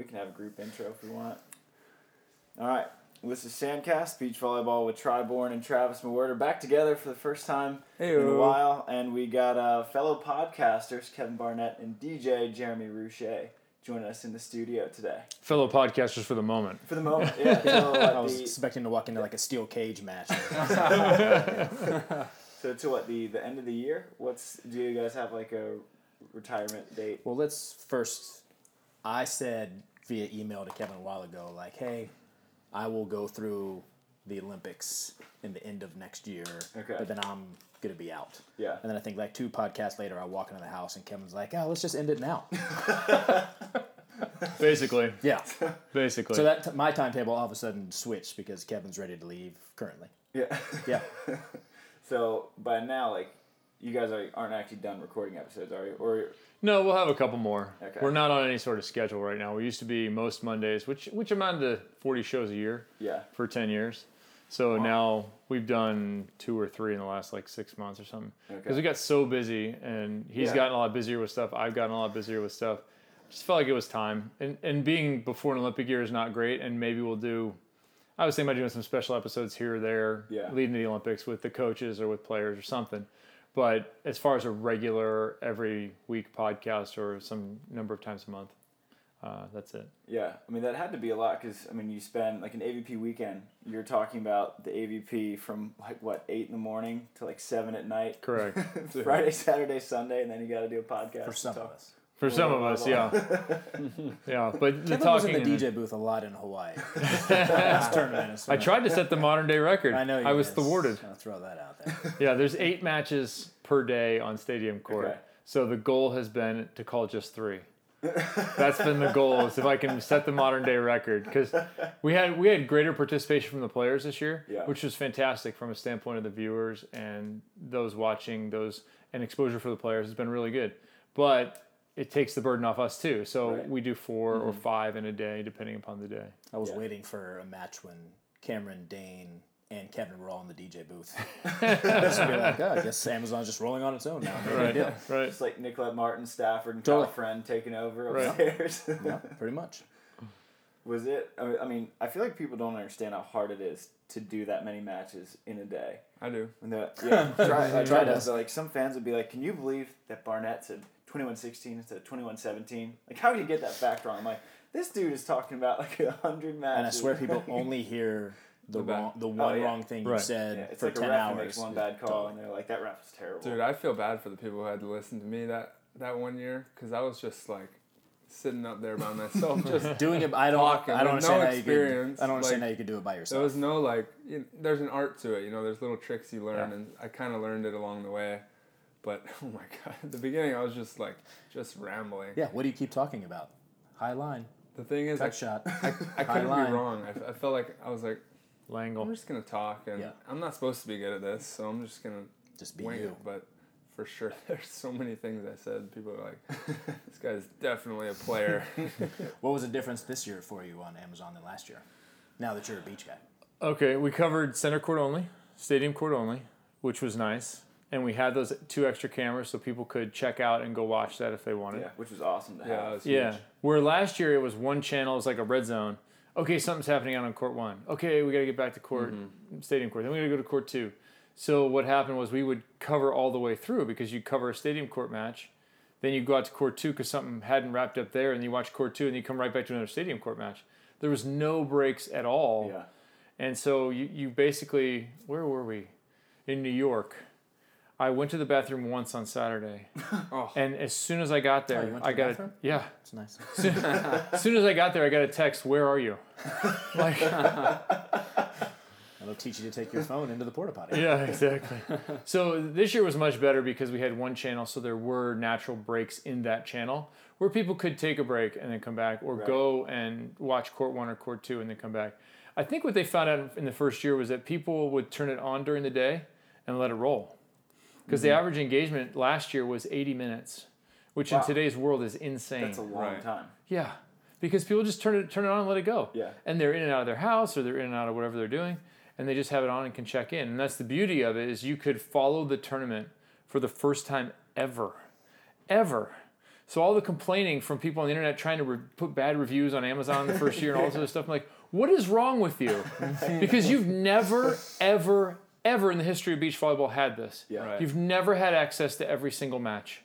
we can have a group intro if we want. All right. This is Sandcast, beach volleyball with Tri Bourne and Travis Mewhirter back together for the first time in a while. And we got uh, fellow podcasters Kevin Barnett and DJ Jeremy Roueche joining us in the studio today. fellow podcasters for the moment. For the moment, yeah. So, what, I was the- expecting to walk into like a steel cage match. so to what the the end of the year? What's do you guys have like a retirement date? well, let's first. I said via email to Kevin a while ago, like, hey, I will go through the Olympics in the end of next year, Okay. but then I'm gonna be out. Yeah. And then I think like two podcasts later, I walk into the house and Kevin's like, "Oh, let's just end it now." Basically, yeah. basically. So that t- my timetable all of a sudden switched because Kevin's ready to leave currently. Yeah. Yeah. So by now, like, you guys are, aren't actually done recording episodes, are you? Or no, we'll have a couple more. Okay. We're not on any sort of schedule right now. We used to be most Mondays, which which amounted to forty shows a year yeah, for ten years. So now we've done two or three in the last like six months or something. Because Okay. we got so busy, and he's Yeah. gotten a lot busier with stuff. I've gotten a lot busier with stuff. Just felt like it was time. And and being before an Olympic year is not great. And maybe we'll do. I was thinking about doing some special episodes here or there, Yeah. leading to the Olympics with the coaches or with players or something. But as far as a regular every week podcast or some number of times a month, uh, that's it. yeah. I mean, that had to be a lot because I mean, you spend like an AVP weekend. You're talking about the AVP from like what eight in the morning to like seven at night. Correct. Friday, Saturday, Sunday, and then you got to do a podcast For some to of us. For some of us, yeah, yeah. But the Kevin was in the DJ booth a lot in Hawaii. Last tournament. I tried to set the modern day record. I know you I was did. thwarted. I'll throw that out there. Yeah, there's eight matches per day on Stadium Court. Okay. So the goal has been to call just three. That's been the goal. Is if I can set the modern day record because we had we had greater participation from the players this year, Yeah. which was fantastic from a standpoint of the viewers and those watching those and exposure for the players has been really good. But it takes the burden off us too. So Right. we do 4 or mm-hmm. five in a day depending upon the day. I was Yeah. waiting for a match when Cameron, Dane, and Kevin were all in the DJ booth. just be like, oh, I guess Amazon's just rolling on its own now. No big deal. Right. It's like Nicolette Martin, Stafford, and Totally. Friend taking over Right. upstairs. Yeah, pretty much. Was it? I mean- I feel like people don't understand how hard it is to do that many matches in a day. I do. And the, yeah, try, I Try tried to. to. But like some fans would be like, "Can you believe that Barnett said twenty one sixteen instead of twenty one seventeen? Like, how do you get that fact wrong?" I'm like, "This dude is talking about like a hundred matches." And I swear people only hear the, The wrong, the oh, one yeah. wrong thing you said Yeah, it's for like a ten ref hours. makes one bad call, and they're like, "That ref is terrible." Dude, I feel bad for the people who had to listen to me that, that one year because I was just like sitting up there by myself. Just Doing it, I don't. Talking I don't with understand no how you could. I don't understand like, how you could do it by yourself. there yourself. was no like, you know, there's an art to it. You know, there's little tricks you learn, Yeah. and I kind of learned it along the way. But oh my god, at the beginning I was just like, just rambling. yeah. What do you keep talking about? High line, The thing is, I, cut shot. I, I couldn't be wrong. I, I felt like I was like, I'm just gonna talk, and Yeah. I'm not supposed to be good at this, so I'm just gonna Just be wing you. it. But for sure, there's so many things I said. People are like, this guy's definitely a player. What was the difference this year for you on Amazon than last year? Now that you're a beach guy. Okay, we covered center court only, stadium court only, which was nice. And we had those two extra cameras so people could check out and go watch that if they wanted. yeah, which was awesome to yeah, have. that's Yeah. huge. Where last year it was one channel, it was like a red zone. Okay, something's happening out on court one. Okay, we got to get back to court, mm-hmm. stadium court. Then we got to go to court two. So what happened was we would cover all the way through because you cover a stadium court match, then you go out to court two because something hadn't wrapped up there, and you watch court two, and you come right back to another stadium court match. There was no breaks at all. Yeah, And so you, you basically, where were we? In New York. I went to the bathroom once on Saturday. Oh. And as soon as I got oh, there, Oh, went to I got a, yeah. It's nice. As soon as I got there, I got a text, "Where are you?" Like, It'll teach you to take your phone into the porta potty. yeah, exactly. So this year was much better because we had one channel, so there were natural breaks in that channel where people could take a break and then come back, or Right. go and watch court one or court two and then come back. I think what they found out in the first year was that people would turn it on during the day and let it roll, because the mm-hmm. average engagement last year was 80 minutes, which Wow. in today's world is insane. that's a long Right. time. Yeah, because people just turn it turn it on and let it go. Yeah. And they're in and out of their house or they're in and out of whatever they're doing, and they just have it on and can check in. And that's the beauty of it is you could follow the tournament for the first time ever, ever. So all the complaining from people on the internet trying to re- put bad reviews on Amazon the first year and all this other stuff, I'm like, what is wrong with you? because you've never, ever, ever in the history of beach volleyball had this. Yeah. Right. You've never had access to every single match.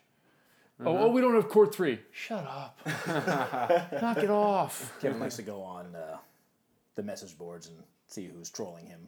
Oh, oh, we don't have court three. Shut up. Knock it off. Kevin likes to go on uh, the message boards and see who's trolling him.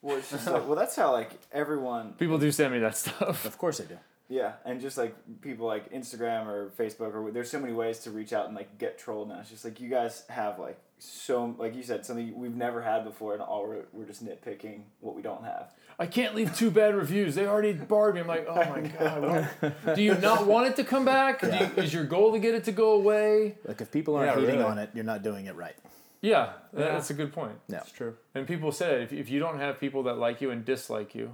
Well, it's just like, well, that's how like everyone, People do send me that stuff. Of course they do. yeah, and just like people like Instagram or Facebook or there's so many ways to reach out and like get trolled now. It's just like you guys have like so like you said something we've never had before, and all we're, we're just nitpicking what we don't have. I can't leave two bad reviews. They already barred me. I'm like, oh my god. what- Do you not want it to come back? Do you, is your goal to get it to go away? Like if people aren't Yeah, hating really. on it, you're not doing it right. Yeah, that- that's a good point. Yeah. It's true. And people said if, if you don't have people that like you and dislike you,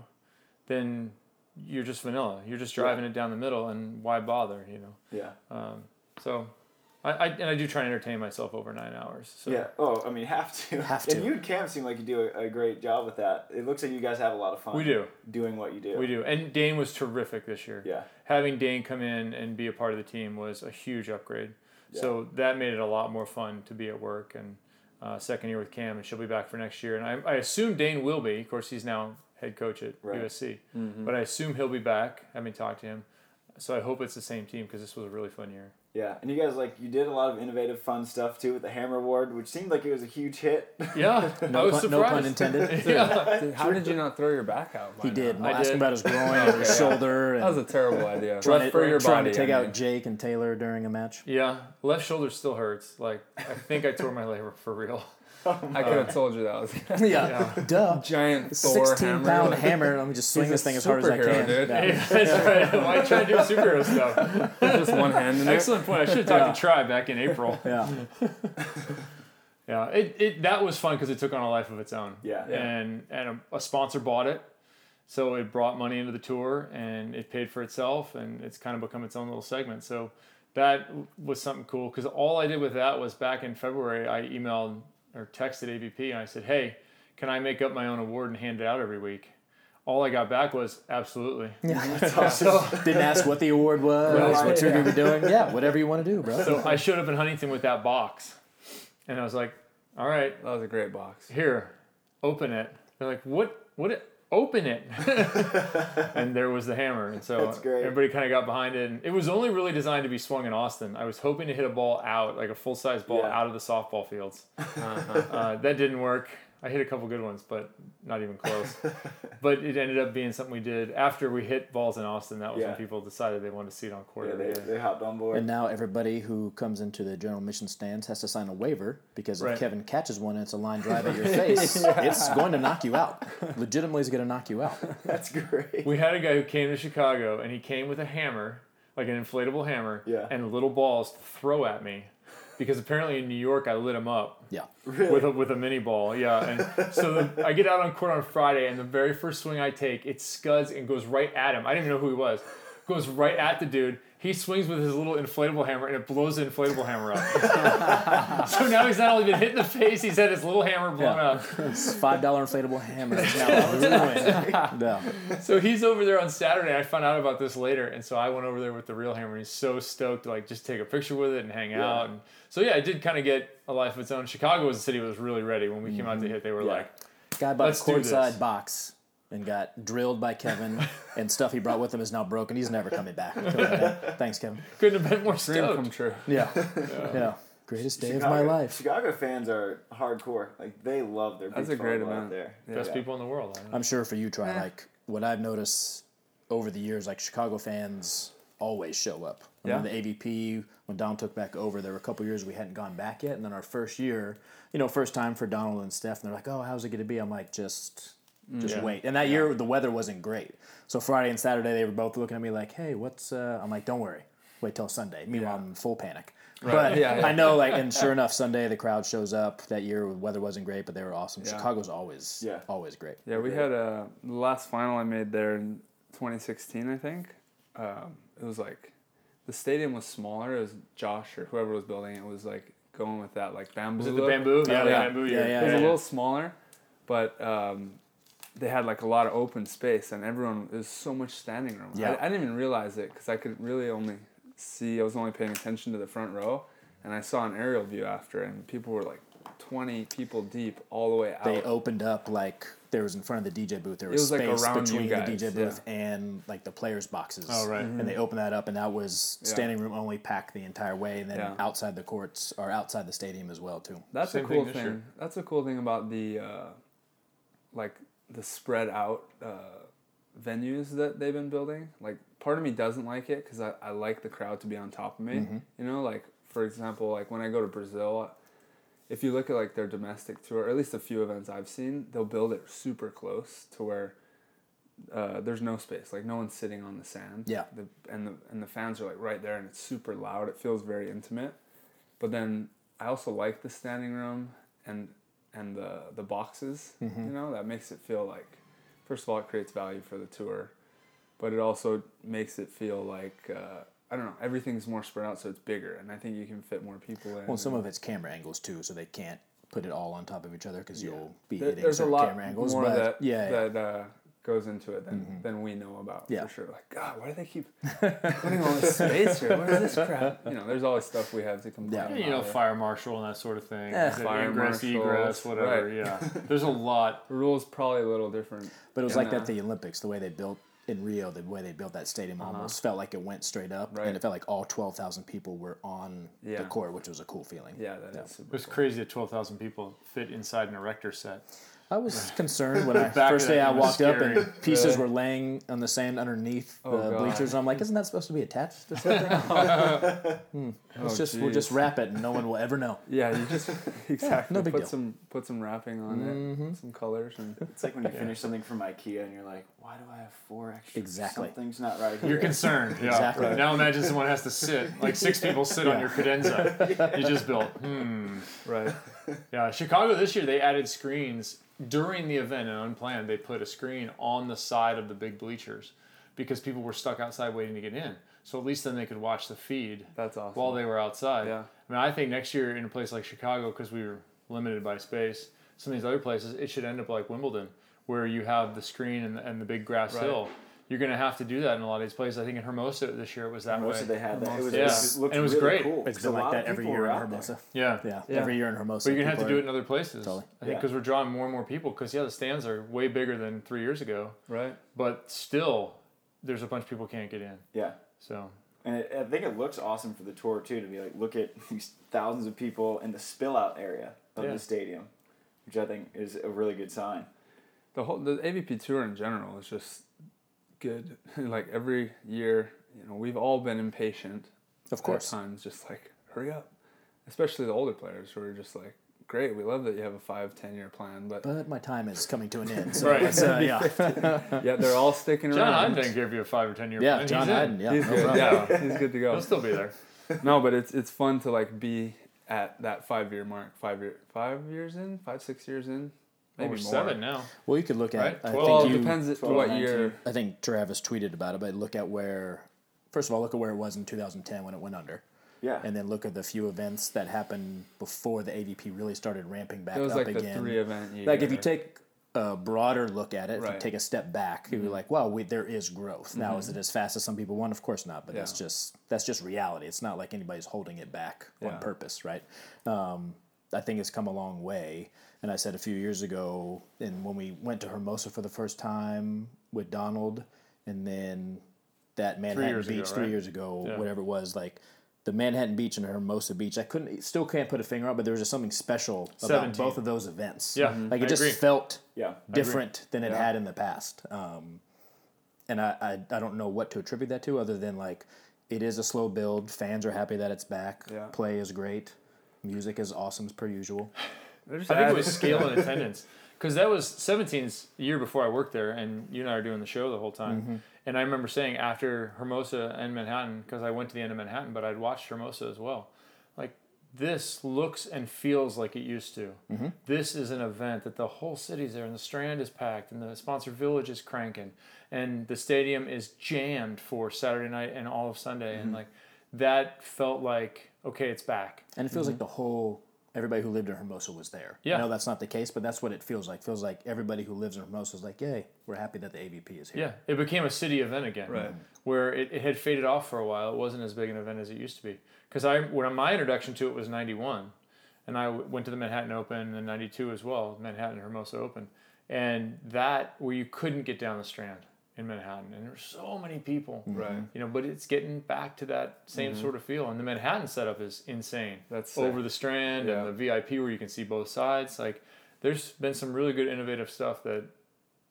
then you're just vanilla. You're just driving it down the middle, and why bother? You know. Yeah. Um, so, I, I and I do try and entertain myself over nine hours. So Yeah. Oh, I mean, have to. Have to. And you and Cam seem like you do a, a great job with that. It looks like you guys have a lot of fun. we do, doing what you do. we do. And Dane was terrific this year. Yeah. having Dane come in and be a part of the team was a huge upgrade. Yeah. So that made it a lot more fun to be at work. And uh, second year with Cam, and she'll be back for next year. And I, I assume Dane will be. Of course, he's now head coach at Right. USC. But I assume he'll be back. Having talked to him, so I hope it's the same team because this was a really fun year. Yeah, and you guys like you did a lot of innovative, fun stuff too with the Hammer Award, which seemed like it was a huge hit. Yeah, I No, was pun, no pun intended. yeah, Dude, how did you not throw your back out? by He did. I Asking did. about his groin oh, and his shoulder and That was a terrible idea. trying, Left to, for your trying body. to take I out. Jake and Taylor during a match. yeah. Left shoulder still hurts. Like I think I tore my labor for real. Oh I could have told you that was yeah. Duh. giant Thor 16 hammer. pound like- hammer. Let me just swing this thing as hard as I can. dude. Yeah. Yeah, that's right. Why try to do superhero stuff? Just one hand in it. Excellent point. I should have talked to Tri back in April. Yeah. Yeah, it, it that was fun because it took on a life of its own. Yeah. and and a, a sponsor bought it, so it brought money into the tour and it paid for itself and it's kind of become its own little segment. So that was something cool because all I did with that was back in February I emailed or texted AVP and I said, hey, can I make up my own award and hand it out every week? All I got back was absolutely. So, didn't ask what the award was, Right, what you're yeah. going to be doing. Yeah, whatever you want to do, bro. So I showed up in Huntington with that box, and I was like, all right, That was a great box. here, open it. They're like, what? What? Open it. and there was the hammer. And so everybody kind of got behind it. And it was only really designed to be swung in Austin. I was hoping to hit a ball out, like a full size ball Yeah. out of the softball fields. Uh-huh. Uh, that didn't work. I hit a couple good ones, but not even close. but it ended up being something we did after we hit balls in Austin. That was Yeah. when people decided they wanted to see it on court. Yeah, they, they hopped on board. And now everybody who comes into the general mission stands has to sign a waiver because if Right. Kevin catches one and it's a line drive at your face, it's going to knock you out. Legitimately, is going to knock you out. That's great. We had a guy who came to Chicago and he came with a hammer, like an inflatable hammer, Yeah. and little balls to throw at me. Because apparently in New York I lit him up Yeah. Really? with a, with a mini ball. Yeah. And so the, I get out on court on Friday and the very first swing I take, it scuds and goes right at him. I didn't even know who he was. Goes right at the dude. He swings with his little inflatable hammer and it blows the inflatable hammer up. so now he's not only been hit in the face, he's had his little hammer blown Yeah. up. It's $5 inflatable hammer. It's now ruined. Yeah. So he's over there on Saturday. I found out about this later, and so I went over there with the real hammer. And he's so stoked to like just take a picture with it and hang out. And so yeah, it did kind of get a life of its own. Chicago was a city that was really ready when we came out to mm-hmm. hit. They were Yeah. like, Guy bought a courtside box and got drilled by Kevin, and stuff he brought with him is now broken. He's never coming back. Thanks, Kevin. couldn't have been more Dream come true. Yeah. Yeah. Greatest day of my life. Chicago fans are hardcore. Like they love their That's a great volleyball out amount. there. Best Yeah. people in the world. I don't know. I'm sure for you, Tri Yeah. like what I've noticed over the years, like Chicago fans always show up. I Yeah. mean, the AVP when Don took back over, there were a couple years we hadn't gone back yet, and then our first year, you know, first time for Donald and Steph, and they're like, "Oh, how's it going to be?" I'm like, "Just, just Yeah. wait." And that year the weather wasn't great, so Friday and Saturday they were both looking at me like, "Hey, what's?" Uh, I'm like, "Don't worry, wait till Sunday." Meanwhile, I'm in full panic. But Yeah, yeah. I know, like, and sure enough, Sunday the crowd shows up. That year, the weather wasn't great, but they were awesome. Yeah. Chicago's always, Yeah. always great. Yeah, we had a the last final I made there in 2016, I think. Um, it was like the stadium was smaller. It was Josh or whoever was building it was like going with that like bamboo. Was it the bamboo? Yeah, the bamboo. Yeah, year. yeah, It was yeah. a little smaller, but um, they had like a lot of open space, and everyone there was so much standing room. Yeah. I, I didn't even realize it because I could really only see. I was only paying attention to the front row, and I saw an aerial view after, and people were like twenty people deep all the way out. They opened up like there was in front of the DJ booth. There It was, was, like, space around you between guys, the DJ yeah. booth and like the players' boxes. Oh, right. And they opened that up, and that was Yeah. standing room only, packed the entire way, and then Yeah. outside the courts or outside the stadium as well too. That's Same a cool this thing. That's a cool thing about the uh, like the spread out uh, venues that they've been building. Like part of me doesn't like it because I, I like the crowd to be on top of me. You know, like for example, like when I go to Brazil, if you look at like their domestic tour, or at least a few events I've seen, they'll build it super close to where uh, there's no space. Like no one's sitting on the sand. Yeah. The, and the and the fans are like right there, and it's super loud. It feels very intimate. But then I also like the standing room and and the the boxes. You know that makes it feel like first of all it creates value for the tour, but it also makes it feel like. Uh, I don't know. Everything's more spread out, so it's bigger, and I think you can fit more people in. Well, some of it's camera angles too, so they can't put it all on top of each other because you'll be There- hitting there's a certain lot camera angles. more but that yeah, yeah. that uh, goes into it than, than we know about Yeah. for sure. Like, God, why do they keep putting all this space here? What is this crap? You know, there's always stuff we have to complain Yeah. about. You know, fire marshal and that sort of thing. Is it fire ingress, marshals, egress, whatever. right. Yeah, there's a lot. The rules probably a little different. But it was like that at the Olympics, the way they built in Rio, the way they built that stadium almost felt like it went straight up, Uh-huh. Right. and it felt like all twelve thousand people were on the court, which was a cool feeling. Yeah, that is super It was cool. crazy that 12,000 people fit inside an erector set. I was concerned when I Back first day I thing was walked up scary. and pieces Really? were laying on the sand underneath Oh, the God. bleachers. I'm like, isn't that supposed to be attached to something? Hmm. Let's Oh, just we'll just wrap it and no one will ever know. Yeah, you just exactly no big put deal. some put some wrapping on Mhm. it, some colors, and It's like when you finish something from IKEA and you're like, why do I have four extra? Exactly. Something's not right here. You're concerned. Yeah. Exactly. Now imagine someone has to sit, like six people sit on your credenza you just built. Hmm. right. Yeah, Chicago this year they added screens during the event and unplanned. They put a screen on the side of the big bleachers because people were stuck outside waiting to get in. So at least then they could watch the feed That's awesome. while they were outside. Yeah. I mean, I think next year in a place like Chicago, because we were limited by space, some of these other places, it should end up like Wimbledon, where you have the screen and, and the big grass Right. hill. You're going to have to do that in a lot of these places. I think in Hermosa this year it was that Most way. they had that. It was, Yeah. it looked And it was really great. Cool, It's 'cause been like that every year in. Hermosa. yeah. Yeah, Yeah. every year in Hermosa. But you're going to have to do it in other places. Totally. I think Yeah. because we're drawing more and more people. Because, yeah, the stands are way bigger than three years ago. right. But still, there's a bunch of people can't get in. Yeah. So, And it, I think it looks awesome for the tour too to be like, look at these thousands of people in the spill out area of Yeah. the stadium, which I think is a really good sign. The whole the AVP tour in general is just good. like every year, you know, we've all been impatient. Of course. At times, just like hurry up. Especially the older players who are just like, great, we love that you have a five, ten year plan, but But my time is coming to an end. So Right. it's, uh, yeah, yeah, they're all sticking around. John around. Hyden give you a five or ten year yeah, plan. John He's in. Hyden. Yeah, He's no good. problem. Yeah, he's good to go. He'll still be there. no, but it's it's fun to like be at that five year mark, five year, five years in, five six years in, maybe We're more. seven now. Well, you could look at. Right? I Twelve. Well, think it you, depends at 12, what 19. year. I think Travis tweeted about it, but look at where. First of all, look at where it was in 2010 when it went under, Yeah. and then look at the few events that happened before the AVP really started ramping back It was up like again. the three event year. like if you take a broader look at it, if you take a step back, you're like, "Wow, we, there is growth." Now, is it as fast as some people want? Of course not, but that's just that's just reality. It's not like anybody's holding it back Yeah. on purpose, right? Um, I think it's come a long way. And I said a few years ago, and when we went to Hermosa for the first time with Donald, and then that Manhattan years ago, Beach three right? years ago, Yeah. whatever it was, like the Manhattan Beach and Hermosa Beach. I couldn't, still can't put a finger on, it, but there was just something special about both of those events. Yeah, like I it just agree. felt Yeah. different than it Yeah. had in the past. Um, and I, I, I don't know what to attribute that to other than like it is a slow build. Fans are happy that it's back. Yeah. Play is great. Music is awesome as per usual. I think it was scale and attendance because that was 17's year before I worked there, and you and I are doing the show the whole time. Mm-hmm. And I remember saying after Hermosa and Manhattan, because I went to the end of Manhattan, but I'd watched Hermosa as well. Like this looks and feels like it used to. Mm-hmm. This is an event that the whole city's there, and the Strand is packed, and the sponsor village is cranking, and the stadium is jammed for Saturday night and all of Sunday, and mm-hmm. like that felt like okay, it's back. And it feels like the whole everybody who lived in Hermosa was there. Yeah. I know that's not the case, but that's what it feels like. feels like everybody who lives in Hermosa is like, yay, we're happy that the AVP is here. Yeah, it became a city event again. Right. Where it, it had faded off for a while. It wasn't as big an event as it used to be. Because I when my introduction to it was '91, and I w- went to the Manhattan Open and '92 as well, Manhattan Hermosa Open, and that where you couldn't get down the Strand in Manhattan, and there's so many people. Mm-hmm. Right. You know, but it's getting back to that same mm-hmm. sort of feel, and the Manhattan setup is insane. That's sick. over the Strand Yeah. and the VIP where you can see both sides. Like, there's been some really good innovative stuff that.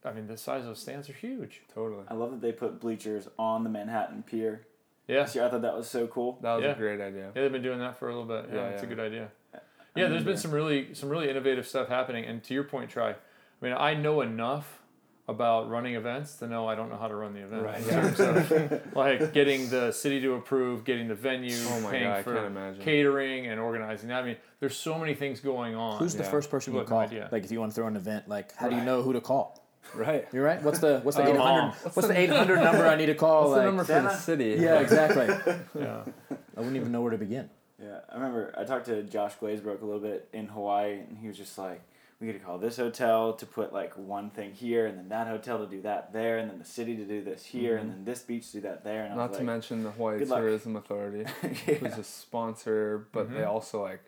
I mean, the size of those stands are huge. Totally. I love that they put bleachers on the Manhattan Pier. Yeah. This year, I thought that was so cool. That was Yeah. a great idea. Yeah, they've been doing that for a little bit. Yeah, Yeah, it's a good idea. Uh, yeah, there's been some really some really innovative stuff happening. And to your point, Tri, I mean, I know enough about running events to know I don't know how to run the event. Right, yeah. terms of like getting the city to approve, getting the venue, Oh my paying God, I for can't imagine. catering and organizing. I mean, there's so many things going on. Who's the first person People you call? idea. Like if you want to throw an event, like how do you know who to call? Right. You're right. What's the what's the eight mom. hundred what's the eight hundred number I need to call? What's like, the number for the city? yeah, exactly. yeah. I wouldn't even know where to begin. Yeah, I remember I talked to Josh Glazebrook a little bit in Hawaii, and he was just like, "We got to call this hotel to put like one thing here, and then that hotel to do that there, and then the city to do this here, and mm-hmm. then this beach to do that there." And I Not was to like, mention the Hawaii good luck. Tourism Authority, yeah. who's a sponsor, but they mm-hmm. also like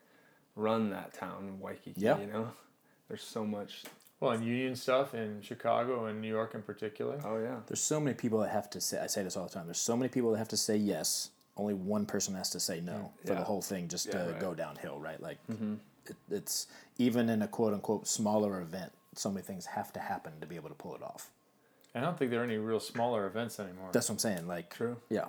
run that town, Waikiki. Yeah. You know, there's so much. Well, and union stuff in Chicago and New York in particular. Oh yeah. There's so many people that have to say. I say this all the time. There's so many people that have to say yes. Only one person has to say no mm-hmm. for Yeah. the whole thing just Yeah, to right. Mm-hmm. go downhill, right? Like it, it's even in a quote unquote smaller event, so many things have to happen to be able to pull it off. I don't think there are any real smaller events anymore. That's what I'm saying. Like True. yeah,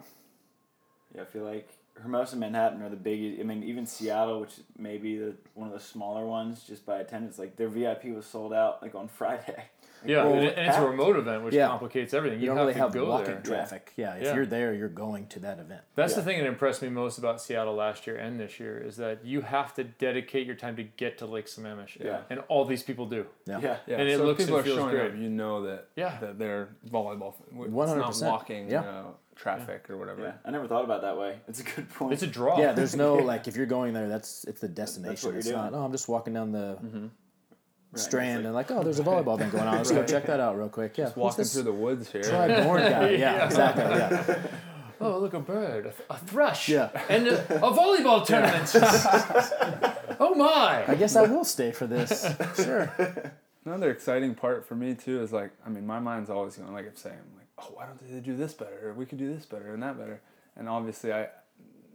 Yeah, I feel like Hermosa and Manhattan are the biggest. I mean, even Seattle, which may be the one of the smaller ones, just by attendance, like their VIP was sold out like on Friday. Like, yeah, well, and, and it's a remote event, which Yeah. complicates everything. you, You, don't have really to have go walking there. traffic. Yeah, if Yeah. you're there, you're going to that event. That's the thing that impressed me most about Seattle last year and this year is that you have to dedicate your time to get to Lake Sammamish. Yeah. And all these people do. Yeah. Yeah. Yeah. And it so looks if people and feels great. up, you know that Yeah. that they're volleyball. It's 100%. not walking Yeah. uh, traffic or whatever. Yeah, I never thought about it that way. It's a good point. It's a draw. Yeah, there's no like if you're going there, that's it's the destination. you're it's doing. not. Oh, I'm just walking down the Right, strand it's and like, oh, there's a volleyball thing going on. Let's go check that out real quick. Yeah, who's Walking through the woods here. Tri Bourne guy? Yeah, Yeah. exactly. Yeah, Oh, look, a bird, a, th- a thrush. Yeah. And a, a volleyball tournament. oh, my! I guess I will stay for this. Sure. Another exciting part for me too is like, I mean, my mind's always going like I'm saying, like, oh, why don't they do this better? Or we could do this better and that better. And obviously, I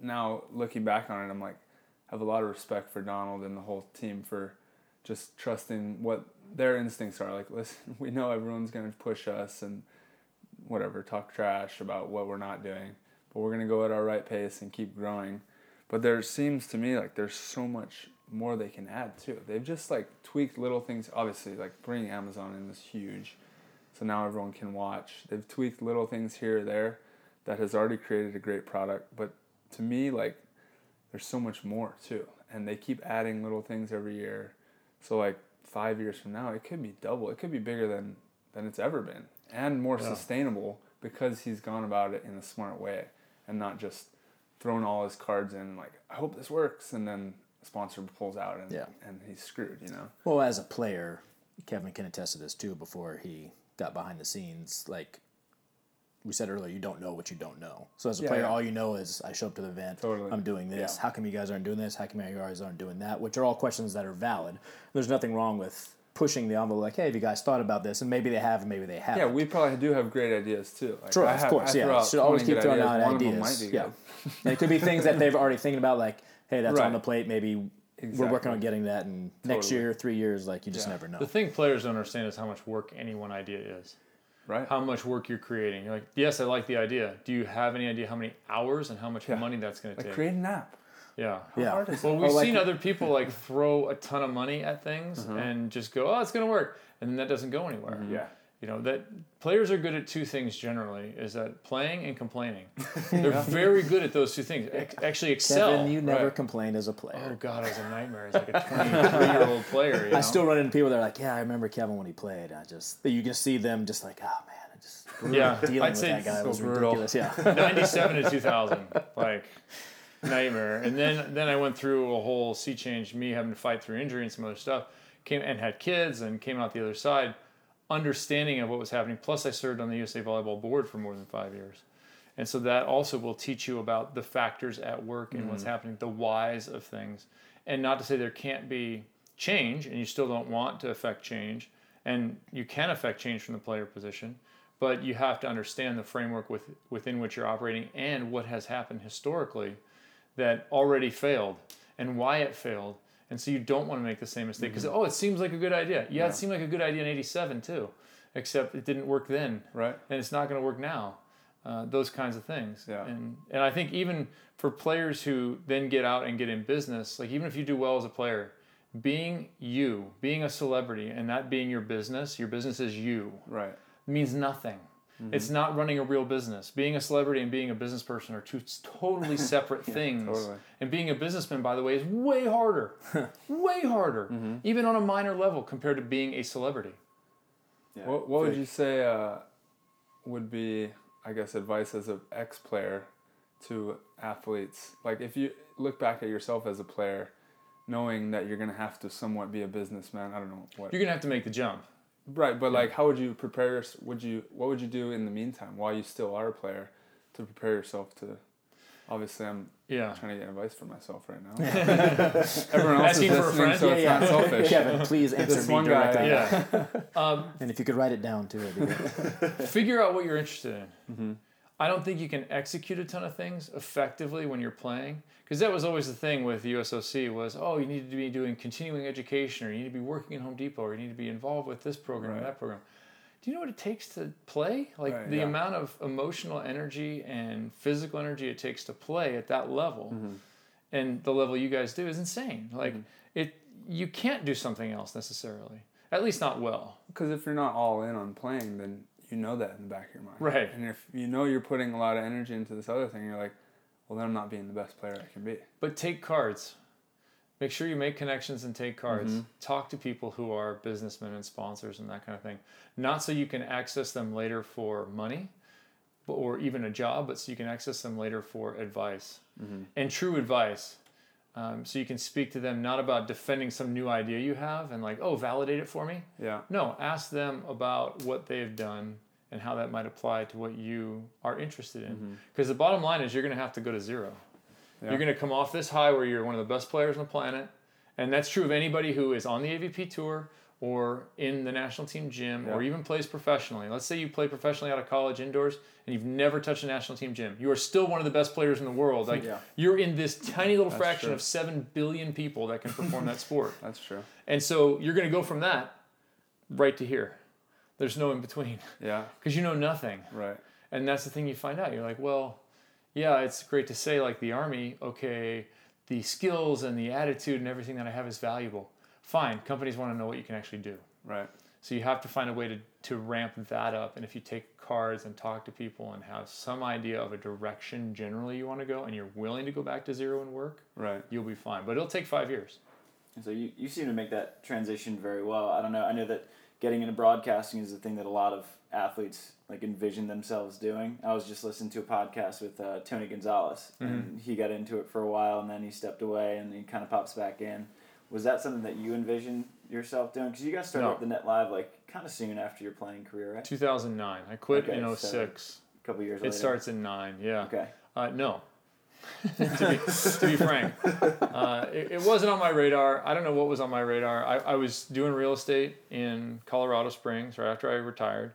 now looking back on it, I'm like, have a lot of respect for Donald and the whole team for just trusting what their instincts are. Like, listen, we know everyone's going to push us and whatever, talk trash about what we're not doing, but we're going to go at our right pace and keep growing. But there seems to me like there's so much more they can add too. They've just like tweaked little things. Obviously, like bringing Amazon in is huge, so now everyone can watch. They've tweaked little things here or there that has already created a great product. But to me, like there's so much more too, and they keep adding little things every year. So like five years from now, it could be double. It could be bigger than than it's ever been, and more Yeah. sustainable because he's gone about it in a smart way and not just throwing all his cards in like I hope this works and then a sponsor pulls out and Yeah. and he's screwed, you know. Well, as a player, Kevin can attest to this too. Before he got behind the scenes, like we said earlier, you don't know what you don't know. So as a Yeah, player, yeah. all you know is I show up to the event. Totally. I'm doing this. Yeah. How come you guys aren't doing this? How come you guys aren't doing that? Which are all questions that are valid. There's nothing wrong with pushing the envelope. Like, hey, have you guys thought about this? And maybe they have, and maybe they haven't. Yeah, we probably do have great ideas too. Like, True, I of have- course, I yeah. throw out Should always 20 keep throwing ideas. out One of them ideas. might be yeah, good. and it could be things that they've already thinking about, like, hey, that's on the plate. Maybe we're working on getting that, and next year, three years, like you just Yeah. never know. The thing players don't understand is how much work any one idea is. Right? How much work you're creating. You're like, yes, I like the idea. Do you have any idea how many hours and how much Yeah. money that's going to like take? create an app. yeah. yeah, hard is it? Well, we've Or like- seen other people like throw a ton of money at things mm-hmm. and just go, "Oh, it's going to work," and then that doesn't go anywhere. Mm-hmm. Yeah. You know that players are good at two things generally: is that playing and complaining. They're very good at those two things. Actually, excel. Kevin, you never right. complained as a player. oh God, it was a nightmare as like a 23 year old player. You know? I still run into people that are like, yeah, I remember Kevin when he played. I just you can see them just like, oh man, I just yeah. dealing I'd with say that guy so was brutal. ridiculous. Yeah, 97 to 2000. Like nightmare. And then then I went through a whole sea change, me having to fight through injury and some other stuff. Came and had kids and came out the other side, understanding of what was happening. Plus, I served on the USA Volleyball Board for more than five years. And so that also will teach you about the factors at work and what's mm-hmm. happening, the whys of things. And not to say there can't be change and you still don't want to affect change. And you can affect change from the player position, but you have to understand the framework with, within which you're operating and what has happened historically that already failed and why it failed. And so you don't want to make the same mistake because, oh, it seems like a good idea. Yeah, Yeah. it seemed like a good idea in 87 too, except it didn't work then Right. and it's not going to work now. Uh, those kinds of things. Yeah. And and I think even for players who then get out and get in business, like even if you do well as a player, being you, being a celebrity, and that being your business, your business is you, Right. means nothing. It's not running a real business. Being a celebrity and being a business person are two totally separate things. totally. And being a businessman, by the way, is way harder, way harder, even on a minor level compared to being a celebrity. Yeah. What, what would you say uh, would be, I guess, advice as an ex player to athletes? Like, if you look back at yourself as a player, knowing that you're going to have to somewhat be a businessman, I don't know what. You're gonna have to make the jump. Right, but like, how would you prepare? yours- Would you? What would you do in the meantime while you still are a player to prepare yourself to? Obviously, I'm Yeah. trying to get advice for myself right now. Everyone else Asking is for a listening, friend? so Yeah, it's yeah. not selfish. Kevin, please answer This me one guy- Yeah. um, And if you could write it down too, it'd be good. figure out what you're interested in. I don't think you can execute a ton of things effectively when you're playing because that was always the thing with USOC was oh you need to be doing continuing education or you need to be working in Home Depot or you need to be involved with this program or that program. Do you know what it takes to play? Like Right, the yeah. amount of emotional energy and physical energy it takes to play at that level mm-hmm. and the level you guys do is insane. Like mm-hmm. it you can't do something else necessarily. At least not well. Because if you're not all in on playing, then you know that in the back of your mind. Right. And if you know you're putting a lot of energy into this other thing, you're like, well, then I'm not being the best player I can be. But take cards. Make sure you make connections and take cards. Mm-hmm. Talk to people who are businessmen and sponsors and that kind of thing. Not so you can access them later for money or even a job, but so you can access them later for advice mm-hmm. and true advice. Um, so you can speak to them not about defending some new idea you have and like, oh, validate it for me. Yeah. No, ask them about what they've done and how that might apply to what you are interested in. Because the bottom line is you're going to have to go to zero. Yeah. You're going to come off this high where you're one of the best players on the planet. And that's true of anybody who is on the AVP tour or in the national team gym or even plays professionally. Let's say you play professionally out of college indoors and you've never touched a national team gym. You are still one of the best players in the world. Like Yeah. you're in this tiny little That's fraction true. of 7 billion people that can perform that sport. That's true. And so you're going to go from that right to here. There's no in between Yeah. because you know nothing. Right. And that's the thing you find out. You're like, well, yeah, it's great to say, like the army, okay, the skills and the attitude and everything that I have is valuable. Fine, companies want to know what you can actually do. Right. So you have to find a way to, to ramp that up. And if you take cards and talk to people and have some idea of a direction generally you want to go and you're willing to go back to zero and work, Right. you'll be fine. But it'll take five years. And so you, you seem to make that transition very well. I don't know. I know that getting into broadcasting is the thing that a lot of athletes like envision themselves doing. I was just listening to a podcast with uh, Tony Gonzalez, and he got into it for a while, and then he stepped away, and he kind of pops back in. Was that something that you envisioned yourself doing? Because you guys started No. up the Net Live like kind of soon after your playing career, right? 2009. I quit Okay, in so- 06. A couple years It later. starts in nine, yeah. Okay. Uh, no. to, be, to be frank, uh, it, it wasn't on my radar. I don't know what was on my radar. I, I was doing real estate in Colorado Springs right after I retired.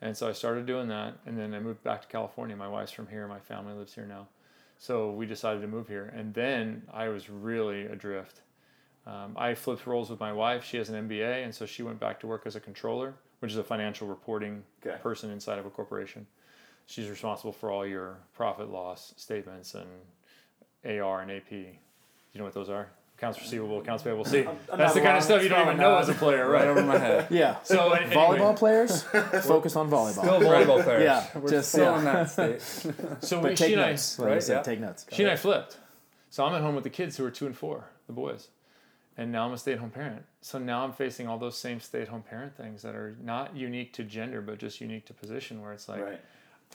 And so I started doing that. And then I moved back to California. My wife's from here. My family lives here now. So we decided to move here. And then I was really adrift. Um, I flipped roles with my wife. She has an MBA. And so she went back to work as a controller, which is a financial reporting Okay. person inside of a corporation. She's responsible for all your profit loss statements and AR and AP. You know what those are? Accounts receivable, accounts payable. See, I'm that's the kind of stuff you don't even know as a player, Right right? over my head. Yeah. So an- Volleyball players, focus on volleyball. Still volleyball players. Yeah, We're just- still yeah. in that state. so we, But she take and I, notes. Like I right? said, Yeah. take notes. she and I flipped. So I'm at home with the kids who are two and four, the boys, and now I'm a stay-at-home parent. So now I'm facing all those same stay-at-home parent things that are not unique to gender, but just unique to position. Where it's like, Right.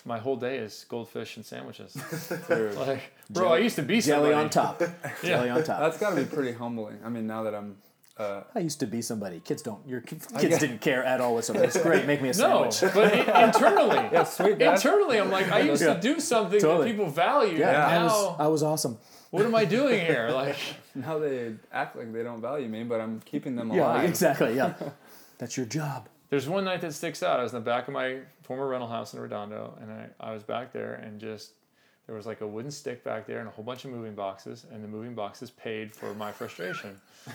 my whole day is goldfish and sandwiches. Like, bro, I used to be Jelly somebody. on top. Jelly on top. that's got to be pretty humbling. I mean, now that I'm. Uh, I used to be somebody. Kids don't. Your kids didn't care at all whatsoever. It's great. Make me a sandwich. No, but i- internally, yeah, sweet. Dad. internally, I'm like, I used Yeah. to do something Totally. that people value. Yeah, and I was. I was awesome. What am I doing here? Like, Now they act like they don't value me, but I'm keeping them alive. Yeah, alive. exactly. Yeah, that's your job. There's one night that sticks out. I was in the back of my former rental house in Redondo, and I, I was back there, and just there was like a wooden stick back there and a whole bunch of moving boxes, and the moving boxes paid for my frustration.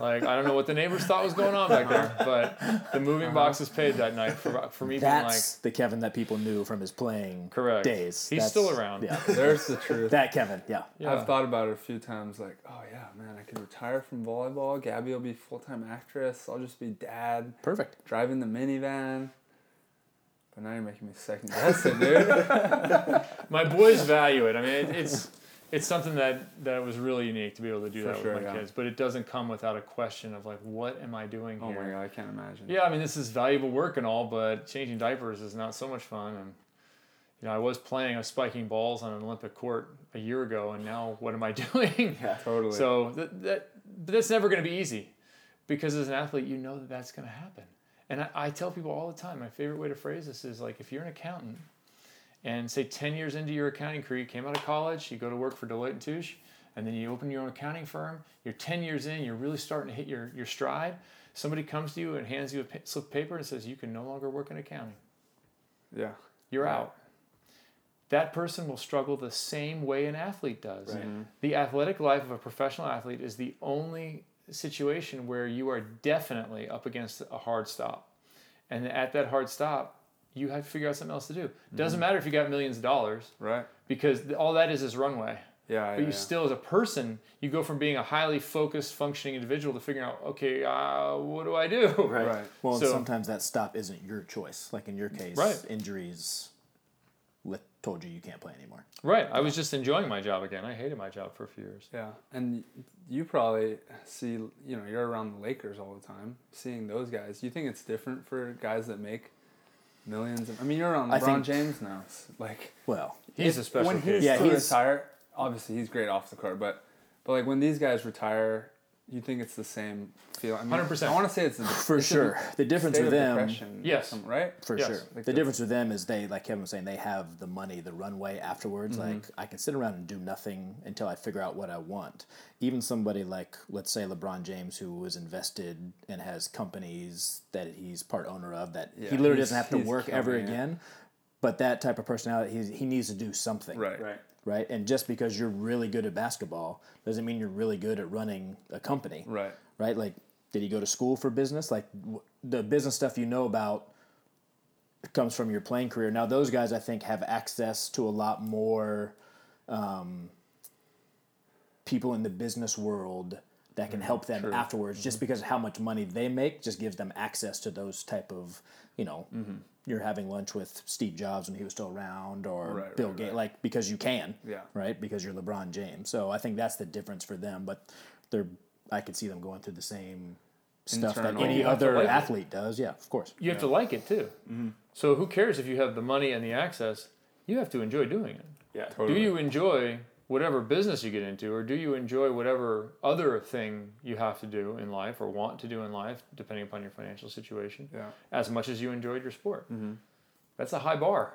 like I don't know what the neighbors thought was going on back there, uh-huh. but the moving uh-huh. boxes paid that night for for me being like, That's the Kevin that people knew from his playing correct. days. He's That's- still around. Yeah, There's the truth. that Kevin. Yeah, Yeah. I've thought about it a few times, like, oh yeah, man, I could retire from volleyball. Gabby will be full time actress. I'll just be dad, perfect. driving the minivan. But now you're making me second guess it, dude. my boys value it. I mean, it, it's it's something that that was really unique to be able to do For that sure, with my yeah. kids. But it doesn't come without a question of like, what am I doing oh here? Oh my god, I can't imagine. Yeah, I mean, this is valuable work and all, but changing diapers is not so much fun. And you know, I was playing, I was spiking balls on an Olympic court a year ago, and now what am I doing? Yeah. Totally. So that, that but that's never going to be easy, because as an athlete, you know that that's going to happen. And I, I tell people all the time, my favorite way to phrase this is like, if you're an accountant, and say 10 years into your accounting career, you came out of college, you go to work for Deloitte and Touche, and then you open your own accounting firm. You're 10 years in, you're really starting to hit your, your stride. Somebody comes to you and hands you a slip of paper and says, You can no longer work in accounting. yeah. You're Right. out. That person will struggle the same way an athlete does. Right. Mm-hmm. The athletic life of a professional athlete is the only situation where you are definitely up against a hard stop. And at that hard stop, you have to figure out something else to do. Doesn't matter if you got millions of dollars Right. because th- all that is is runway. Yeah. But yeah, you yeah. still, as a person, you go from being a highly focused, functioning individual to figuring out, okay, uh, what do I do? Right. Right. Well, and So- sometimes that stop isn't your choice. Like in your case, Right. injuries told you you can't play anymore. Right. I was just enjoying my job again. I hated my job for a few years. Yeah, and you probably see, you know, you're around the Lakers all the time, seeing those guys. You think it's different for guys that make millions? Of, I mean, you're on I LeBron think- James now. Like, well He's a special when case. he's Yeah, he's- retire, obviously he's great off the court, but but like when these guys retire, you think it's the same feel? I mean, 100%. I want to say it's the, for it's sure. The difference with them, Yes. some- right? for Yes. sure. Like the the- difference with them is they, like Kevin was saying, they have the money, the runway afterwards. Mm-hmm. Like I can sit around and do nothing until I figure out what I want. Even somebody like, let's say LeBron James, who was invested and has companies that he's part owner of, that Yeah, he literally doesn't have to work ever killing it. again. But that type of personality, he, he needs to do something. Right. Right. Right? And just because you're really good at basketball doesn't mean you're really good at running a company, Right. right? Like, did he go to school for business? Like, w- the business stuff you know about comes from your playing career. Now, those guys, I think, have access to a lot more um, people in the business world that can mm, help them afterwards. Just mm-hmm. because of how much money they make, just gives them access to those type of, you know. Mm-hmm. You're having lunch with Steve Jobs when he was still around, or Right, Bill right, Gates, right. like because you can, Yeah. right? Because you're LeBron James. So I think that's the difference for them. But they're, I could see them going through the same stuff that any You have to other like it. athlete does. Yeah, of course. You have to like it too. Mm-hmm. So who cares if you have the money and the access? You have to enjoy doing it. Yeah. Totally. Do you enjoy whatever business you get into, or do you enjoy whatever other thing you have to do in life or want to do in life, depending upon your financial situation, Yeah. as much as you enjoyed your sport? Mm-hmm. That's a high bar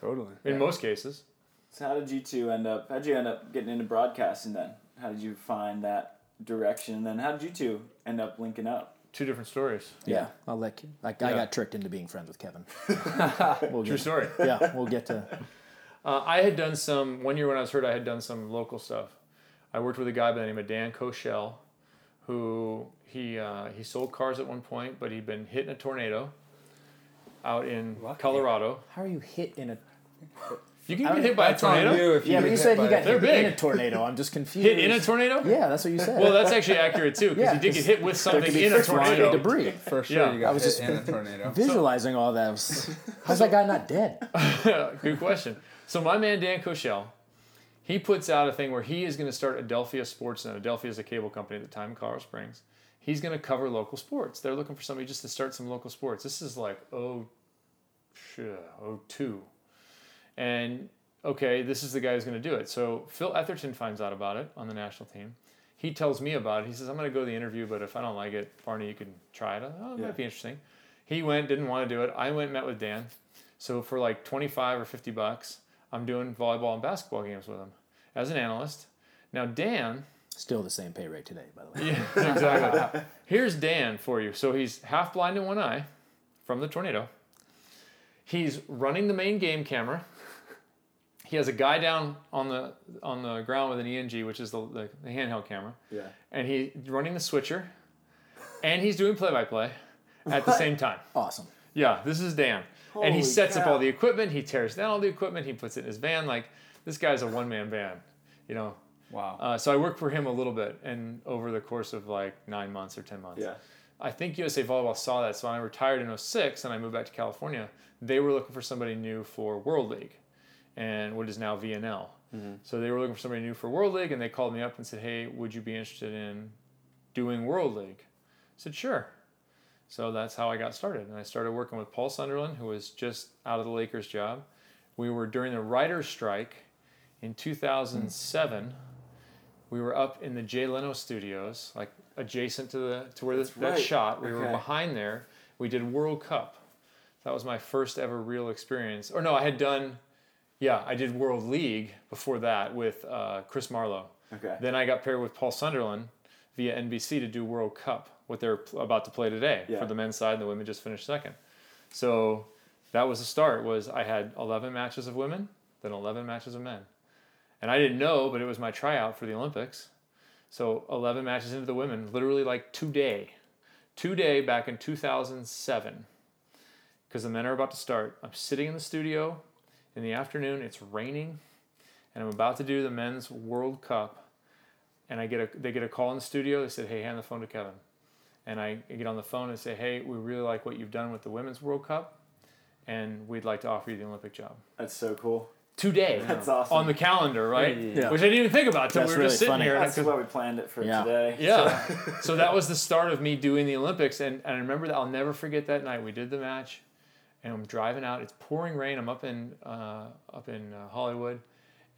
Totally. in most cases. So how did you two end up? How did you end up getting into broadcasting then? How did you find that direction? And then how did you two end up linking up? Two different stories. Yeah, I'll let. Like, I got tricked into being friends with Kevin. we'll True get, story. yeah, we'll get to. Uh, I had done some one year when I was hurt. I had done some local stuff. I worked with a guy by the name of Dan Koshel, who he uh, he sold cars at one point, but he'd been hit in a tornado out in Lucky. Colorado. How are you hit in a? You can get hit by a tornado. you if Yeah, get but you hit said by he got They're hit in a tornado. I'm just confused. Hit in a tornado? Yeah, that's what you said. Well, that's actually accurate too, because Yeah, he did get hit with there something could be in a flying tornado. debris. For sure, Yeah. you got I was hit just in a tornado. Visualizing all that. How's that guy not dead? Good question. So my man Dan Koshel, he puts out a thing where he is going to start Adelphia Sports, Sportsnet. Adelphia is a cable company at the time in Colorado Springs. He's going to cover local sports. They're looking for somebody just to start some local sports. This is like oh, oh two. And okay, this is the guy who's going to do it. So Phil Eatherton finds out about it on the national team. He tells me about it. He says, I'm going to go to the interview, but if I don't like it, Barney, you can try it. Oh, it Yeah. might be interesting. He went, didn't want to do it. I went, met with Dan. So for like 25 or 50 bucks, I'm doing volleyball and basketball games with him as an analyst. Now, Dan, Still the same pay rate today, by the way. yeah, exactly. Here's Dan for you. So he's half blind in one eye from the tornado. He's running the main game camera. He has a guy down on the on the ground with an ENG, which is the, the, the handheld camera, Yeah. and he's running the switcher, and he's doing play by play at the same time. Awesome. Yeah, this is Dan. And he Holy sets up all the equipment, he tears down all the equipment, he puts it in his van. Like, this guy's a one man band, you know. Wow. Uh, so I worked for him a little bit, and over the course of like nine months or 10 months. Yeah. I think USA Volleyball saw that. So when I retired in 06 and I moved back to California, they were looking for somebody new for World League and what is now VNL. So they were looking for somebody new for World League and they called me up and said, hey, would you be interested in doing World League? I said, sure. So that's how I got started. And I started working with Paul Sunderland, who was just out of the Lakers job. We were during the writer's strike in 2007. We were up in the Jay Leno studios, like adjacent to the to where this, that right. shot. We were behind there. We did World Cup. That was my first ever real experience. Or no, I had done, yeah, I did World League before that with uh, Chris Marlowe. Okay. Then I got paired with Paul Sunderland via NBC to do World Cup, what they're about to play today Yeah. for the men's side, and the women just finished second. So that was the start. Was I had 11 matches of women, then 11 matches of men, and I didn't know, but it was my tryout for the Olympics. So 11 matches into the women, literally like today, today back in 2007, because the men are about to start. I'm sitting in the studio in the afternoon. It's raining, and I'm about to do the men's World Cup. And I get a they get a call in the studio. They said, "Hey, hand the phone to Kevin." And I get on the phone and say, "Hey, we really like what you've done with the women's World Cup, and we'd like to offer you the Olympic job That's so cool. today That's awesome. on the calendar, right? Yeah. Which I didn't even think about till That's we were just really sitting funny. here. That's why we planned it for Yeah. today. yeah. so that was the start of me doing the Olympics. And, and I remember that I'll never forget that night. We did the match and I'm driving out. It's pouring rain. I'm up in, uh, up in uh, Hollywood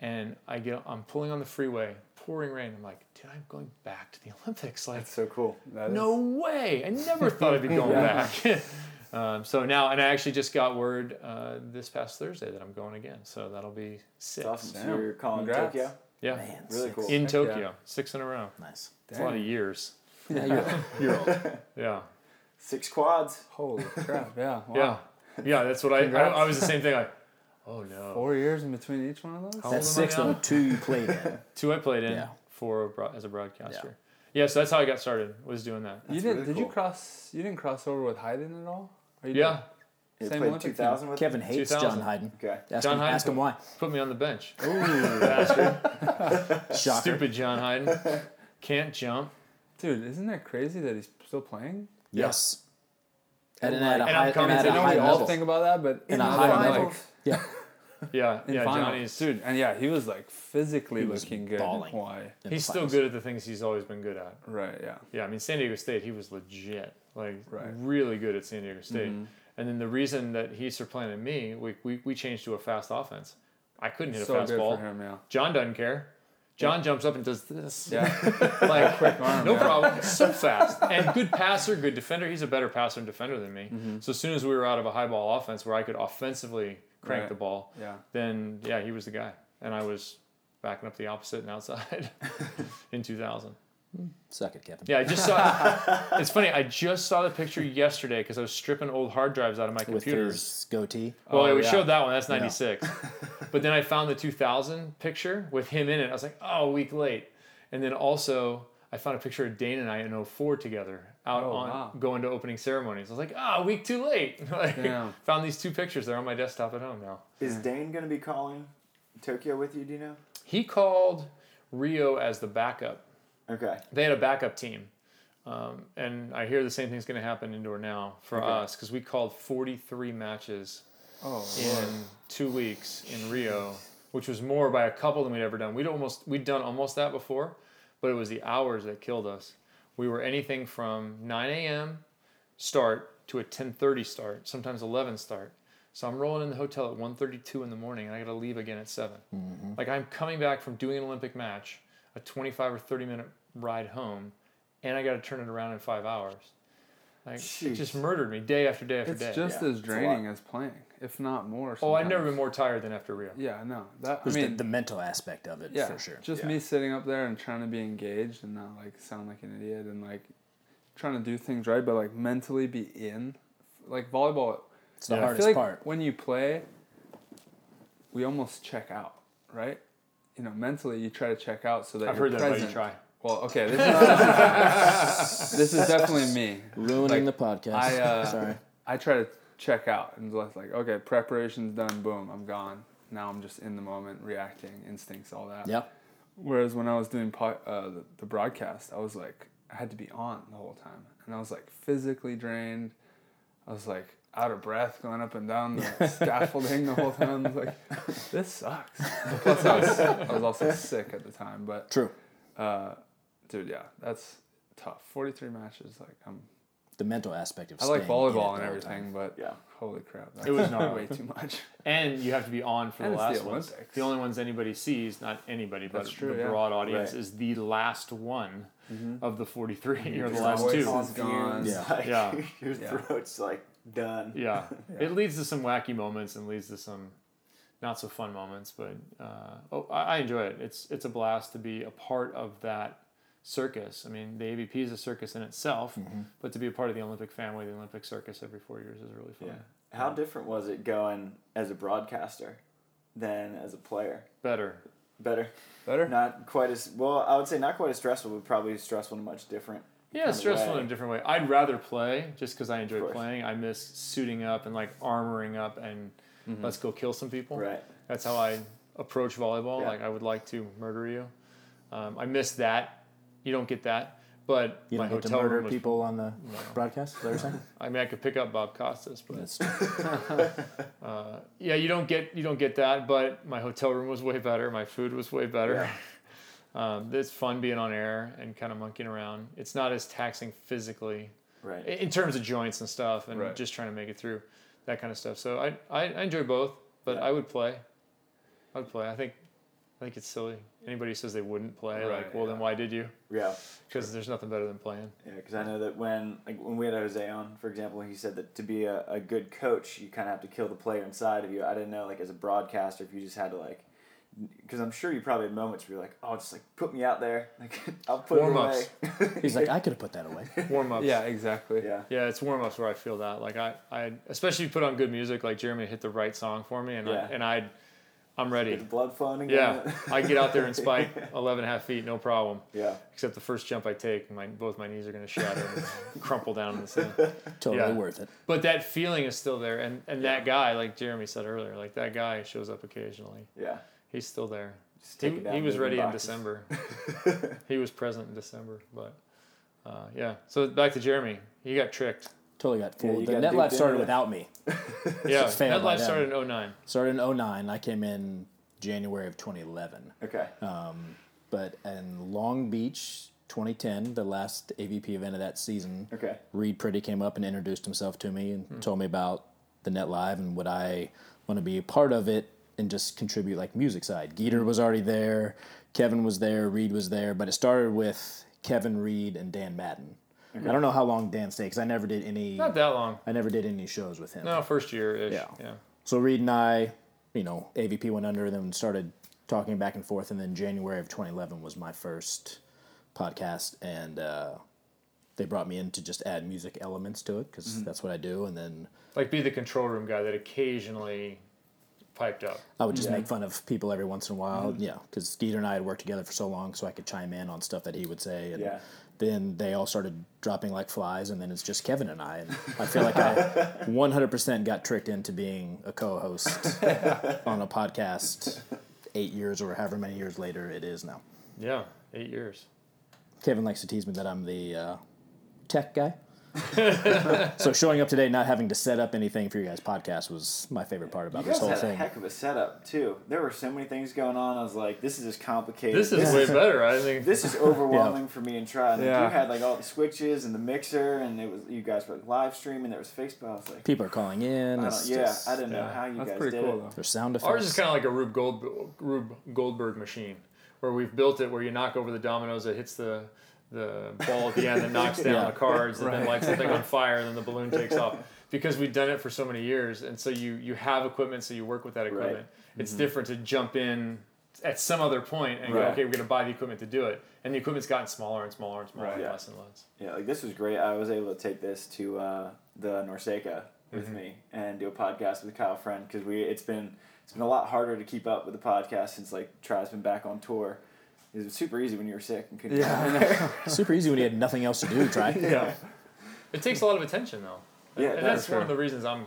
and I get, I'm pulling on the freeway, pouring rain. I'm like, dude, I'm going back to the Olympics. Like, That's so cool. That is- no way. I never thought I'd be going back. um, so now, and I actually just got word uh, this past Thursday that I'm going again. So that'll be six. Awesome. So you're calling Congrats. Tokyo? Yeah. Man, Really six. cool. In Tokyo, yeah. six in a row. Nice. It's a lot of years. Yeah, you're, you're old. Yeah. Six quads. Holy crap! Yeah. Wow. Yeah. Yeah, that's what I, I. I was the same thing. Like, oh no. Four years in between each one of those. How That's old six now? though. Two you played in. Two I played in Yeah. for a bro- as a broadcaster. Yeah. so that's how I got started. Was doing that. you didn't? really Did you cross? You didn't cross over with Hyden at all? Or you Yeah. You Same played Olympic 2000 with Kevin hates 2000. John Hyden. Okay. Ask, John him, Hyden ask him why. Put me on the bench. Ooh, bastard. Stupid John Hyden. Can't jump. Dude, isn't that crazy that he's still playing? Yes. And, And at a and high, I'm and coming at to a I know high we all think about that, but In a now high level. like, Yeah. Yeah. in yeah. finals, Johnny's. dude, and yeah, he was like physically He was looking good. balling. Why? He's still good at the things he's always been good at. Right. Yeah. Yeah, I mean San Diego State, he was legit, like Right. really good at San Diego State. Mhm. And then the reason that he supplanted me, we, we, we changed to a fast offense. I couldn't hit a So fast good ball. for him. Yeah. John doesn't care. John jumps up and does this. Yeah. like Quick arm. no yeah. problem. So fast and good passer, good defender. He's a better passer and defender than me. Mm-hmm. So as soon as we were out of a high ball offense where I could offensively crank Right. the ball, Yeah. then yeah, he was the guy, and I was backing up the opposite and outside in 2000. Suck it, Kevin. Yeah, I just saw. it's funny. I just saw the picture yesterday because I was stripping old hard drives out of my With computers. his goatee. Well, Oh, we yeah. showed that one. That's '96. but then I found the 2000 picture with him in it. I was like, oh, a week late. And then also, I found a picture of Dain and I in 04 together out Oh, on wow. going to opening ceremonies. I was like, oh, a week too late. like, found these two pictures. They're on my desktop at home now. Is Dain going to be calling Tokyo with you? Do you know? He called Rio as the backup. Okay. They had a backup team. Um, and I hear the same thing's going to happen indoor now for Okay. us because we called 43 matches Oh. in two weeks in Rio, which was more by a couple than we'd ever done. We'd almost we'd done almost that before, but it was the hours that killed us. We were anything from 9 a.m. start to a 10:30 start, sometimes 11 start. So I'm rolling in the hotel at 1.32 in the morning, and I got to leave again at 7. Mm-hmm. Like I'm coming back from doing an Olympic match, a 25 or 30 minute ride home, and I got to turn it around in five hours. Like it just murdered me day after day after It's day. It's just Yeah, as draining as playing, if not more. oh, I've never been more tired than after Rio. Yeah, no. That I Just mean, the, the mental aspect of it yeah, for sure. Just Yeah. me sitting up there and trying to be engaged and not like sound like an idiot and like trying to do things right, but like mentally be in. Like volleyball, It's the Yeah. I I hardest feel like part. when you play, we almost check out, right? You know, mentally you try to check out so that I've you're heard that present. you try. Well, okay, this is definitely, this is definitely me. Ruining Like, the podcast. I, uh, Sorry. I try to check out and just like, okay, preparation's done, boom, I'm gone. Now I'm just in the moment, reacting, instincts, all that. Yeah. Whereas when I was doing po- uh, the, the broadcast, I was like, I had to be on the whole time, and I was like physically drained. I was like out of breath, going up and down the scaffolding the whole time. I was like, this sucks. Plus, I was, I was also sick at the time, but True. uh, dude, yeah, that's tough. Forty three matches, like I'm. The mental aspect of I like staying in it volleyball and everything, time. but Yeah. holy crap, that's It was not way too much. And you have to be on for And the last the ones. The only ones anybody sees, not anybody, but That's true, the yeah. broad audience, Right. is the last one of the 43 You're the Your last voice two. is gone. Yeah. Like, Yeah. Your Yeah. throat's like done. Yeah. It leads to some wacky moments and leads to some not so fun moments, but uh, oh, I, I enjoy it. It's it's a blast to be a part of that circus. I mean, the AVP is a circus in itself, Mm-hmm. but to be a part of the Olympic family, the Olympic circus every four years is really fun. Yeah. How different was it going as a broadcaster than as a player? Better. Better. Better. Not quite as well. I would say not quite as stressful, but probably stressful in a much different. Yeah, kind of stressful way. in a different way. I'd rather play just because I enjoy playing. I miss suiting up and like armoring up and let's go kill some people. Right. That's how I approach volleyball. Yeah. Like I would like to murder you. Um, I miss that. You don't get that. But You my don't get to hotel murder room was. people on the broadcast. Is that what you're saying? I mean, I could pick up Bob Costas, but That's uh, yeah, you don't get you don't get that. But my hotel room was way better. My food was way better. um, it's fun being on air and kind of monkeying around. It's not as taxing physically Right. in in terms of joints and stuff, and Right. just trying to make it through that kind of stuff. So I I, I enjoy both, but. I would play. I would play. I think I think it's silly. Anybody who says they wouldn't play, like, Right, well, then why did you? Yeah. Because there's nothing better than playing. Yeah, because I know that when like when we had Jose on, for example, he said that to be a, a good coach, you kind of have to kill the player inside of you. I didn't know like as a broadcaster if you just had to like, because I'm sure you probably had moments where you're like, oh, just like put me out there, like I'll put Warm-ups. away. He's like, I could have put that away. Warm ups. Yeah, exactly. yeah, Yeah, it's warm ups where I feel that. Like I, I especially if you put on good music, like Jeremy hit the right song for me, and Yeah. I, and I, I'm get ready. the blood flowing Yeah. I get out there and spike 11 and a half feet, no problem. yeah, Except the first jump I take, my both my knees are gonna shatter and crumple down in the sand. Totally Yeah. worth it. But that feeling is still there, and and that guy, like Jeremy said earlier, like that guy shows up occasionally. yeah. He's still there. Just He, taking down he was moving ready in. December. he was present in December, but uh, yeah. So back to Jeremy, he got tricked. Totally got fooled. you the got net life started without me. Yeah, It's failed that by life started in 09. Started in 09. I came in January of 2011. Okay. Um, but in Long Beach, 2010, the last AVP event of that season, Okay. Reid Priddy came up and introduced himself to me and Hmm. told me about the Net Live and would I want to be a part of it and just contribute like music side. Geeter was already there, Kevin was there, Reid was there, but it started with Kevin Reid and Dan Madden. I don't know how long Dan stayed because I never did any. Not that long. I never did any shows with him. No, first year ish. Yeah. Yeah. So Reid and I, you know, AVP went under, and then started talking back and forth, and then January of 2011 was my first podcast, and uh, they brought me in to just add music elements to it because that's what I do, and then Like be the control room guy that occasionally piped up. I would just make fun of people every once in a while, yeah, because Skeeter and I had worked together for so long, so I could chime in on stuff that he would say, and Yeah. Then they all started dropping like flies, and then it's just Kevin and I, and I feel like I 100% got tricked into being a co-host on a podcast eight years or however many years later it is now. Yeah. Eight years. Kevin likes to tease me that I'm the uh, tech guy. so showing up today, not having to set up anything for your guys' podcast was my favorite part about You this guys whole had a thing. heck of a setup too. There were so many things going on. I was like, this is just complicated. This is way better. I think. This is overwhelming for me and Tri. Like, Yeah. You had like all the switches and the mixer, and it was you guys were like, live streaming. There was Facebook. I was like, People are calling in. I yeah, just- I didn't know how you That's guys pretty did cool it. though. There's sound effects. Ours is kind of like a Rube, Gold, Rube Goldberg machine, where we've built it where you knock over the dominoes, it hits the the ball at the end, and knocks down Yeah. the cards, and then Right. lights the thing on fire, and then the balloon takes off. Because we've done it for so many years, and so you you have equipment, so you work with that equipment. It's different to jump in at some other point and go, okay, we're going to buy the equipment to do it, and the equipment's gotten smaller and smaller and smaller, Right. and Yeah. less and less. Yeah, like this was great. I was able to take this to uh, the NORCECA with Mm-hmm. me and do a podcast with Kyle Friend because we it's been it's been a lot harder to keep up with the podcast since like Tri's been back on tour. It was super easy when you were sick and couldn't. Yeah, come I there. super easy when you had nothing else to do. Tri. Yeah. It takes a lot of attention though. Yeah, and it that's one of the reasons I'm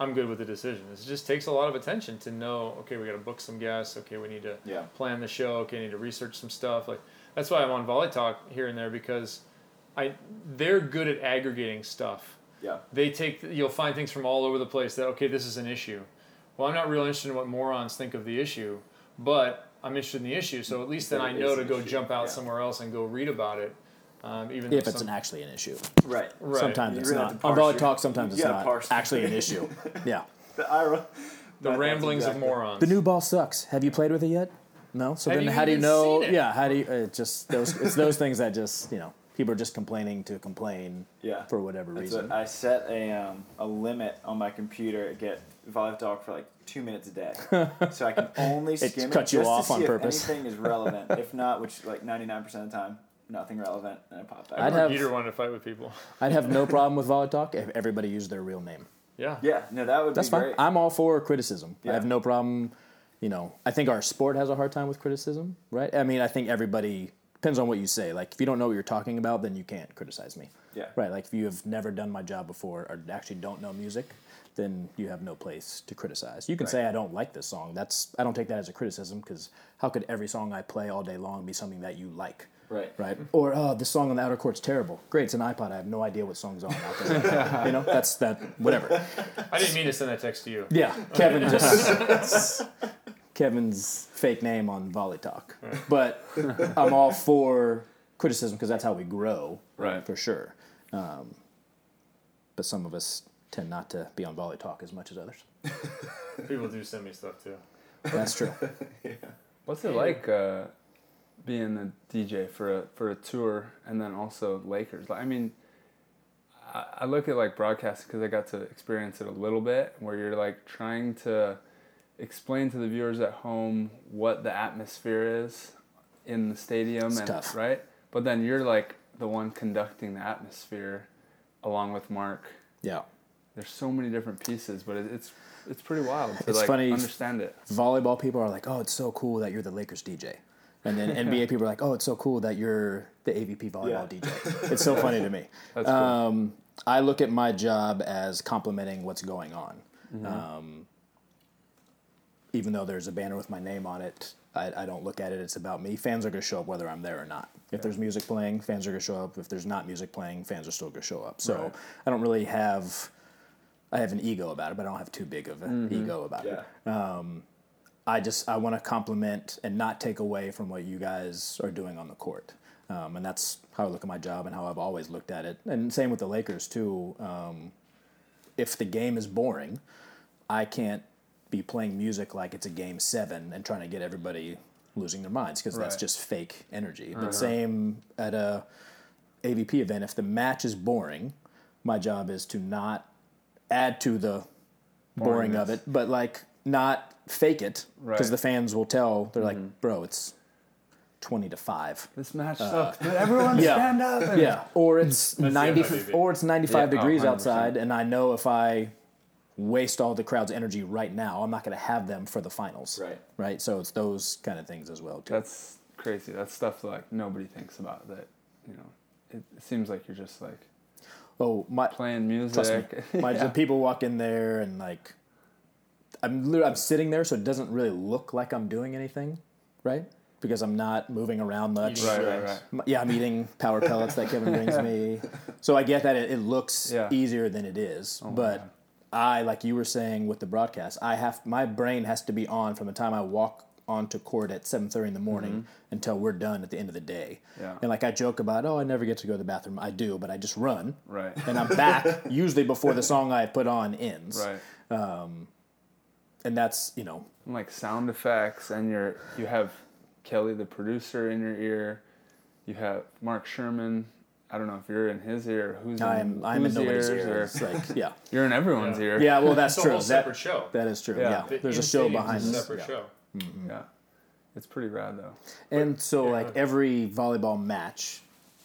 I'm good with the decision. It just takes a lot of attention to know, okay, we got to book some guests, okay, we need to Yeah. plan the show, okay, need to research some stuff. Like that's why I'm on Volley Talk here and there because I they're good at aggregating stuff. Yeah. They take you'll find things from all over the place that okay, this is an issue. Well, I'm not real interested in what morons think of the issue, but I'm interested in the issue, so at least then I know to go issue, jump out yeah. somewhere else and go read about it. Um, even If it's some- an actually an issue. Right. right. Sometimes You it's really have not. to On parse Volley your- Talk, sometimes you it's gotta not parse actually an issue. Yeah. The Ira. the ramblings exactly- of morons. The new ball sucks. Have you played with it yet? No. So Have then, you how do you even know? seen it? Yeah. How do you? It just those. It's those things that just you know people are just complaining to complain Yeah. for whatever That's reason. what I set a um, a limit on my computer to get Volley Talk for like two minutes a day, so I can only It skim it, cuts you just off to on see purpose. If anything is relevant, if not, which like ninety nine percent of the time, nothing relevant, and I pop back. I'd I'd have- Peter wanted to fight with people. I'd have no problem with Volley Talk if everybody used their real name. Yeah. yeah, no, that would That's be fine. great. I'm all for criticism. I have no problem. You know, I think our sport has a hard time with criticism, right? I mean, I think everybody depends on what you say. Like, if you don't know what you're talking about, then you can't criticize me. Yeah. Right. Like, if you have never done my job before or actually don't know music, then you have no place to criticize. You can say I don't like this song. That's I don't take that as a criticism because how could every song I play all day long be something that you like? Right. Right. Or oh, this song on the outer court's terrible. Great, it's an iPod. I have no idea what song's on out there. you know, that's that. Whatever. I didn't mean to send that text to you. Yeah, Kevin just Kevin's fake name on Volley Talk. But I'm all for criticism because that's how we grow, Right. For sure. Um, but some of us tend not to be on Volley Talk as much as others. People do send me stuff too. That's true. yeah. What's it like uh, being a DJ for a for a tour and then also Lakers? Like, I mean, I, I look at like broadcasting because I got to experience it a little bit, where you're like trying to explain to the viewers at home what the atmosphere is in the stadium, It's and tough. right. But then you're like the one conducting the atmosphere, along with Mark. Yeah. There's so many different pieces, but it's it's pretty wild to It's like funny- understand it. Volleyball people are like, oh, it's so cool that you're the Lakers DJ. And then NBA people are like, oh, it's so cool that you're the AVP volleyball Yeah. DJ. It's so funny to me. That's cool. Um, I look at my job as complementing what's going on. Um, even though there's a banner with my name on it, I, I don't look at it. It's about me. Fans are going to show up whether I'm there or not. If there's music playing, fans are going to show up. If there's not music playing, fans are still going to show up. So Right. I don't really have. I have an ego about it, but I don't have too big of an ego about it. yeah. I just I want to compliment and not take away from what you guys are doing on the court, um, and that's how I look at my job and how I've always looked at it. And same with the Lakers too. Um, if the game is boring, I can't be playing music like it's a game seven and trying to get everybody losing their minds because that's just fake energy. But uh-huh. same at a AVP event, if the match is boring, my job is to not add to the boring of it, but like not fake it because Right. the fans will tell. They're like, mm-hmm. bro, it's twenty to five. This match uh, sucks, but everyone yeah. stand up. And Yeah, or it's the ninety, or it's ninety-five Yeah, oh, degrees 100%. outside, and I know if I waste all the crowd's energy right now, I'm not going to have them for the finals. Right. Right. So it's those kind of things as well too. That's crazy. That's stuff that like nobody thinks about. That you know, it, it seems like you're just like oh my. playing Trust me, music. my, yeah. the people walk in there and like, I'm I'm sitting there, so it doesn't really look like I'm doing anything, right? Because I'm not moving around much. Right, right, right. Yeah, I'm eating power pellets that Kevin brings me. So I get that it, it looks Yeah. easier than it is, oh my but God. I, like you were saying with the broadcast, I have my brain has to be on from the time I walk onto court at seven thirty in the morning until we're done at the end of the day. Mm-hmm. Yeah. And like I joke about, oh, I never get to go to the bathroom. I do, but I just run, Right. and I'm back usually before the song I put on ends. Right. And that's you know like sound effects, and you're you have Kelly the producer in your ear. You have Mark Sherman. I don't know if you're in his ear. Or who's I in am I'm in whose nobody's ears, ear. or- It's like yeah, You're in everyone's Yeah. ear. yeah. Well, that's It's a true. whole That, separate show. that is true. Yeah. Yeah, The there's a show behind is a this. separate mm-hmm. Yeah. show. Yeah. It's pretty rad though. And so, yeah. like every volleyball match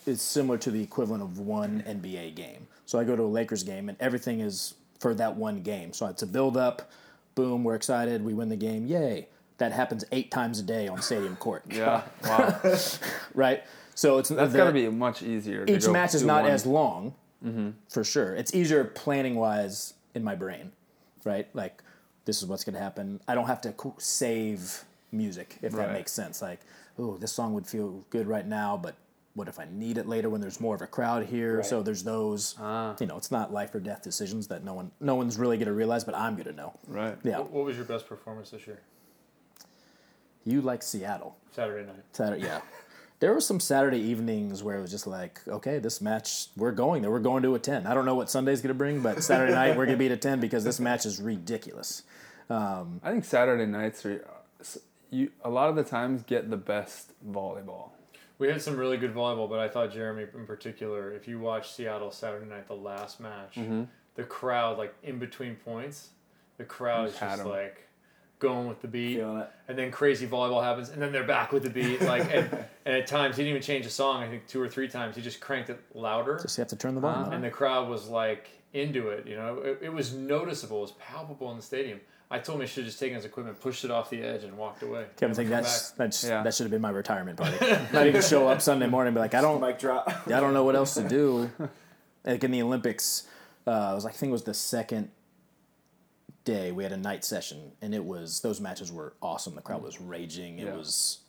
is similar to the equivalent of one NBA game. So I go to a Lakers game, and everything is for that one game. So it's a build up. Boom, we're excited. We win the game. Yay! That happens eight times a day on stadium court. Yeah. Wow. Right. So it's That's the- got to be much easier. to each go match is not one. as long, for sure. It's easier planning wise in my brain, right? Like this is what's going to happen. I don't have to save music if that makes sense. Like, oh, this song would feel good right now, but what if I need it later when there's more of a crowd here? So there's those. ah. You know, it's not life or death decisions that no one, no one's really going to realize, but I'm going to know. Right. Yeah, What, what was your best performance this year? you like Seattle. Saturday night. Saturday, yeah. There were some Saturday evenings where it was just like, okay, this match, we're going there. We're going to a 10. I don't know what Sunday's going to bring, but Saturday night, we're going to be at a 10 because this match is ridiculous. I think Saturday nights are you a lot of the times get the best volleyball. We had some really good volleyball, but I thought Jeremy in particular, if you watch Seattle Saturday night, the last match, Mm-hmm. the crowd, like in between points, the crowd is Just had just 'em. like going with the beat. Feeling it. And then crazy volleyball happens, and then they're back with the beat. Like, and, and at times he didn't even change the song. I think two or three times he just cranked it louder, Just have to turn the volume up. and the crowd was like into it. You know, it, it was noticeable, it was palpable in the stadium. I told him he should have just taken his equipment, pushed it off the edge, and walked away. Kevin, Never think that's, back. that's Yeah. that should have been my retirement party. Not even show up Sunday morning and be like, I don't, Mic drop. I don't know what else to do. Like in the Olympics, uh, it was like, I think it was the second day we had a night session, and it was those matches were awesome. The crowd was mm-hmm. raging. It Yeah. was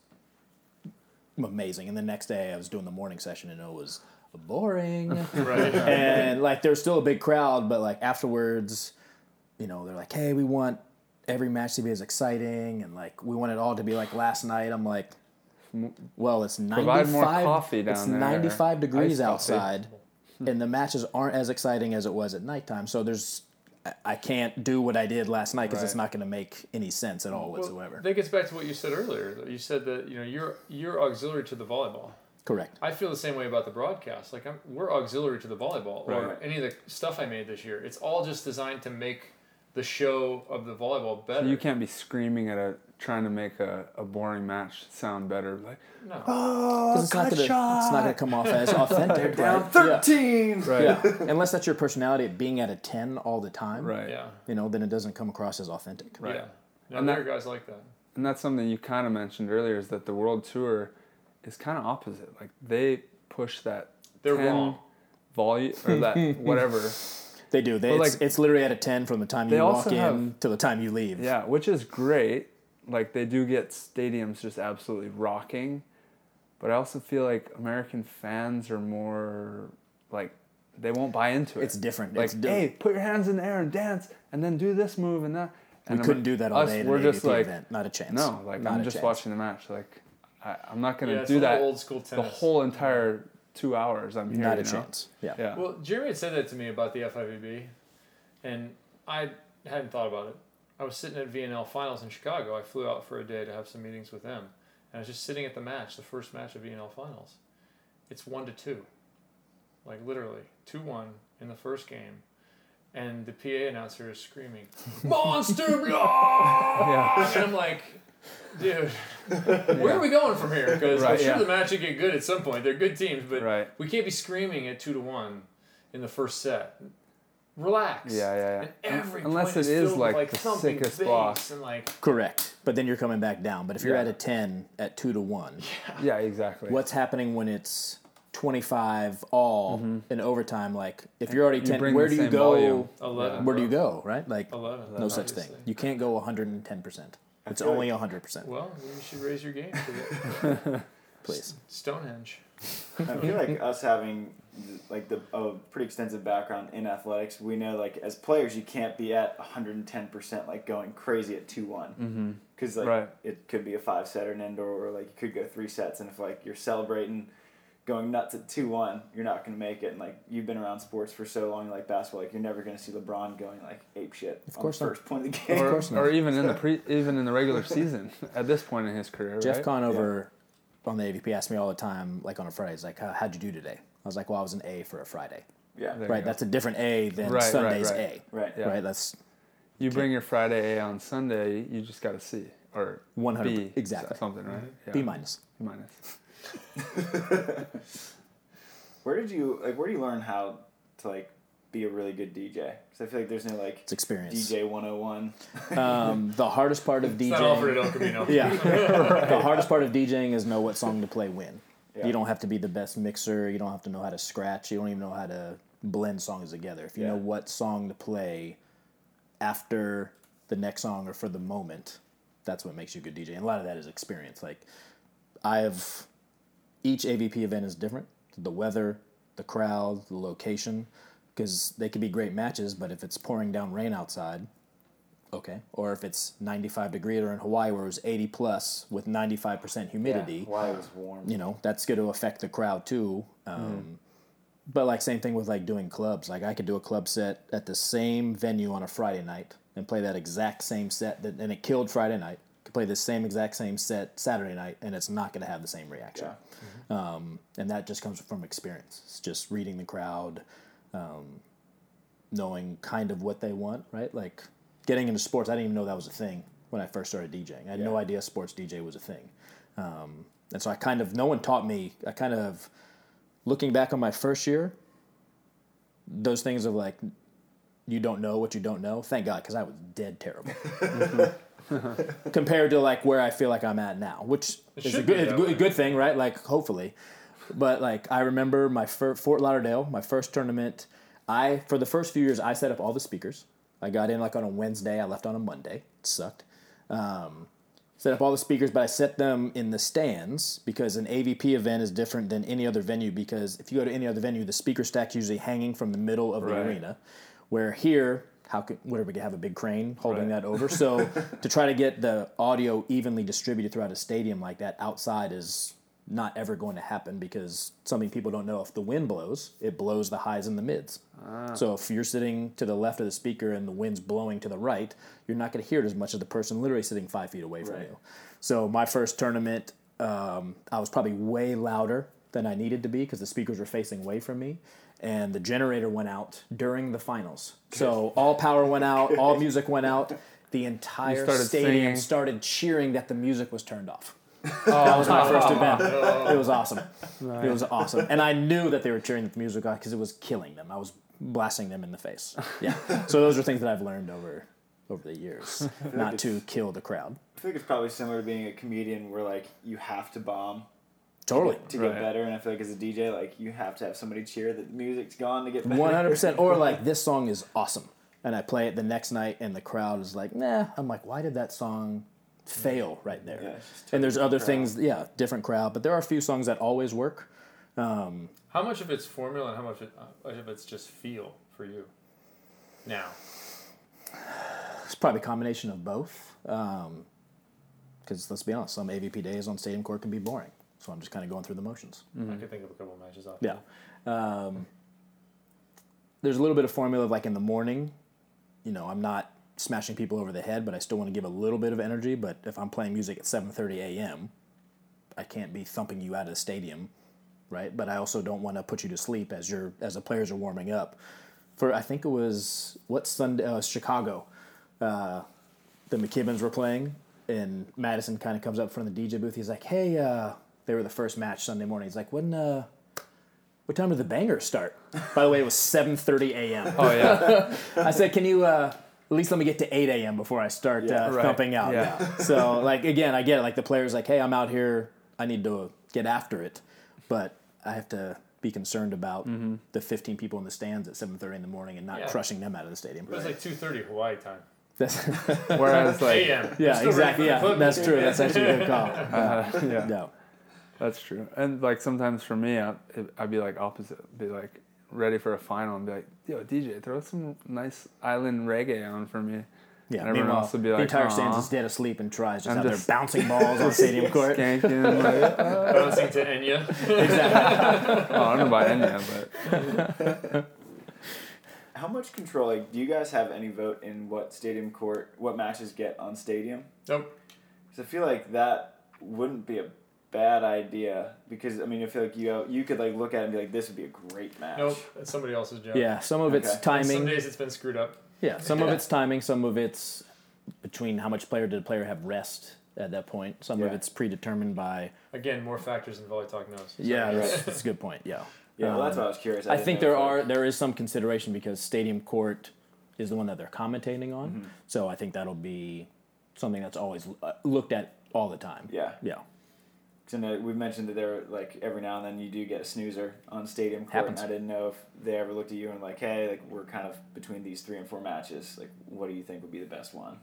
amazing. And the next day I was doing the morning session, and it was boring. Right. and like there's still a big crowd, but like afterwards, you know, they're like, "Hey, we want every match to be as exciting, and like we want it all to be like last night." I'm like, "Well, it's 95. More coffee it's down there. 95 degrees Iced coffee. outside, and the matches aren't as exciting as it was at nighttime. So there's." I- can't do what I did last night because it's not going to make any sense at all Well, whatsoever. that gets back to what you said earlier. You said that you know you're you're auxiliary to the volleyball. Correct. I feel the same way about the broadcast. Like I'm, we're auxiliary to the volleyball or any of the stuff I made this year. It's all just designed to make the show of the volleyball better. You can't be screaming at a trying to make a, a boring match sound better. Like No. Oh, because it's, not gonna- it's not going to come off as authentic. Down right? Yeah. 13. right, Yeah, unless that's your personality of being at a 10 all the time. right. Yeah. You know, then it doesn't come across as authentic. Right. Yeah. No, And there that- are guys like that. And that's something you kind of mentioned earlier is that the world tour is kind of opposite. Like they push that They're 10 wrong. volume or that whatever. They do. They, it's, like, it's literally at a 10 from the time you walk in have- to the time you leave. Yeah, which is great. Like they do get stadiums just absolutely rocking, but I also feel like American fans are more like they won't buy into it. It's different. Like, It's di- hey, put your hands in the air and dance, and then do this move and that. We And couldn't do that all us, day We're just like, event. Not a chance. no, like Not I'm just chance. watching the match. Like I, I'm not gonna Yeah, do that old school the whole entire two hours. I'm here. Not a you know? chance. Yeah. Yeah. Well, Jeremy had said that to me about the FIVB, and I hadn't thought about it. I was sitting at VNL finals in Chicago. I flew out for a day to have some meetings with them, and I was just sitting at the match, the first match of VNL finals. It's one to two, like literally two one in the first game, and the PA announcer is screaming, "Monster block!" Yeah. And I'm like, dude, where are we going from here? Because I'm sure yeah. the match will get good at some point. They're good teams, but Right. we can't be screaming at two to one in the first set. Relax. Yeah, yeah, yeah. And every Unless point it is is like like the sickest bass block. and like Correct. But then you're coming back down. But if you're Yeah. at a 10 at 2 to 1, Yeah, exactly. what's happening when it's 25 all mm-hmm. in overtime? Like, if you're already 10, bring where do you go? volume. eleven. Where do you go, right? Like, Eleven. no such obviously. thing. You can't go 110%. It's feel only 100%. Well, you should raise your game, please. Stonehenge. I feel like us having like the a pretty extensive background in athletics, we know like as players you can't be at 110% like going crazy at 2-1. Mm-hmm. Cuz like Right. it could be a 5 set or an indoor or like you could go 3 sets and if like you're celebrating going nuts at 2-1, you're not going to make it and like you've been around sports for so long like basketball like you're never going to see LeBron going like ape shit Of on course the not. first point of the game. Or, course not. or even in the pre, even in the regular season at this point in his career, Jeff right? Conover on the AVP asked me all the time, like on a Friday, he's like, How, how'd you do today? I was like, well, I was an A for a Friday. Yeah. There right, that's a different A than Right, right, Sunday's right. Right. Yeah. A. Right, that's You bring your Friday A on Sunday, you just got to C or 100 B, exactly. something, right? Mm-hmm. Yeah. B minus. B minus. Where did you like where do you learn how to like be a really good DJ? Cuz I feel like there's no like It's experience. DJ 101. Um, the hardest part of It's not Alfred DJing. El Camino. Yeah. the hardest part of DJing is know what song to play when. Yeah. You don't have to be the best mixer. You don't have to know how to scratch. You don't even know how to blend songs together. If you Yeah. know what song to play after the next song or for the moment, that's what makes you a good DJ. And a lot of that is experience. Like I've each AVP event is different. The weather, the crowd, the location, because they could be great matches, but if it's pouring down rain outside, okay. Or if it's 95 degree or in Hawaii where it was 80 plus with 95% humidity, Why it was warm. you know, that's going to affect the crowd too. Um, But like same thing with like doing clubs. Like I could do a club set at the same venue on a Friday night and play that exact same set that and it killed Friday night. Play the same exact same set Saturday night and it's not going to have the same reaction. Yeah. Um, and that just comes from experience. It's just reading the crowd, um, knowing kind of what they want, right? Like getting into sports, I didn't even know that was a thing when I first started DJing. I had no idea sports DJ was a thing. Um, and so I kind of, no one taught me, I kind of, looking back on my first year, those things of like, you don't know what you don't know. Thank God, because I was dead terrible. Compared to like where I feel like I'm at now, which is a good, that good, good thing, right? Like hopefully, but like I remember my fir- Fort Lauderdale, my first tournament. I for the first few years I set up all the speakers. I got in like on a Wednesday. I left on a Monday. It sucked. Um, set up all the speakers, but I set them in the stands because an AVP event is different than any other venue. Because if you go to any other venue, the speaker stack's usually hanging from the middle of the Right. arena, where here. How could whatever we could have a big crane holding Right. that over? So to try to get the audio evenly distributed throughout a stadium like that outside is not ever going to happen because something people don't know if the wind blows, it blows the highs and the mids. So if you're sitting to the left of the speaker and the wind's blowing to the right, you're not going to hear it as much as the person literally sitting five feet away from Right. you. So my first tournament, um, I was probably way louder than I needed to be because the speakers were facing away from me. And the generator went out during the finals. So all power went out, all music went out. The entire started stadium singing. started cheering that the music was turned off. That was my first oh. event. It was awesome. It was awesome. And I knew that they were cheering the music off because it was killing them. I was blasting them in the face. Yeah. So those are things that I've learned over over the years, not to kill the crowd. I think it's probably similar to being a comedian where like you have to bomb Totally. to get Right. better, and I feel like as a DJ, like you have to have somebody cheer that the music's gone to get better. One hundred percent. Or like this song is awesome, and I play it the next night, and the crowd is like, "Nah." I'm like, "Why did that song fail right there?" Yeah, it's and there's other different things, yeah, different crowd, but there are a few songs that always work. Um, how much of it's formula and how much, it, how much of it's just feel for you now? It's probably a combination of both. Um, because let's be honest, some AVP days on stadium court can be boring. So I'm just kind of going through the motions. I could think of a couple of matches off. Yeah. Um, there's a little bit of formula of like in the morning, you know, I'm not smashing people over the head, but I still want to give a little bit of energy. But if I'm playing music at 7:30 a.m., I can't be thumping you out of the stadium, right? But I also don't want to put you to sleep as your as the players are warming up. For I think it was what Sunday, uh, Chicago, uh, the McKibbins were playing, and Maddison kind of comes up from the DJ booth. He's like, "Hey, uh, they were the first match Sunday morning." He's like, "When, uh, what time did the bangers start?" By the way, it was 7:30 a.m. Oh yeah. I said, "Can you uh, at least let me get to 8 a.m. before I start Yeah, uh, right. thumping out?" Yeah. So like again, I get it. Like the player's like, "Hey, I'm out here. I need to get after it," but I have to be concerned about the 15 people in the stands at 7:30 in the morning and not Yeah. crushing them out of the stadium. It was like 2.30 Hawaii time. That's, Whereas like yeah, exactly. Yeah, that's true. That's actually a good call. uh, yeah. No. That's true. And like sometimes for me, I, I'd be like opposite. Be like ready for a final and be like, yo, DJ, throw some nice island reggae on for me. Yeah, And everyone meanwhile, else would be like, the entire stand's is dead asleep and tries just I'm out there bouncing balls on stadium court. Skanking, like, uh, Bouncing to Enya. oh, I don't know about Enya, but How much control? Like, do you guys have any vote in what stadium court, what matches get on stadium? Nope. Because I feel like that wouldn't be a bad idea. Because I mean, I feel like you you could like look at it and be like, this would be a great match. Nope. It's somebody else's job. Yeah, some of it's Okay. And timing. Some days it's been screwed up. Yeah, some of it's timing, some of it's between how much player did the player have rest at that point. Some of it's predetermined by. Again, more factors than Volley Talk knows. So- Yeah, that's, that's a good point. Yeah. Yeah, well, that's Um, what I was curious. I didn't think there are there is some consideration because Stadium Court is the one that they're commentating on. Mm-hmm. So I think that'll be something that's always uh, looked at all the time. Yeah. Yeah. 'Cause know we've mentioned that there, like every now and then, you do get a snoozer on stadium court, Happens. and I didn't know if they ever looked at you and like, hey, like we're kind of between these three and four matches. Like, what do you think would be the best one?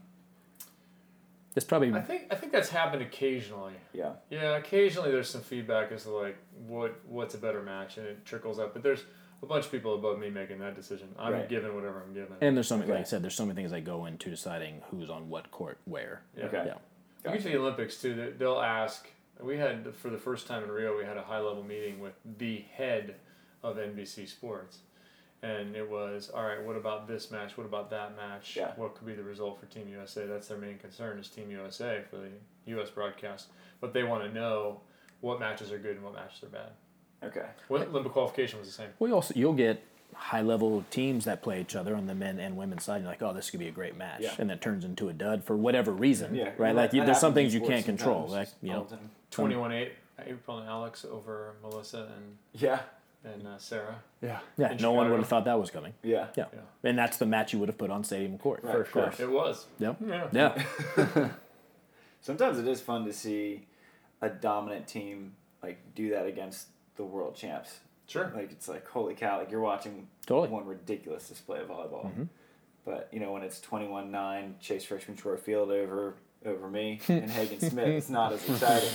It's probably I think I think that's happened occasionally. Yeah, Yeah, occasionally there's some feedback as to like what what's a better match, and it trickles up. But there's a bunch of people above me making that decision. I'm Right. given whatever I'm given. and there's so many like I said, there's so many things that go into deciding who's on what court where. yeah. Okay. Yeah. You get to the Olympics too. They'll ask. We had for the first time in Rio, we had a high level meeting with the head of NBC Sports, and it was all right. What about this match? What about that match? Yeah. What could be the result for Team USA? That's their main concern is Team USA for the U.S. broadcast, but they want to know what matches are good and what matches are bad. okay, What Olympic qualification was the same. Well, you also you'll get high level teams that play each other on the men and women's side. You're like, oh, this could be a great match, Yeah. and that turns into a dud for whatever reason. yeah, right. Like you, there's some things you can't control. sometimes, Like you know, the time. Twenty-one eight. April and Alix over Melissa and Yeah, and uh, Sarah. yeah. yeah, in no one Chicago. would have thought that was coming. yeah, Yeah. Yeah. and that's the match you would have put on Stadium Court Right, for of sure. course. It was. Yep. Yeah. Yeah. Sometimes it is fun to see a dominant team like do that against the world champs. Sure. Like it's like holy cow! Like you're watching Totally. one ridiculous display of volleyball. Mhm. But you know when it's twenty one nine Chase Frishman Shore Field over over me and Hagen Smith, it's not as exciting.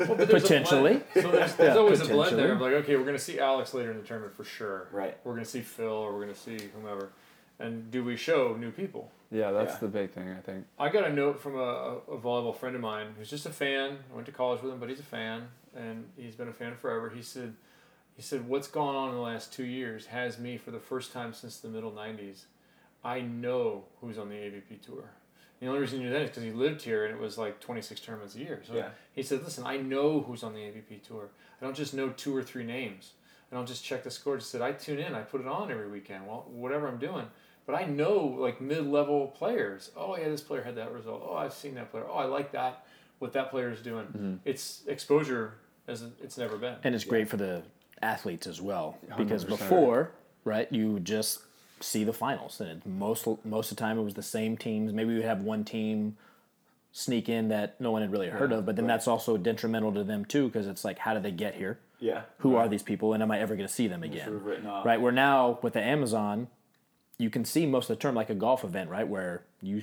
Well, but Potentially. So there's, there's Yeah, always a blend potentially. there of like, okay, we're going to see Alix later in the tournament for sure. Right. We're going to see Phil or we're going to see whomever. And do we show new people? Yeah, that's Yeah. the big thing, I think. I got a note from a, a, a volleyball friend of mine who's just a fan. I went to college with him, but he's a fan, and he's been a fan forever. He said, he said, what's gone on in the last two years has me for the first time since the middle '90s. I know who's on the AVP tour. The only reason you knew that is because he lived here, and it was like 26 tournaments a year. So Yeah. he said, listen, I know who's on the AVP tour. I don't just know two or three names. I don't just check the scores. He said, I tune in. I put it on every weekend. Well, whatever I'm doing. But I know like mid-level players. Oh yeah, this player had that result. Oh, I've seen that player. Oh, I like that. What that player is doing. Mm-hmm. It's exposure as it's never been. and it's great for the athletes as well because 100%. before right you just see the finals. And it, most most of the time it was the same teams. Maybe we have one team sneak in that no one had really heard of but then that's also detrimental to them too because it's like how did they get here? Yeah. who are these people? And am i ever going to see them Sort again? of written off. right where now with the amazon you can see most of the term like a golf event right? Where you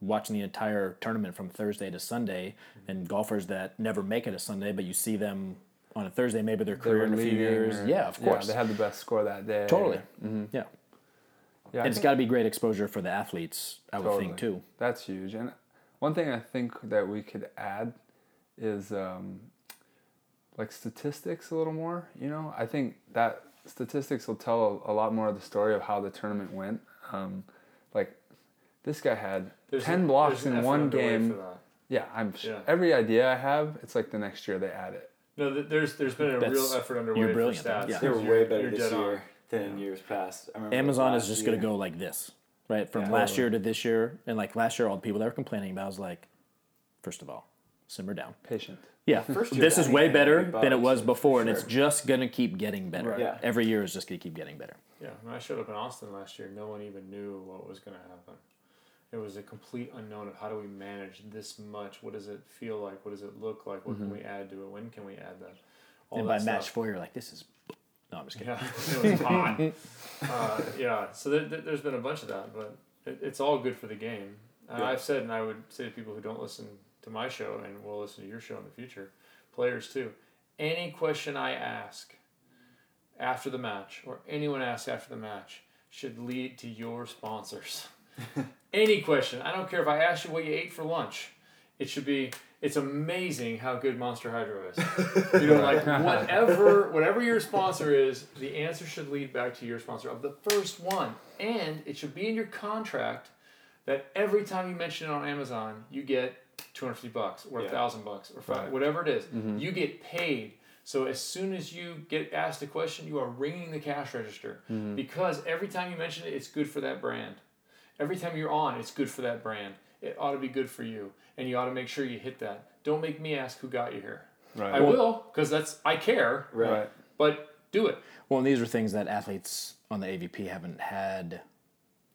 watching the entire tournament from thursday to sunday and golfers that never make it a sunday but you see them on a thursday maybe their career in a few years. or- yeah of course. they had the best score that day. totally. Mhm. yeah Yeah, I and it's think- got to be great exposure for the athletes i would think too That's huge. And one thing I think that we could add is um, like statistics a little more. You know, I think that statistics will tell a, a lot more of the story of how the tournament went. Um, like this guy had There's ten an- blocks in one game. Yeah, I'm. sh Yeah. Every idea I have, it's like the next year they add it. No, there's there's been a That's- real effort underway you're for stats. yeah. They were You're- way better you're this dead on. Year than in years past. I remember amazon is just going to go like this right from Yeah. last year to this year and like last year all the people that were complaining about I was like first of all simmer down Patient. yeah First year this is way better than it was for before and it's just going to keep getting better Right. Yeah. every year is just going to keep getting better Yeah, when I showed up in Austin last year, no one even knew what was going to happen. It was a complete unknown of how do we manage this much? What does it feel like? What does it look like? What can mm-hmm. we add to it? When can we add that? All and that by stuff. match four you're like this is no i'm just kidding Yeah, it was hot. uh, yeah, so there, there, there's been a bunch of that, but it, it's all good for the game. And Yeah. I've said, and I would say to people who don't listen to my show and will listen to your show in the future, players too, any question I ask after the match or anyone asks after the match should lead to your sponsors. any question. I don't care if I ask you what you ate for lunch. It should be it's amazing how good Monster Hydro is. You know, like whatever whatever your sponsor is, the answer should lead back to your sponsor of the first one. And it should be in your contract that every time you mention it on Amazon, you get 250 bucks or a Yeah. thousand bucks or five, Right. whatever it is. Mm-hmm. You get paid. So as soon as you get asked a question, you are ringing the cash register mm-hmm. because every time you mention it, it's good for that brand. Every time you're on, it's good for that brand. It ought to be good for you, and you ought to make sure you hit that. Don't make me ask who got you here. Right. I will because that's I care, Right. Right. but do it. Well, and these are things that athletes on the AVP haven't had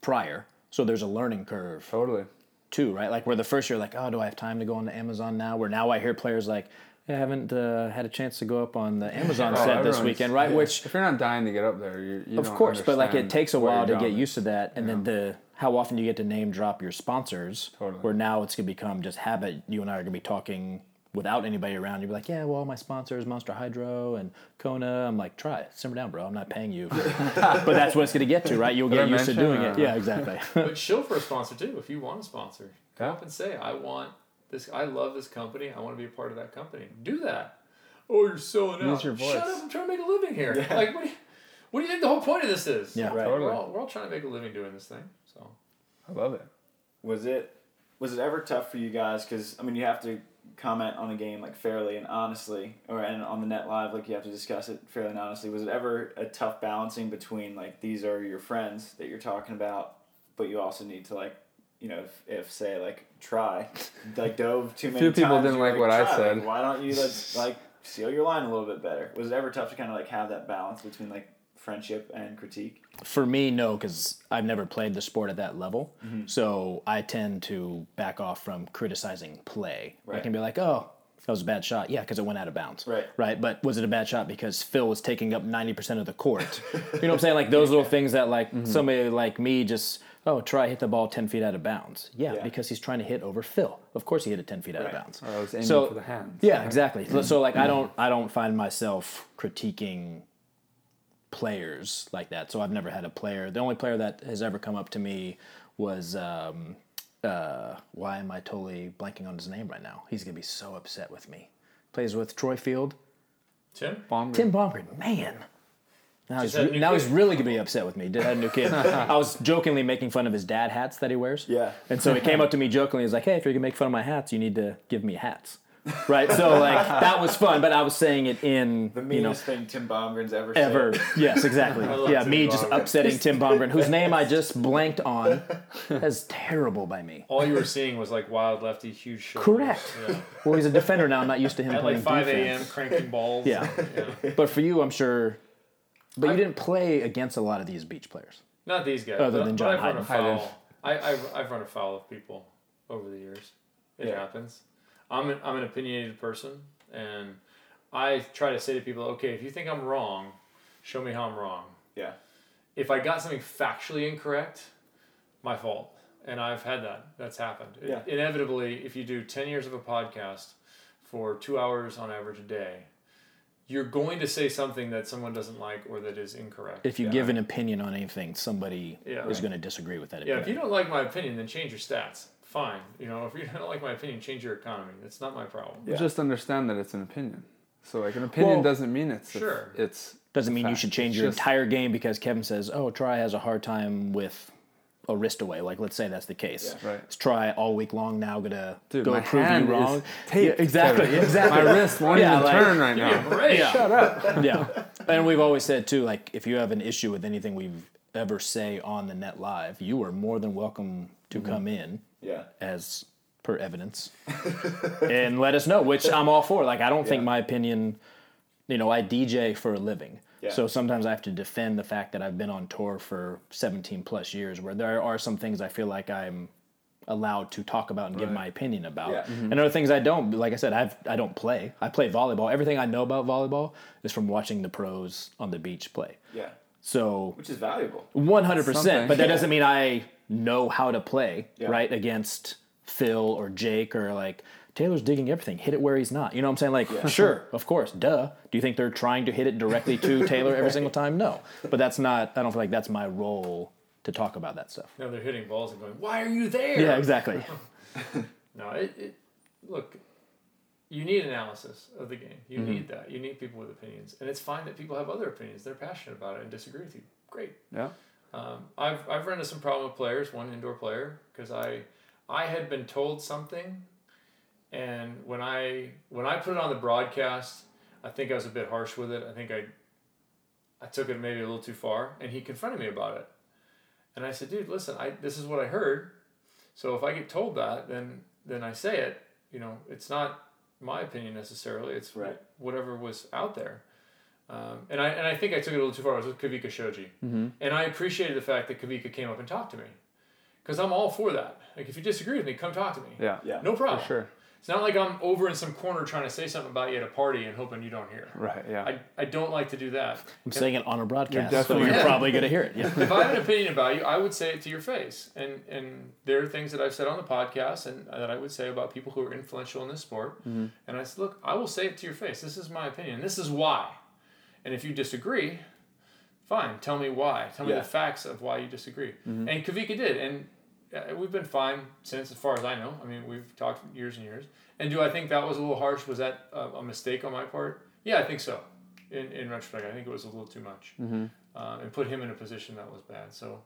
prior. So there's a learning curve Totally. too, right? Like where the first year, like, oh, do I have time to go on the Amazon now? Where now I hear players like, I haven't uh, had a chance to go up on the Amazon Oh, set this weekend, right? Which If you're not dying to get up there, you, you of don't course, but like it takes a while to get job used to that, and then the how often you get to name drop your sponsors. Totally. Where now it's gonna become just habit. You and I are gonna be talking without anybody around. You'll be like, yeah, well, my sponsors, Monster Hydro and Kona. I'm like, try it, simmer down, bro. I'm not paying you, but that's what it's gonna get to, right? You'll get used to doing it. Uh, yeah, exactly. But show for a sponsor too if you want a sponsor. Come Yeah. up and say, I want this. I love this company. I want to be a part of that company. Do that. Oh, you're selling out. Use your voice. Shut up! I'm trying to make a living here. Like, what do, you, what do you think the whole point of this is? Yeah. Right. We're Totally. all, we're all trying to make a living doing this thing. So I love it. Was it was it ever tough for you guys? Because I mean, you have to comment on a game like fairly and honestly, or and on the net live, like you have to discuss it fairly and honestly. Was it ever a tough balancing between like these are your friends that you're talking about, but you also need to like. You know, if, if say like Tri, like dove too many Few people times, didn't you're like what I said." Like, why don't you like, like seal your line a little bit better? Was it ever tough to kind of like have that balance between like friendship and critique? For me, no, because I've never played the sport at that level. Mm-hmm. So I tend to back off from criticizing play. Right. I can be like, oh, that was a bad shot. Yeah, because it went out of bounds. Right. Right. But was it a bad shot because Phil was taking up 90% of the court? you know what I'm saying? Like those little things that, like, Mm-hmm. somebody like me just, oh, Tri hit the ball 10 feet out of bounds. Yeah, Yeah. because he's trying to hit over Phil. Of course he hit it 10 feet out of bounds. Or I was aiming So- for the hands. Yeah, exactly. So- So like I don't I don't find myself critiquing players like that. So I've never had a player. The only player that has ever come up to me was um, uh, why am I totally blanking on his name right now? He's gonna be so upset with me. Plays with Troy Field. Tim, Baumgart. Tim Bomgren, man. Now he's, re- now he's really gonna be upset with me. Did have a new kid. I was jokingly making fun of his dad hats that he wears. Yeah. And so he came up to me jokingly. He was like, "Hey, if you're gonna make fun of my hats, you need to give me hats." Right. So like that was fun, but I was saying it in The you know meanest thing Tim Bomgren's ever ever. said. Yes, exactly. Yeah, Tim me just upsetting Tim Bomgren, whose name I just blanked on. That's terrible by me. all you were seeing was like wild lefty, huge shoulders. Correct. Yeah. Well, he's a defender now. I'm not used to him At playing like five a.m. cranking balls. Yeah. yeah. But for you, I'm sure. But you didn't play against a lot of these beach players. Not these guys. Other but, than but John I've run a foul. I, I've, I've run a foul of people over the years. It Yeah. happens. I'm an, I'm an opinionated person, and I try to say to people, okay, if you think I'm wrong, show me how I'm wrong. Yeah. If I got something factually incorrect, my fault. And I've had that. That's happened. Yeah. Inevitably, if you do 10 years of a podcast for two hours on average a day, you're going to say something that someone doesn't like or that is incorrect. If you Yeah. give an opinion on anything, somebody Yeah. is going to disagree with that Yeah, if you don't like my opinion, then change your stats. Fine. You know, if you don't like my opinion, change your economy. That's not my problem. Yeah. Just understand that it's an opinion. So like an opinion Well, doesn't mean it's a- Sure. it's Doesn't a mean you should change It's your just- entire game because Kevin says, "Oh, Tri has a hard time with a wrist away." Like, let's say that's the case. Yeah. Right. Let's try all week long now. Gonna Dude, go my prove hand you wrong. taped, Yeah, exactly. Exactly. My wrist won't Yeah, even like- turn right now. Great. Shut up. yeah. And we've always said too, like if you have an issue with anything we've ever say on the net live, you are more than welcome to Mm-hmm. come in Yeah. as per evidence and let us know, which I'm all for. Like I don't think my opinion, you know, I DJ for a living. Yeah. So sometimes I have to defend the fact that I've been on tour for 17 plus years where there are some things I feel like I'm allowed to talk about and give my opinion about. Yeah. And mm-hmm. other things I don't. Like I said, I've I don't play. I play volleyball. Everything I know about volleyball is from watching the pros on the beach play. Yeah. So Which is valuable. 100%, but that doesn't mean I know how to play, Yeah. right, against Phil or Jake or like Taylor's digging everything. Hit it where he's not. You know what I'm saying? Like, sure, of course, duh. Do you think they're trying to hit it directly to Taylor every single time? No. But that's not, I don't feel like that's my role to talk about that stuff. No, they're hitting balls and going, "Why are you there?" Yeah, exactly. No, it, it look. You need analysis of the game. You mm-hmm. need that. You need people with opinions, and it's fine that people have other opinions. They're passionate about it and disagree with you. Great. Yeah. Um, I've I've run into some problem with players. One indoor player because I I had been told something, and when I when I put it on the broadcast, I think I was a bit harsh with it. I think I I took it maybe a little too far, and he confronted me about it. And I said, "Dude, listen, I this is what I heard. So if I get told that, then then I say it. You know, it's not my opinion necessarily. It's Right. whatever was out there." Um, and I and I think I took it a little too far. I was with Kavika Shoji, mm-hmm. and I appreciated the fact that Kavika came up and talked to me, because I'm all for that. Like if you disagree with me, come talk to me. Yeah. Yeah. No problem. For sure. It's not like I'm over in some corner trying to say something about you at a party and hoping you don't hear. Right. Yeah. I, I don't like to do that. I'm saying it on a broadcast, You're so definitely- you're Yeah. probably going to hear it. Yeah. if I have an opinion about you, I would say it to your face. And and there are things that I've said on the podcast and uh, that I would say about people who are influential in this sport. Mm-hmm. And I said, look, I will say it to your face. This is my opinion. This is why. And if you disagree, fine. Tell me why. Tell me Yeah. the facts of why you disagree. And Kavika did, and uh, we've been fine since, as far as I know. I mean, we've talked years and years. And do I think that was a little harsh? Was that a, a mistake on my part? Yeah, I think so. In in retrospect, I think it was a little too much, um, and put him in a position that was bad. So.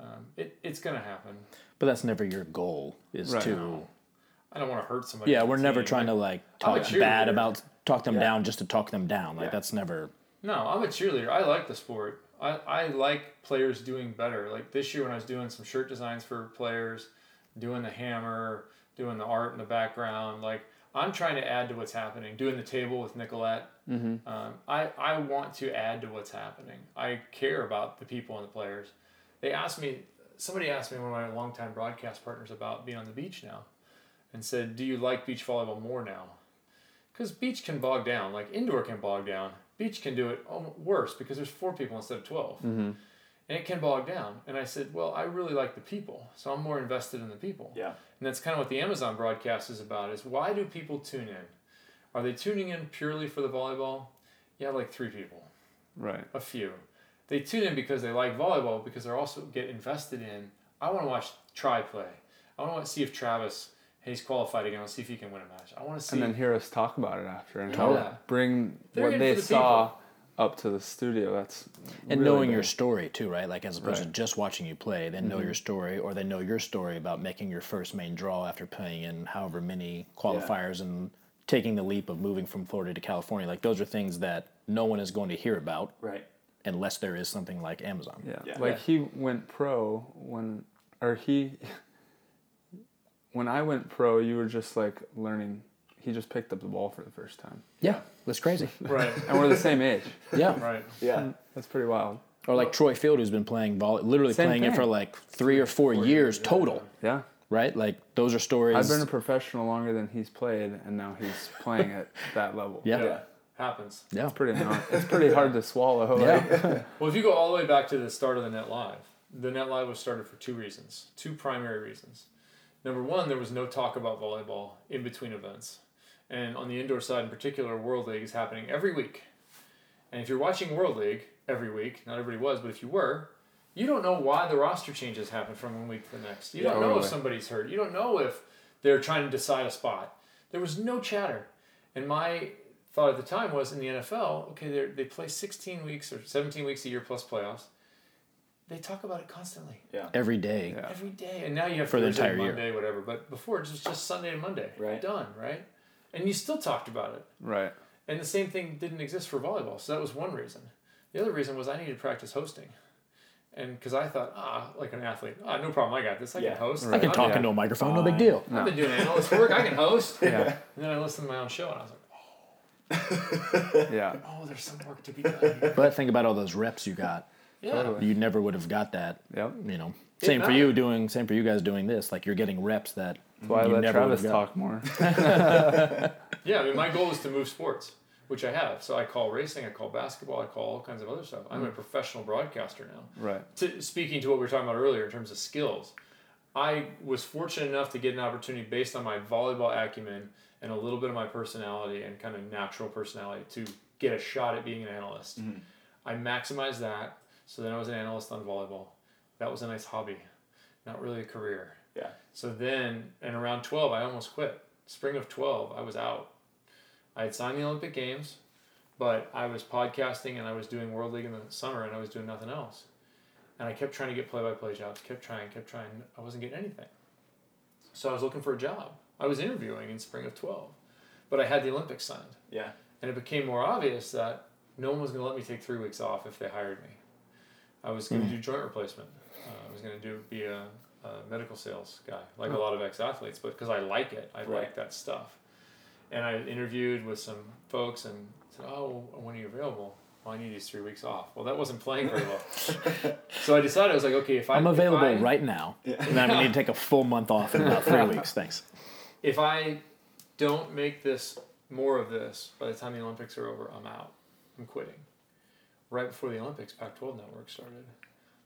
Um, it, it's gonna happen. But that's never your goal, is Right. to. I don't want to hurt somebody. Yeah, we're never team. trying to like talk bad about, talk them Yeah. down just to talk them down. Like, Yeah. that's never. No, I'm a cheerleader. I like the sport. I, I like players doing better. Like this year when I was doing some shirt designs for players, doing the hammer, doing the art in the background, like I'm trying to add to what's happening. Doing the table with Nicolette. Um, I, I want to add to what's happening. I care about the people and the players. They asked me, somebody asked me, one of my longtime broadcast partners, about being on the beach now and said, Do you like beach volleyball more now? Because beach can bog down, like indoor can bog down. Beach can do it worse because there's four people instead of 12. Mm-hmm. And it can bog down. And I said, Well, I really like the people, so I'm more invested in the people. Yeah. And that's kind of what the Amazon broadcast is about is why do people tune in? Are they tuning in purely for the volleyball? Yeah, like three people, right. a few. They tune in because they like volleyball because they're also get invested in, I want to watch Tri play. I want to see if Travis, he's qualified again. Let's see if he can win a match. I want to see. And then hear us talk about it after and Yeah. help bring They're what in they for the saw up to the studio. That's And really knowing your story too, right? Like as opposed to just watching you play, they know your mm-hmm. story, or they know your story about making your first main draw after playing in however many qualifiers and taking the leap of moving from Florida to California. Like those are things that no one is going to hear about Right. unless there is something like Amazon. Yeah. Yeah. Like Yeah. he went pro when, or he, when I went pro, you were just like learning. He just picked up the ball for the first time. Yeah, that's crazy. right, And we're the same age. Yeah. right. Yeah. That's pretty wild. Or like Troy Field, who's been playing volley, literally Same playing it thing. for like three or four, years total, Yeah. right? Like those are stories. I've been a professional longer than he's played, and now he's playing at that level. yeah. Yeah. Happens. Yeah. It's pretty not, It's pretty hard to swallow. like- Yeah. Well, if you go all the way back to the start of the Net Live, the Net Live was started for two reasons, two primary reasons. Number one, there was no talk about volleyball in between events. And on the indoor side in particular, World League is happening every week. And if you're watching World League every week, not everybody was, but if you were, you don't know why the roster changes happen from one week to the next. You don't know if somebody's hurt. You don't know if they're trying to decide a spot. There was no chatter. And my thought at the time was in the NFL, okay, they they play 16 weeks or 17 weeks a year plus playoffs. They talk about it constantly Yeah. Every day. Yeah. every day, and now you have For the Thursday, entire year. Monday, whatever. But before it was just Sunday and Monday, Right. Done, right? And you still talked about it. Right. And the same thing didn't exist for volleyball. So that was one reason. The other reason was I needed to practice hosting. And because I thought, ah, like an athlete, ah, no problem, I got this. I Yeah. can host. I can talk Yeah. into a microphone, no big deal. I've been doing analyst work. I can host. Yeah. And then I listened to my own show, and I was like, oh, Yeah. oh, there's some work to be done. Here. But think about all those reps you got. Yeah. Totally. You never would have got that. Yep. You know, It same for you doing, same for you guys doing this. Like you're getting reps that That's why I let never would Travis have got. talk more. Yeah, I mean, my goal is to move sports, which I have. So I call racing, I call basketball, I call all kinds of other stuff. I'm a professional broadcaster now. Right. To, speaking to what we were talking about earlier in terms of skills, I was fortunate enough to get an opportunity based on my volleyball acumen and a little bit of my personality and kind of natural personality to get a shot at being an analyst. Mm-hmm. I maximized that, so then I was an analyst on volleyball. That was a nice hobby, not really a career. Yeah. So then, and around 12, I almost quit. Spring of 12, I was out. I had signed the Olympic Games, but I was podcasting and I was doing World League in the summer and I was doing nothing else. And I kept trying to get play by play jobs, kept trying, kept trying. I wasn't getting anything. So I was looking for a job. I was interviewing in spring of 12, but I had the Olympics signed. Yeah. And it became more obvious that no one was going to let me take three weeks off if they hired me. I was going to do joint replacement. Uh, I was going to do be a, a medical sales guy, like a lot of ex athletes, but because I like it, I Right. like that stuff. And I interviewed with some folks and said, "Oh, when are you available?" Well, I need these three weeks off. Well, that wasn't playing very well. so I decided I was like, okay, if I I'm if available I- right now. And then I need to take a full month off in about three weeks. Thanks. if I don't make this more of this by the time the Olympics are over, I'm out. I'm quitting. Right before the Olympics, Pac-12 Network started.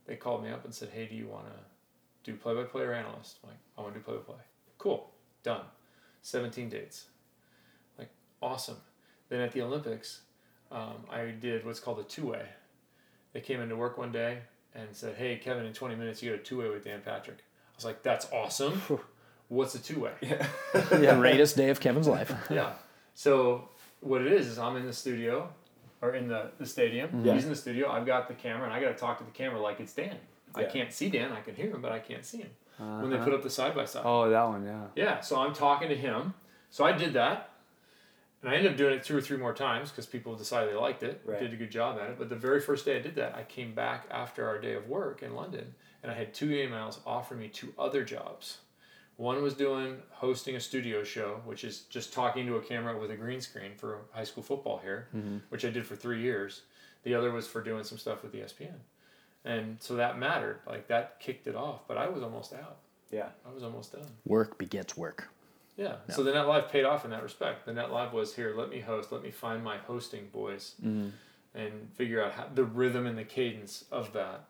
They called me up and said, "Hey, do you want to do play-by-play or analyst?" I'm like, "I want to do play-by-play." Cool, done. 17 dates. Like, awesome. Then at the Olympics, um, I did what's called a two-way. They came into work one day and said, "Hey, Kevin, in 20 minutes, you got a two-way with Dan Patrick." I was like, "That's awesome." What's a two-way? Yeah. The greatest day of Kevin's life. Yeah. So what it is is I'm in the studio or in the, the stadium. Yeah. He's in the studio. I've got the camera and I got to talk to the camera like it's Dan. I can't see Dan. I can hear him, but I can't see him when Uh-huh. they put up the side by side. Oh, that one, yeah. Yeah. So I'm talking to him. So I did that. And I ended up doing it two or three more times because people decided they liked it, Right. did a good job at it. But the very first day I did that, I came back after our day of work in London and I had two emails offering me two other jobs. One was doing hosting a studio show, which is just talking to a camera with a green screen for high school football here, which I did for three years. The other was for doing some stuff with ESPN. And so that mattered. Like that kicked it off. But I was almost out. Yeah. I was almost done. Work begets work. Yeah. So the Net Live paid off in that respect. The Net Live was here. Let me host. Let me find my hosting voice, Mm-hmm. and figure out how, the rhythm and the cadence of that.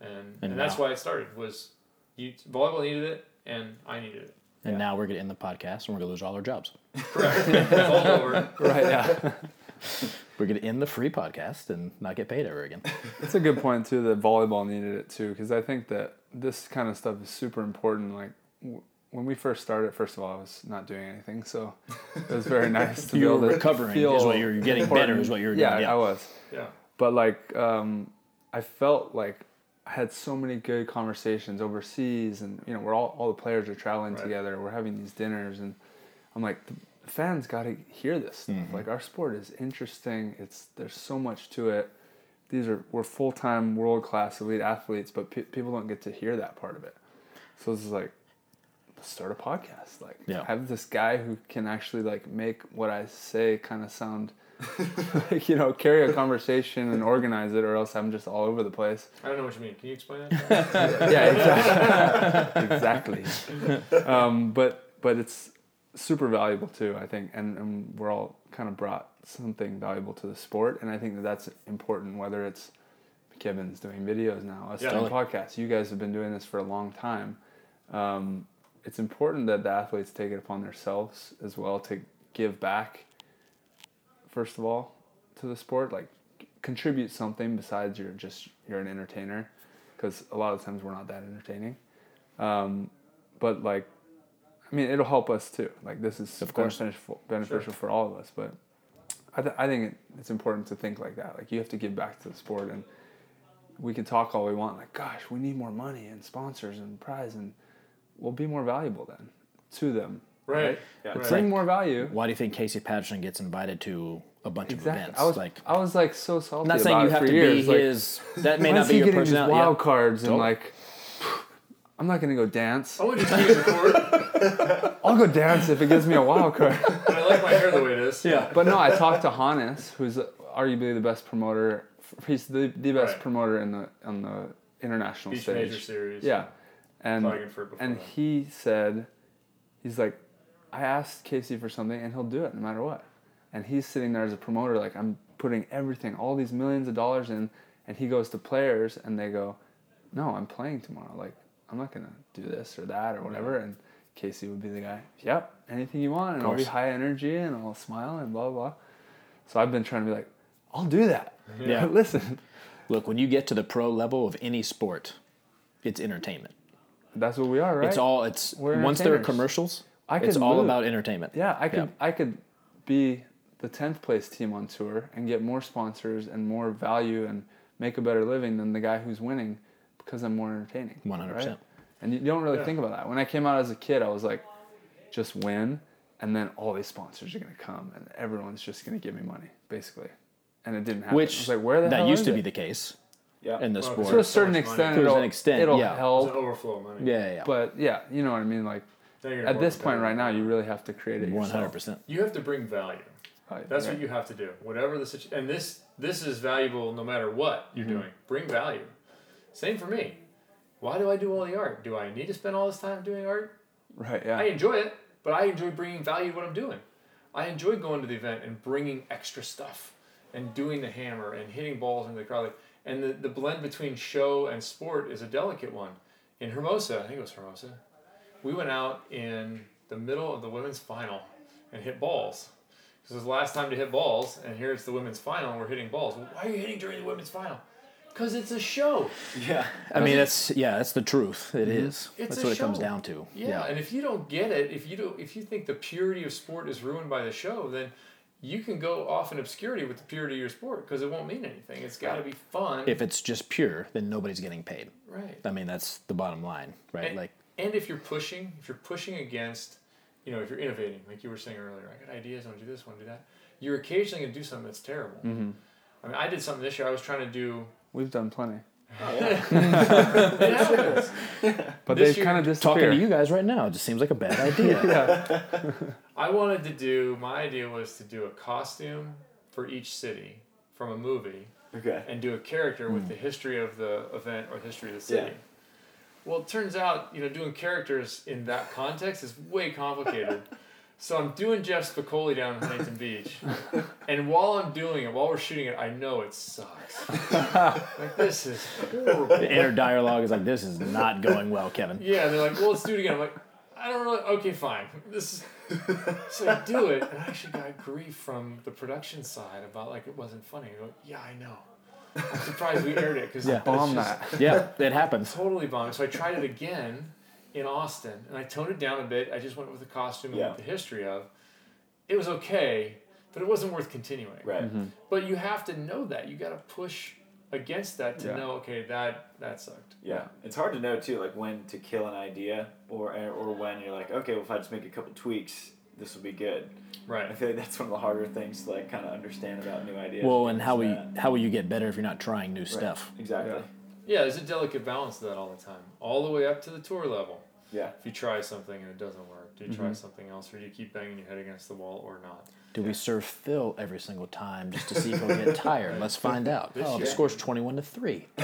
And and, And that's why it started. Was you volleyball needed it, and I needed it. And Yeah. now we're going to end the podcast and we're going to lose all our jobs. Correct. it's all over. Right, yeah. We're going to end the free podcast and not get paid ever again. That's a good point too. That volleyball needed it too, because I think that this kind of stuff is super important. Like w- when we first started, first of all, I was not doing anything, so it was very nice to be able were to recovering feel is what you're getting better is what you were yeah, doing. I was. Yeah. But like, um, I felt like I had so many good conversations overseas, and you know, we're all all the players are traveling Right. together. We're having these dinners, and I'm like, the fans got to hear this stuff. Mm-hmm. Like, our sport is interesting. It's there's so much to it. These are we're full time world class elite athletes, but pe- people don't get to hear that part of it. So this is like, let's start a podcast. Like, Yeah. have this guy who can actually like make what I say kind of sound like you know carry a conversation and organize it or else i'm just all over the place I don't know what you mean. Can you explain that? yeah exactly exactly um, but but it's super valuable too i think and, and we're all kind of brought something valuable to the sport and i think that that's important whether it's kevin's doing videos now us Yeah. doing podcasts you guys have been doing this for a long time um, it's important that the athletes take it upon themselves as well to give back first of all to the sport like contribute something besides you're just you're an entertainer because a lot of times we're not that entertaining. Um, but like i mean it'll help us too. Like this is Of course. beneficial, beneficial for all of us but i, th- I think it, it's important to think like that. Like you have to give back to the sport and we can talk all we want like gosh we need more money and sponsors and prize and we'll be more valuable then to them Right. Yeah. Right. bring more value Why do you think Casey Patterson gets invited to a bunch of events? I was like, I was like so salty. I'm not about saying you have to years. be like, his. That may not be he your getting these personality. wild Yeah. cards and like I'm not gonna go dance. I want you to take the court, I'll go dance if it gives me a wild card. but I like my hair the way it is. Yeah. but no, I talked to Hannes, who's arguably the best promoter. He's the, the best Right. promoter in the on the international Beach stage. major series. Yeah, and and that. he said, he's like, I asked Casey for something and he'll do it no matter what. And he's sitting there as a promoter, like I'm putting everything, all these millions of dollars in, and he goes to players and they go, No, I'm playing tomorrow. Like I'm not gonna do this or that or whatever. And Casey would be the guy. Yep, anything you want, and I'll be high energy and I'll smile and blah blah. So I've been trying to be like, I'll do that. Yeah. Listen, Look, when you get to the pro level of any sport, it's entertainment. that's what we are, right? It's all it's We're once there are commercials, I it's could all move. about entertainment. Yeah, I could Yeah. I could be the tenth place team on tour and get more sponsors and more value and make a better living than the guy who's winning because I'm more entertaining. 100%. And you don't really Yeah. think about that. When I came out as a kid, I was like, just win, and then all these sponsors are gonna come and everyone's just gonna give me money, basically. And it didn't happen. I Which was like, where the that hell used is to it? be the case Yeah. in the Well, oh, sport. to a so certain much money. extent. To It'll, an extent, it'll yeah. It's help. an overflow money. yeah, yeah, yeah. But yeah, you know what I mean. Like Then you're gonna at this point right now, you really have to create it yourself. hundred percent. you have to bring value. Oh, right, That's right. what you have to do. Whatever the situation, and this this is valuable no matter what you're mm-hmm. doing. Bring value. Same for me. Why do I do all the art? Do I need to spend all this time doing art? Right. Yeah. I enjoy it, but I enjoy bringing value to what I'm doing. I enjoy going to the event and bringing extra stuff and doing the hammer and hitting balls into the crowd. Like, And the, the blend between show and sport is a delicate one. In Hermosa, I think it was Hermosa, we went out in the middle of the women's final and hit balls. This it was the last time to hit balls, and here it's the women's final, and we're hitting balls. Well, why are you hitting during the women's final? Because it's a show. Yeah. I mean, that's yeah, that's the truth. It mm-hmm. is. It's That's a what it comes down to. Yeah, and if you don't get it, if you do, if you think the purity of sport is ruined by the show, then you can go off in obscurity with the purity of your sport because it won't mean anything. It's got to be fun, If it's just pure, then nobody's getting paid. right? I mean, that's the bottom line, right? And, like, and if you're pushing, if you're pushing against, you know, if you're innovating, like you were saying earlier, I got ideas, I want to do this, I want to do that. You're occasionally gonna do something that's terrible. Mm-hmm. I mean, I did something this year. I was trying to do. We've done plenty, It happens. but This they've kind of just talking to you guys right now, it just seems like a bad idea. yeah. I wanted to do. My idea was to do a costume for each city from a movie. Okay. and do a character with the history of the event or the history of the city. Yeah. Well, it turns out, you know, doing characters in that context is way complicated. so I'm doing Jeff Spicoli down in Huntington Beach, and while I'm doing it, while we're shooting it, I know it sucks. like this is horrible. the inner dialogue is like, this is not going well, Kevin. Yeah, and they're like, well, let's do it again. I'm like, I don't really. Okay, fine. This is. So I do it, and I actually got grief from the production side about like it wasn't funny. I go, yeah, I know. I'm surprised we aired it because Yeah. Bomb that. Yeah, it happens. totally bombed. So I tried it again in Austin, and I toned it down a bit. I just went with the costume and Yeah. with the history of. It was okay, but it wasn't worth continuing. Right. Mm-hmm. But you have to know that. You got to push against that to Yeah. know. Okay, that that sucked. Yeah, it's hard to know too, like when to kill an idea, or or when you're like, okay, well, if I just make a couple tweaks, this will be good. Right. I Right. feel like that's one of the harder things to like kind of understand about new ideas. Well, and how is we that- how will you get better if you're not trying new Right, stuff? Exactly. Yeah. Yeah, there's a delicate balance to that all the time, all the way up to the tour level. Yeah. If you try something and it doesn't work, do you Mm-hmm. try something else, or do you keep banging your head against the wall, or not? Do we serve Phil every single time just to see if he'll get tired? Let's find out. This Oh, the score's twenty-one to three.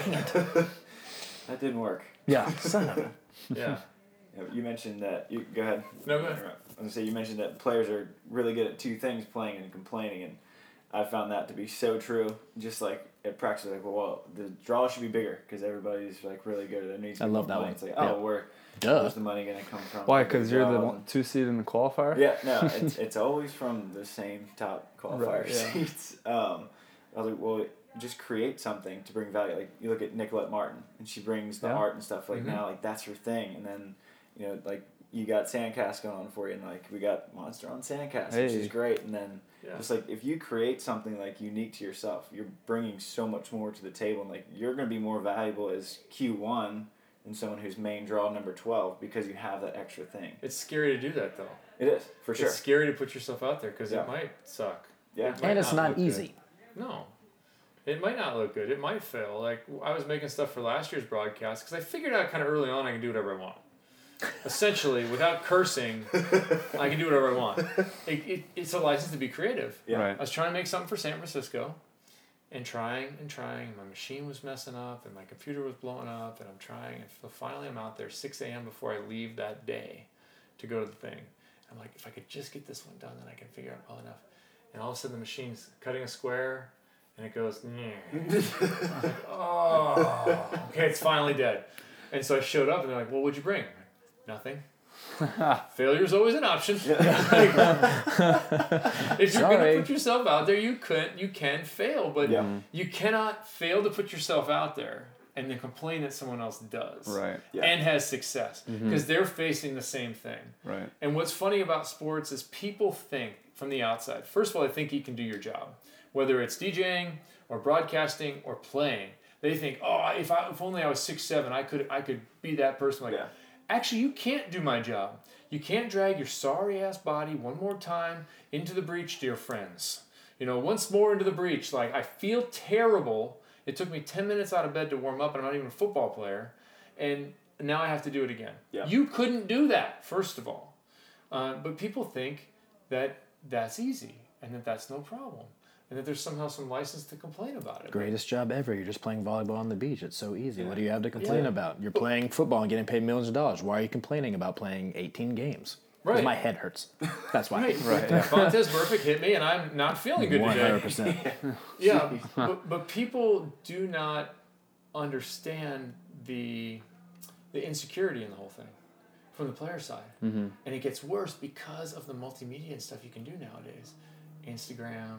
That didn't work. Yeah, son of a. Yeah. Yeah, You mentioned that. You go ahead. No, go ahead. I was gonna say you mentioned that players are really good at two things: playing and complaining, and I found that to be so true. Just like at practice, like, well, well the draw should be bigger because everybody's like really good. There needs to I love that one. It's like, Yeah. oh, where Duh. where's the money gonna come from? Why? Because you're the one, and- two seed in the qualifier. Yeah, no, it's, it's always from the same top qualifier Right, yeah. seats. Um, I was like, well, just create something to bring value. Like you look at Nicolette Martin, and she brings the Yeah. art and stuff. Like Mhm. now, like that's her thing. And then, you know, like you got Sandcast going on for you, and like we got Monster on Sandcast, which is great. And then Yeah. just like if you create something like unique to yourself, you're bringing so much more to the table, and like you're gonna be more valuable as Q one than someone who's main draw number twelve because you have that extra thing. It's scary to do that though. It is for sure. It's scary to put yourself out there because Yeah. it might suck. Yeah. It might And it's not look good. easy. No. It might not look good. It might fail. Like I was making stuff for last year's broadcast because I figured out kind of early on I can do whatever I want. Essentially, without cursing, I can do whatever I want. It, it, it's a license to be creative. Yeah. I was trying to make something for San Francisco, and trying and trying. And my machine was messing up, and my computer was blowing up, and I'm trying. And so finally, I'm out there 6 a.m. before I leave that day to go to the thing. I'm like, if I could just get this one done, then I can figure out well enough. And all of a sudden, the machine's cutting a square, and it goes, I'm like, oh, okay, it's finally dead. And so I showed up and they're like, well, what'd you bring? I'm is always an option. if you're Sorry. gonna put yourself out there, you could you can fail, but Yeah. you cannot fail to put yourself out there and then complain that someone else does Right. Yeah. and has success mm-hmm. because they're facing the same thing. Right. And what's funny about sports is people think from the outside. First of all, they think you can do your job, whether it's DJing or broadcasting or playing. They think, oh, if I if only I was six seven, I could I could be that person. Like, Yeah. Actually, you can't do my job. You can't drag your sorry ass body one more time into the breach, dear friends. You know, once more into the breach. Like I feel terrible. It took me ten minutes out of bed to warm up, and I'm not even a football player, and now I have to do it again. Yeah. You couldn't do that, first of all. Uh, but people think that that's easy and that that's no problem and that there's somehow some license to complain about it. Greatest job ever. You're just playing volleyball on the beach. It's so easy. What do you have to complain Yeah. about? You're playing football and getting paid millions of dollars. Why are you complaining about playing 18 games? Right. my head hurts. That's why. Right. Right. Vontaze Burfict hit me and I'm not feeling good today. 100%. Yeah, but, but people do not understand the the insecurity in the whole thing from the player side, Mm-hmm. and it gets worse because of the multimedia and stuff you can do nowadays, Instagram,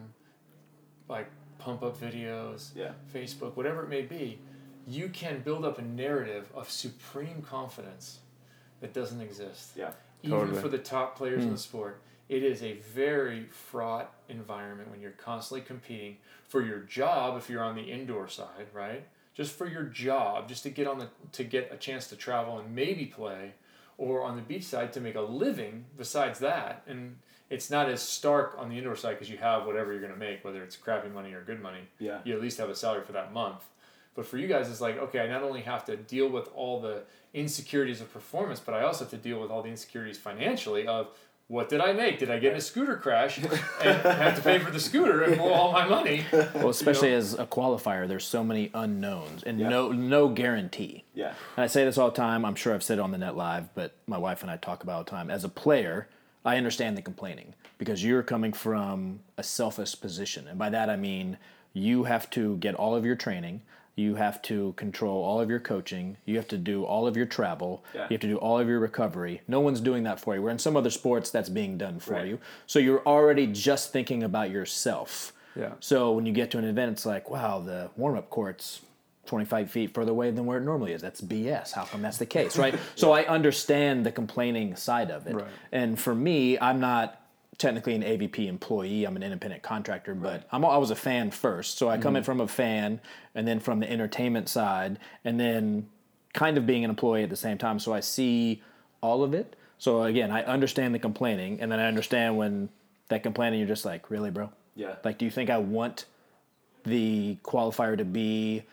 like pump up videos, Yeah. Facebook, whatever it may be. You can build up a narrative of supreme confidence that doesn't exist Yeah. even Totally. for the top players in the hmm. sport. It is a very fraught environment when you're constantly competing for your job if you're on the indoor side, right? Just for your job, just to get on the to get a chance to travel and maybe play, or on the beach side to make a living besides that. And it's not as stark on the indoor side because you have whatever you're going to make, whether it's crappy money or good money. Yeah. You at least have a salary for that month. But for you guys, it's like, okay, I not only have to deal with all the insecurities of performance, but I also have to deal with all the insecurities financially of what did I make? Did I get in a scooter crash and have to pay for the scooter and blow all my money? Well, especially as a qualifier, there's so many unknowns and Yeah. no no guarantee. Yeah. And I say this all the time. I'm sure I've said it on the net live, but my wife and I talk about it all the time. As a player, I understand the complaining because you're coming from a selfish position, and by that I mean you have to get all of your training. You have to control all of your coaching. You have to do all of your travel. Yeah. You have to do all of your recovery. No one's doing that for you. Where in some other sports, that's being done for Right. you. So you're already just thinking about yourself. Yeah. So when you get to an event, it's like, wow, the warm up court's 25 feet further away than where it normally is. That's BS. How come that's the case, right? So I understand the complaining side of it. Right. And for me, I'm not technically an AVP employee. I'm an independent contractor, but I'm, I was a fan first. So I come in mm-hmm. from a fan and then from the entertainment side and then kind of being an employee at the same time. So I see all of it. So again, I understand the complaining and then I understand when that complaining, you're just like, really, bro? Yeah. Like, do you think I want the qualifier to be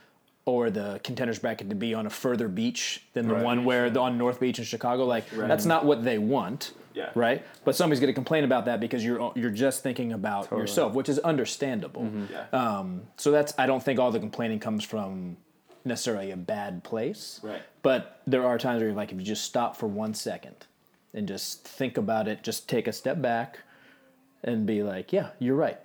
or the contenders bracket to be on a further beach than the Right. one where the, on North Beach in Chicago? Like, that's not what they want. Yeah. Right. But somebody's going to complain about that because you're you're just thinking about yourself, which is understandable. Yeah. Um, so that's I don't think all the complaining comes from necessarily a bad place. Right. But there are times where you're like, if you just stop for one second and just think about it, just take a step back and be like, yeah, you're right.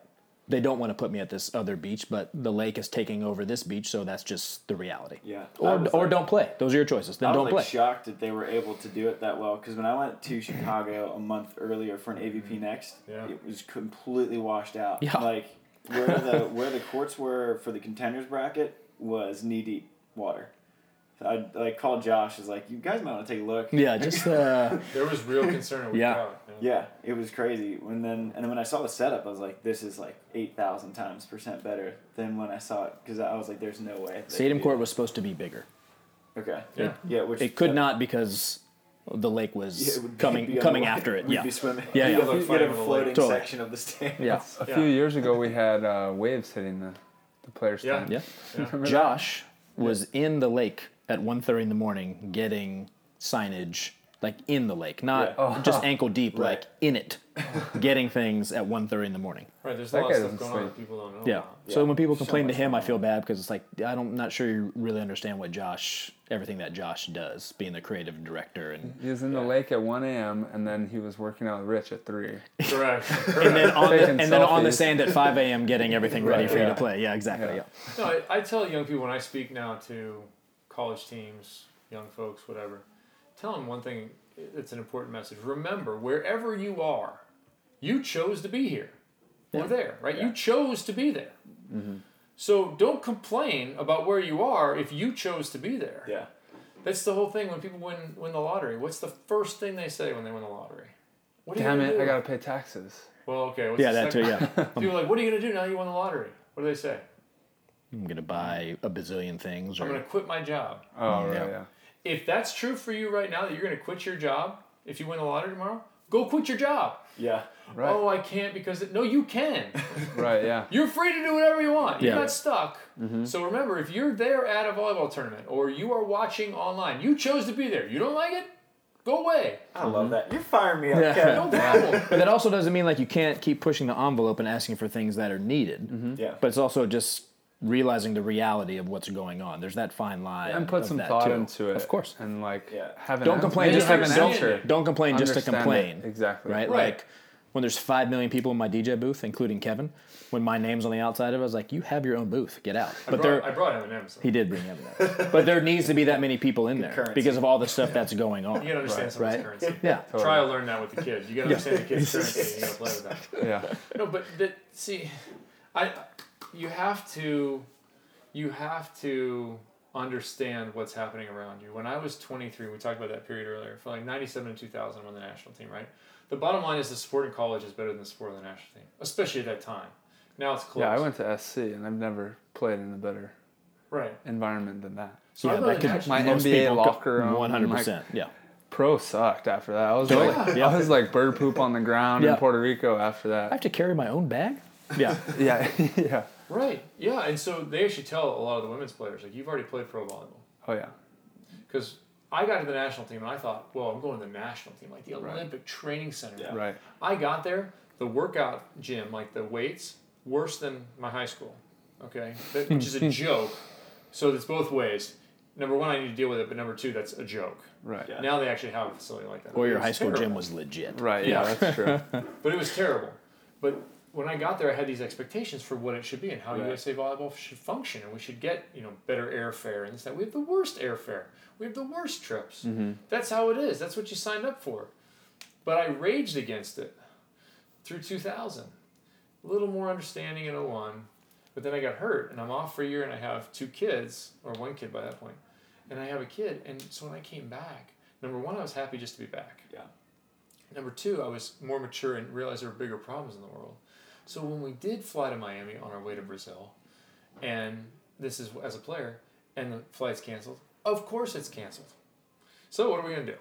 They don't want to put me at this other beach, but the lake is taking over this beach, so that's just the reality. Yeah. Or, or like- don't play. Those are your choices. Then I was don't like play. shocked that they were able to do it that well because when I went to Chicago a month earlier for an AVP mm-hmm. next, Yeah. it was completely washed out. Yeah. Like where the where the courts were for the contenders bracket was knee deep water. So I like called Josh. Was like, you guys might want to take a look. Yeah, just uh, There was real concern Yeah. crowd. Yeah, it was crazy. When then and then when I saw the setup, I was like, this is like eight thousand times percent better than when I saw it because I was like, there's no way. they Stadium Court was supposed to be bigger. Okay. Yeah. Yeah. Which It could not because the lake was it would be- coming be coming underwater. after it. We'd Yeah. be swimming. Yeah, You'd yeah. have a- Like you'd have a fighting with a floating. Totally. section of the stands. Yeah. A few years ago, we had uh, waves hitting the, the players' Yeah. tent. Yeah. Remember? Josh was in the lake at 1.30 in the morning getting signage like in the lake, not Yeah. Oh. just ankle deep, Right. like in it, getting things at 1.30 in the morning. Right, there's a That lot guy of stuff doesn't going on sleep. that people don't know Yeah. about. So when people So complain to much him, I feel bad because it's like I don't, I'm not sure you really understand what Josh, everything that Josh does, being the creative director, and He was in the lake at 1 a.m. and then he was working out with Rich at 3. Correct. and then on the, Taking and then on the sand at 5 a.m. getting everything ready Right, for you to play. Yeah, exactly. Yeah. Yeah. No, I, I tell young people when I speak now to college teams young folks, whatever, tell them one thing. It's an important message. Remember, wherever you are, you chose to be here or there, right? You chose to be there. Mm-hmm. So don't complain about where you are if you chose to be there. Yeah. That's the whole thing when people win win the lottery. What's the first thing they say when they win the lottery? What Damn it! do? I gotta pay taxes. Well, okay. What's Yeah, that too. second- Yeah, People are like, what are you gonna do now? You won the lottery. What do they say? I'm gonna buy a bazillion things. Or, I'm gonna quit my job. Oh Yeah. right, yeah. If that's true for you right now, that you're gonna quit your job if you win the lottery tomorrow, go quit your job. Yeah. Right. Oh, I can't because it, no, you can. Right. Yeah. You're free to do whatever you want. You're Yeah. not stuck. Mm-hmm. So remember, if you're there at a volleyball tournament or you are watching online, you chose to be there. You don't like it? Go away. I love that. You fire me up, Yeah. Kevin. No problem. but that also doesn't mean like you can't keep pushing the envelope and asking for things that are needed. Yeah. But it's also just realizing the reality of what's going on. There's that fine line. And put of some thought too. into it. Of course. And like Yeah. have an Don't complain just have to an answer. Don't complain just to Understand it. complain. Exactly. Right? Right. Like when there's five million people in my DJ booth, including Kevin, when my name's on the outside of it, I was like, "You have your own booth. Get out." I But brought, there, I brought M&M's. he did bring evidence. but there needs to be that many people in there currency. because of all the stuff that's going on. You gotta understand Right. someone's Right. currency. Yeah. Try to learn that with the kids. You gotta understand the kid's currency. and You gotta play with that. Yeah. No, but that see, I you have to you have to understand what's happening around you. When I was 23, we talked about that period earlier. For like 97 and 2000, on the national team, right? The bottom line is the sport in college is better than the sport of the national team, especially at that time. Now it's close. Yeah. I went to SC and I've never played in a better right. environment than that. So yeah, I that really could My most NBA locker room, 100%. yeah. Pro sucked after that. I was Totally. like, Yeah. I was like bird poop on the ground Yeah. in Puerto Rico after that. I have to carry my own bag? Yeah. Yeah. yeah. Right. Yeah, and so they actually tell a lot of the women's players like you've already played pro volleyball Oh yeah. because I got to the national team and I thought, well, I'm going to the national team, like the Right. Olympic Training Center. Yeah. Right. I got there, the workout gym, like the weights, worse than my high school. Okay, that, which is a joke. So it's both ways. Number one, I need to deal with it, but number two, that's a joke. Right. Yeah. Now they actually have a facility like that. Or your high school gym was legit. Right. Yeah. That's true. But it was terrible. But when I got there, I had these expectations for what it should be and how Right. USA volleyball should function, and we should get you know better airfare and that. We have the worst airfare. We have the worst trips. Mm-hmm. That's how it is. That's what you signed up for. But I raged against it through 2000. A little more understanding in 01. But then I got hurt, and I'm off for a year, and I have two kids, or one kid by that point, and I have a kid. And so when I came back, number one, I was happy just to be back. Yeah. Number two, I was more mature and realized there were bigger problems in the world. So when we did fly to Miami on our way to Brazil, and this is as a player, and the flight's canceled, of course it's canceled. So what are we gonna do?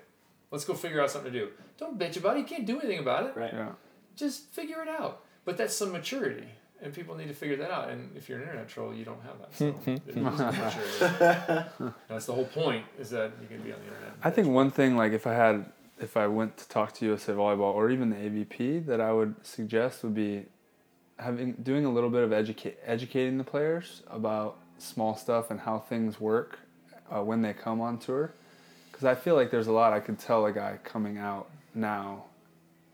Let's go figure out something to do. Don't bitch about it. You can't do anything about it. Right. Yeah. Just figure it out. But that's some maturity, and people need to figure that out. And if you're an internet troll, you don't have that. So maturity. That's the whole point. Is that you can be on the internet. I think one thing, like if I had, if I went to talk to USA Volleyball or even the AVP, that I would suggest would be having doing a little bit of educate educating the players about small stuff and how things work uh, when they come on tour. Because I feel like there's a lot I could tell a guy coming out now,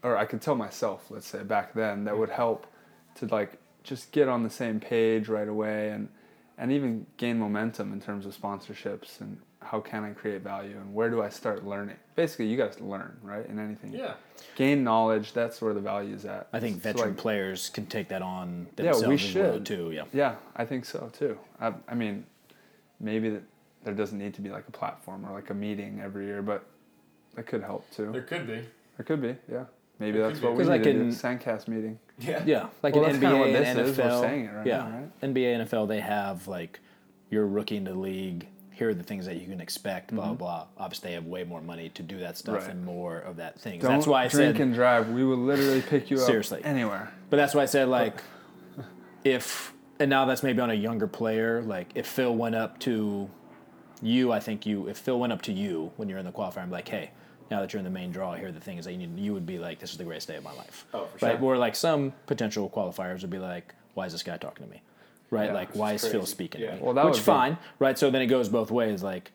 or I could tell myself, let's say back then, that would help to like just get on the same page right away and and even gain momentum in terms of sponsorships and how can I create value and where do I start learning? Basically, you guys learn, right? In anything. Yeah. Gain knowledge. That's where the value is at. I think So, veteran like, players can take that on Yeah, we as well should. too. Yeah. Yeah, I think so too. I, I mean, maybe that there doesn't need to be like a platform or like a meeting every year, but that could help too. There could be. There could be, yeah. Maybe that's could be. what we 'Cause need like to in- do. Sandcast meeting. Yeah. Yeah, like Well, in that's kinda what NBA and this is. We're NFL. saying it right yeah, now, right? NBA NFL they have like you're a rookie in the league. Here are the things that you can expect. Blah mm-hmm. blah. Obviously, they have way more money to do that stuff Right. and more of that thing. Don't that's why I said drink said. and drive. We will literally pick you up Seriously. anywhere. But that's why I said like, if and now that's maybe on a younger player. Like if Phil went up to you, I think you. If Phil went up to you when you're in the qualifier, I'm like, hey, now that you're in the main draw, here are the things that you need. You would be like, this is the greatest day of my life. Oh, for Right? sure. Or like some potential qualifiers would be like, why is this guy talking to me? Right? Yeah, like, why is is Phil speaking Yeah. to me? Well, that Which would be- fine, right? So then it goes both ways. Like,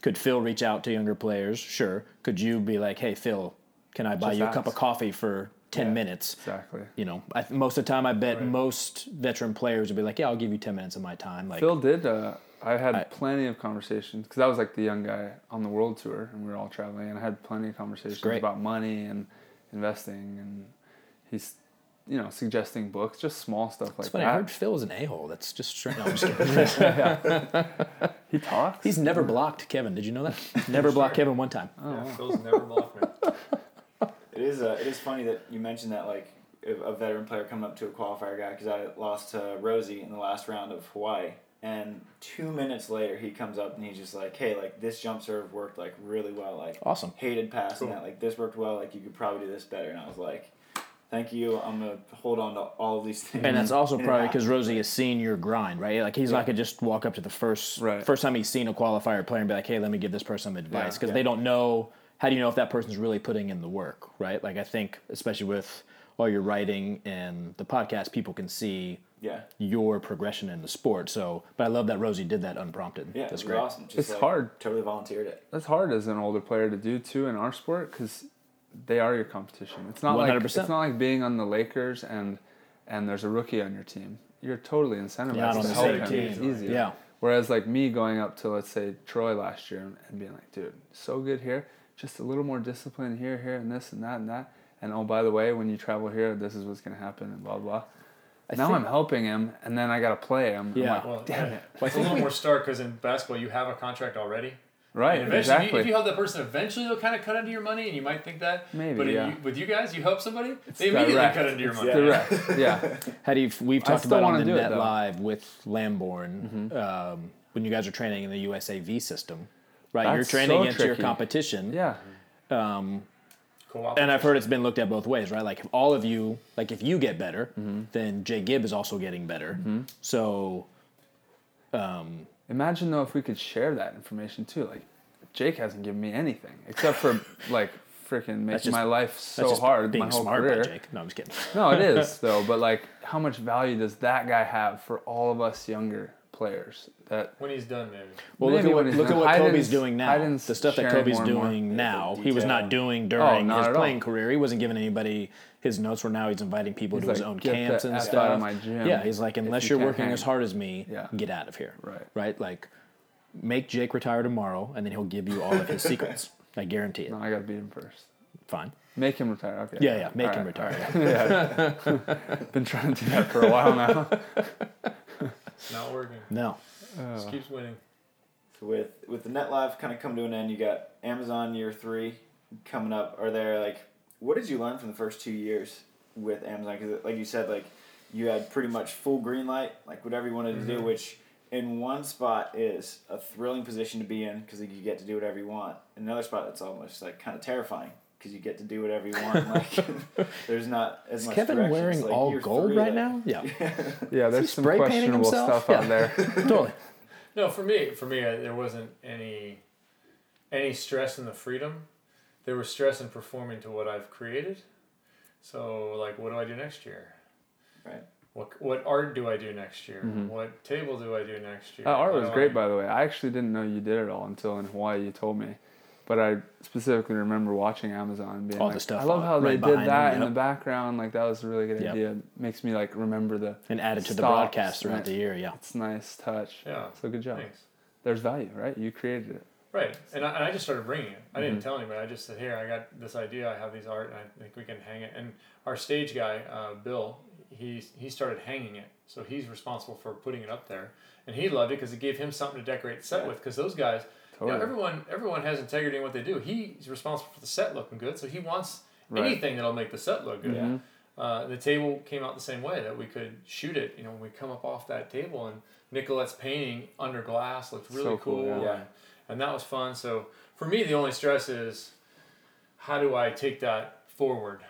could Phil reach out to younger players? Sure. Could you be like, hey, Phil, can I buy Just you a cup of coffee for ten Yeah. minutes? Exactly. you know, I, most of the time, I bet Right. most veteran players would be like, "Yeah, I'll give you ten minutes of my time." Like, Phil did uh, I had I- plenty of conversations because I was like the young guy on the world tour, and we were all traveling, and I had plenty of conversations about money and investing, and he's, you know, suggesting books, just small stuff like It's funny. I heard that. Phil was an a hole. That's just straight. No, I'm just kidding. He talks. He's never blocked Kevin. Did you know that? Never blocked Kevin one time. Yeah, Phil's never blocked me. It is uh, it is funny that you mentioned that like a a veteran player coming up to a qualifier guy because I lost to Rosie in the last round of Hawaii, and two minutes later he comes up and he's just like, "Hey, like this jump serve worked like really well. Like Awesome. hated passing Cool. that. Like this worked well. Like you could probably do this better." And I was like, "Thank you. I'm gonna hold on to all of these things." And that's also And probably because. Rosie has seen your grind, right? Like he's not gonna just walk up to the first Right. first time he's seen a qualifier player and be like, "Hey, let me give this person some advice," Yeah. because they don't know. How do you know if that person's really putting in the work, right? Like I think, especially with all your writing and the podcast, people can see yeah, your progression in the sport. So, but I love that Rosie did that unprompted. yeah, that's it was great. awesome. Just It's like, hard. Totally volunteered it. That's hard as an older player to do too in our sport because they are your competition. It's not like 100%. it's not like being on the Lakers and and there's a rookie on your team. You're totally incentivized Not on to the help him. team. It's easier. Yeah. Whereas like me going up to let's say Troy last year and, and being like, dude, so good here, just a little more discipline here, here, and this and that and that. And oh, by the way, when you travel here, this is what's gonna happen, and blah blah. Now think- I'm helping him, and then I gotta play him. I'm Yeah. like, Well, damn yeah. it. It's a little more stark because in basketball you have a contract already. Right. And eventually, if you- exactly. if you help that person, eventually they'll kind of cut into your money, and you might think that. Maybe, But yeah. you, with you guys, you help somebody, they immediately direct. cut into your money. Direct. yeah. How do you? We've talked about on the do it, Net though. Live with Lamborn um, when you guys are training in the USAV system, right? You're training so against your competition. Yeah. Cool. And I've heard it's been looked at both ways, right? Like if all of you, like if you get better, Mm-hmm. then Jake Gibb is also getting better. So Imagine though if we could share that information too. Like, Jake hasn't given me anything except for like freaking making just- my life so hard being my whole smart career. by Jake. No, I'm just kidding. No, it is though. But like, how much value does that guy have for all of us younger players? That when he's done, maybe. Well, look at what, look at what Kobe's doing now. The stuff that Kobe's more and more. doing now, he was not doing during oh, not his at all. playing career. He wasn't giving anybody his notes. Where now he's inviting people He's to his own "Get the camps and F stuff. out of my gym yeah, he's like, unless you you're working hang." as hard as me, Yeah. get out of here. Right. Right. Like, make Jake retire tomorrow, and then he'll give you all of his secrets. I guarantee it. no, I gotta beat him first. Fine. Make him retire. Okay. Yeah, yeah. Make All him right, retire. all right. Been trying to do that for a while now. It's not working. No. Just keeps uh. winning. So with with the net live kind of come to an end, you got Amazon year three coming up. Are there like what did you learn from the first two years with Amazon? Because like you said, like you had pretty much full green light, like whatever you wanted to do, mm-hmm. which in one spot is a thrilling position to be in because you get to do whatever you want. In another spot, it's almost like kind of terrifying because you get to do whatever you want. like there's not as Is much. Kevin direction. wearing like all gold three, right like- now? Yeah. Yeah, there's some spray questionable stuff Yeah. out there. totally. No, for me, for me, I, there wasn't any any stress in the freedom. There was stress in performing to what I've created. So, like, what do I do next year? Right. What what art do I do next year? Mm-hmm. What table do I do next year? That art was great, I- by the way. I actually didn't know you did it all until in Hawaii you told me. But I specifically remember watching Amazon being All like, the stuff I love on- how they did behind that him, in yep. the background. Like that was a really good Yep. idea. Makes me like remember the. And added to the broadcast throughout the year. Yeah. It's nice touch. Yeah. So good job. Thanks. There's value, right? You created it. Right, and I, and I just started bringing it. I didn't Mm-hmm. tell anybody. I just said, "Here, I got this idea. I have these art, and I think we can hang it." And our stage guy, uh, Bill, he he started hanging it, so he's responsible for putting it up there, and he loved it because it gave him something to decorate the set with. Because those guys, you know, everyone everyone has integrity in what they do. He's responsible for the set looking good, so he wants Right. anything that'll make the set look good. Mhm. Uh, the table came out the same way that we could shoot it. You know, when we come up off that table and Nicolette's painting under glass looked really So cool, cool. yeah. And, and that was fun. So for me, the only stress is how do I take that forward?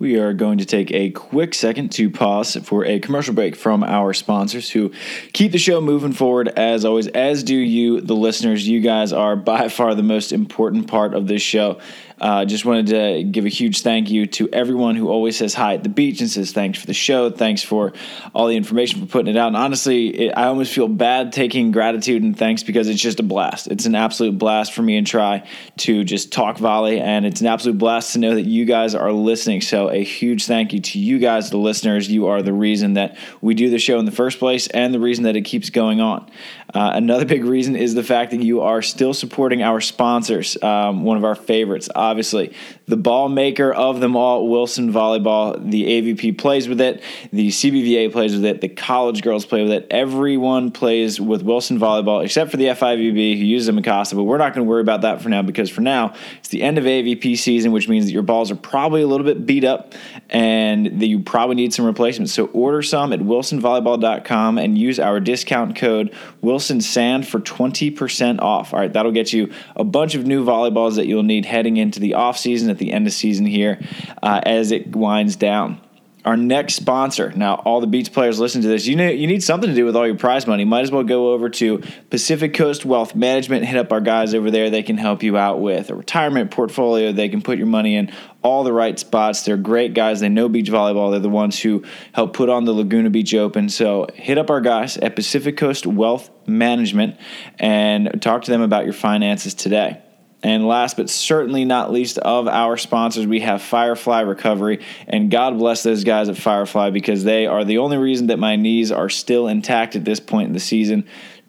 We are going to take a quick second to pause for a commercial break from our sponsors who keep the show moving forward as always, as do you, the listeners. You guys are by far the most important part of this show. Uh, just wanted to give a huge thank you to everyone who always says hi at the beach and says thanks for the show, thanks for all the information for putting it out. And honestly, it, I almost feel bad taking gratitude and thanks because it's just a blast. It's an absolute blast for me and Tri to just talk volley, and it's an absolute blast to know that you guys are listening. So a huge thank you to you guys, the listeners. You are the reason that we do the show in the first place and the reason that it keeps going on. Uh, another big reason is the fact that you are still supporting our sponsors. Um, one of our favorites, obviously, the ball maker of them all, Wilson Volleyball. The AVP plays with it, the CBVA plays with it, the college girls play with it. Everyone plays with Wilson Volleyball except for the FIVB who uses Mikasa, but we're not going to worry about that for now because for now it's the end of AVP season, which means that your balls are probably a little bit beat up and that you probably need some replacements. So order some at wilsonvolleyball.com and use our discount code WilsonSand for 20% off. All right, that'll get you a bunch of new volleyballs that you'll need heading into the off season at the end of season here uh, as it winds down. Our next sponsor. Now, all the Beats players listen to this. You know, you need something to do with all your prize money. Might as well go over to Pacific Coast Wealth Management. Hit up our guys over there. They can help you out with a retirement portfolio. They can put your money in all the right spots. They're great guys. They know beach volleyball. They're the ones who help put on the Laguna Beach Open. So hit up our guys at Pacific Coast Wealth Management and talk to them about your finances today. And last but certainly not least of our sponsors, we have Firefly Recovery. And God bless those guys at Firefly because they are the only reason that my knees are still intact at this point in the season.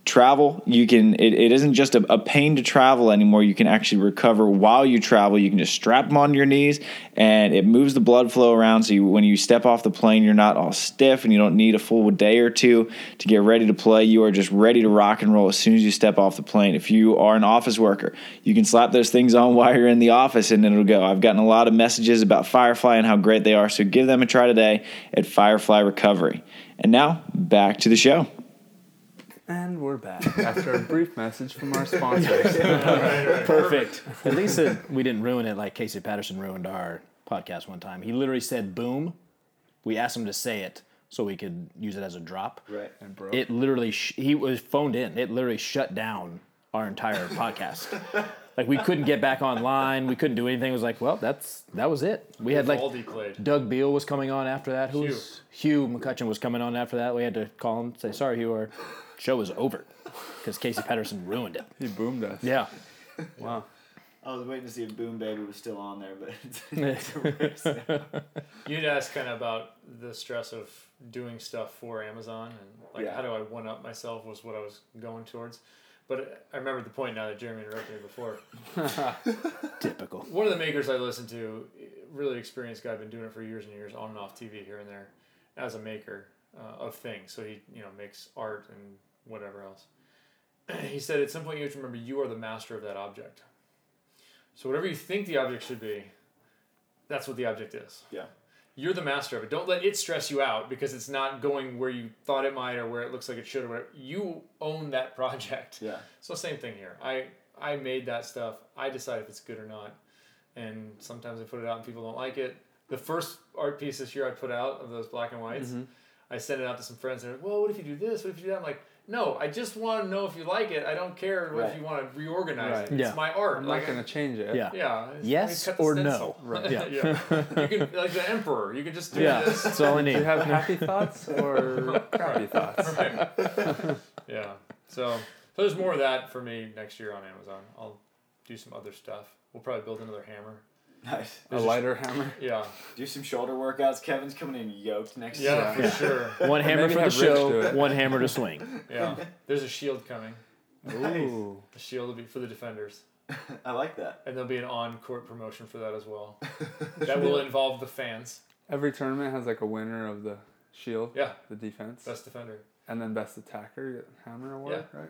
Travel, you can, it, it isn't just a, a pain to travel anymore. You can actually recover while you travel. You can just strap them on your knees and it moves the blood flow around. So you, when you step off the plane, you're not all stiff and you don't need a full day or two to get ready to play. You are just ready to rock and roll as soon as you step off the plane. If you are an office worker, you can slap those things on while you're in the office and it'll go. I've gotten a lot of messages about Firefly and how great they are. So give them a try today at Firefly Recovery. And now back to the show. And we're back after a brief message from our sponsors. Perfect. At least it, we didn't ruin it like Casey Patterson ruined our podcast one time. He literally said boom. We asked him to say it so we could use it as a drop. Right. and bro, It literally, sh- he was phoned in. It literally shut down our entire podcast. Like we couldn't get back online. We couldn't do anything. It was like, well, that's that was it. We had like Valdi played. Doug Beal was coming on after that. Who Hugh. was Hugh McCutcheon was coming on after that. We had to call him, say sorry, Hugh, our show was over because Casey Patterson ruined it. he boomed us. Yeah. Wow. I was waiting to see if Boom Baby was still on there, but You'd ask kind of about the stress of doing stuff for Amazon and like Yeah. how do I one up myself was what I was going towards. But I remember the point now that Jeremy interrupted me before. Typical. One of the makers I listen to, really experienced guy, been doing it for years and years, on and off TV here and there, as a maker uh, of things. So he, you know, makes art and whatever else. he said at some point you have to remember you are the master of that object. So whatever you think the object should be, that's what the object is. yeah. You're the master of it. Don't let it stress you out because it's not going where you thought it might or where it looks like it should or whatever. You own that project. Yeah. So same thing here. I I made that stuff. I decide if it's good or not. And sometimes I put it out and people don't like it. The first art piece this year I put out of those black and whites, mm-hmm. I sent it out to some friends and they're, like, well, what if you do this? What if you do that? I'm like, no, I just want to know if you like it. I don't care Right. if you want to reorganize Right. it. It's Yeah. my art. I'm like, not gonna change it. Yeah. Yeah. Yes I mean, cut the or stencil. no. Right. Yeah. yeah. You can like the emperor. You can just do Yeah. this. That's all I need. Do you have happy thoughts or crappy thoughts? Right. yeah. So, so there's more of that for me next year on Amazon. I'll do some other stuff. We'll probably build another hammer. Nice. A lighter hammer. Yeah. Do some shoulder workouts. Kevin's coming in yoked next Yeah, year. for sure. One hammer maybe for the have Rich do show, it. one hammer to swing. Yeah. There's a shield coming. Ooh. A shield will be for the defenders. I like that. And there'll be an on-court promotion for that as well. that will involve the fans. Every tournament has like a winner of the shield, Yeah. the defense, Best defender. and then best attacker, you get hammer award, right?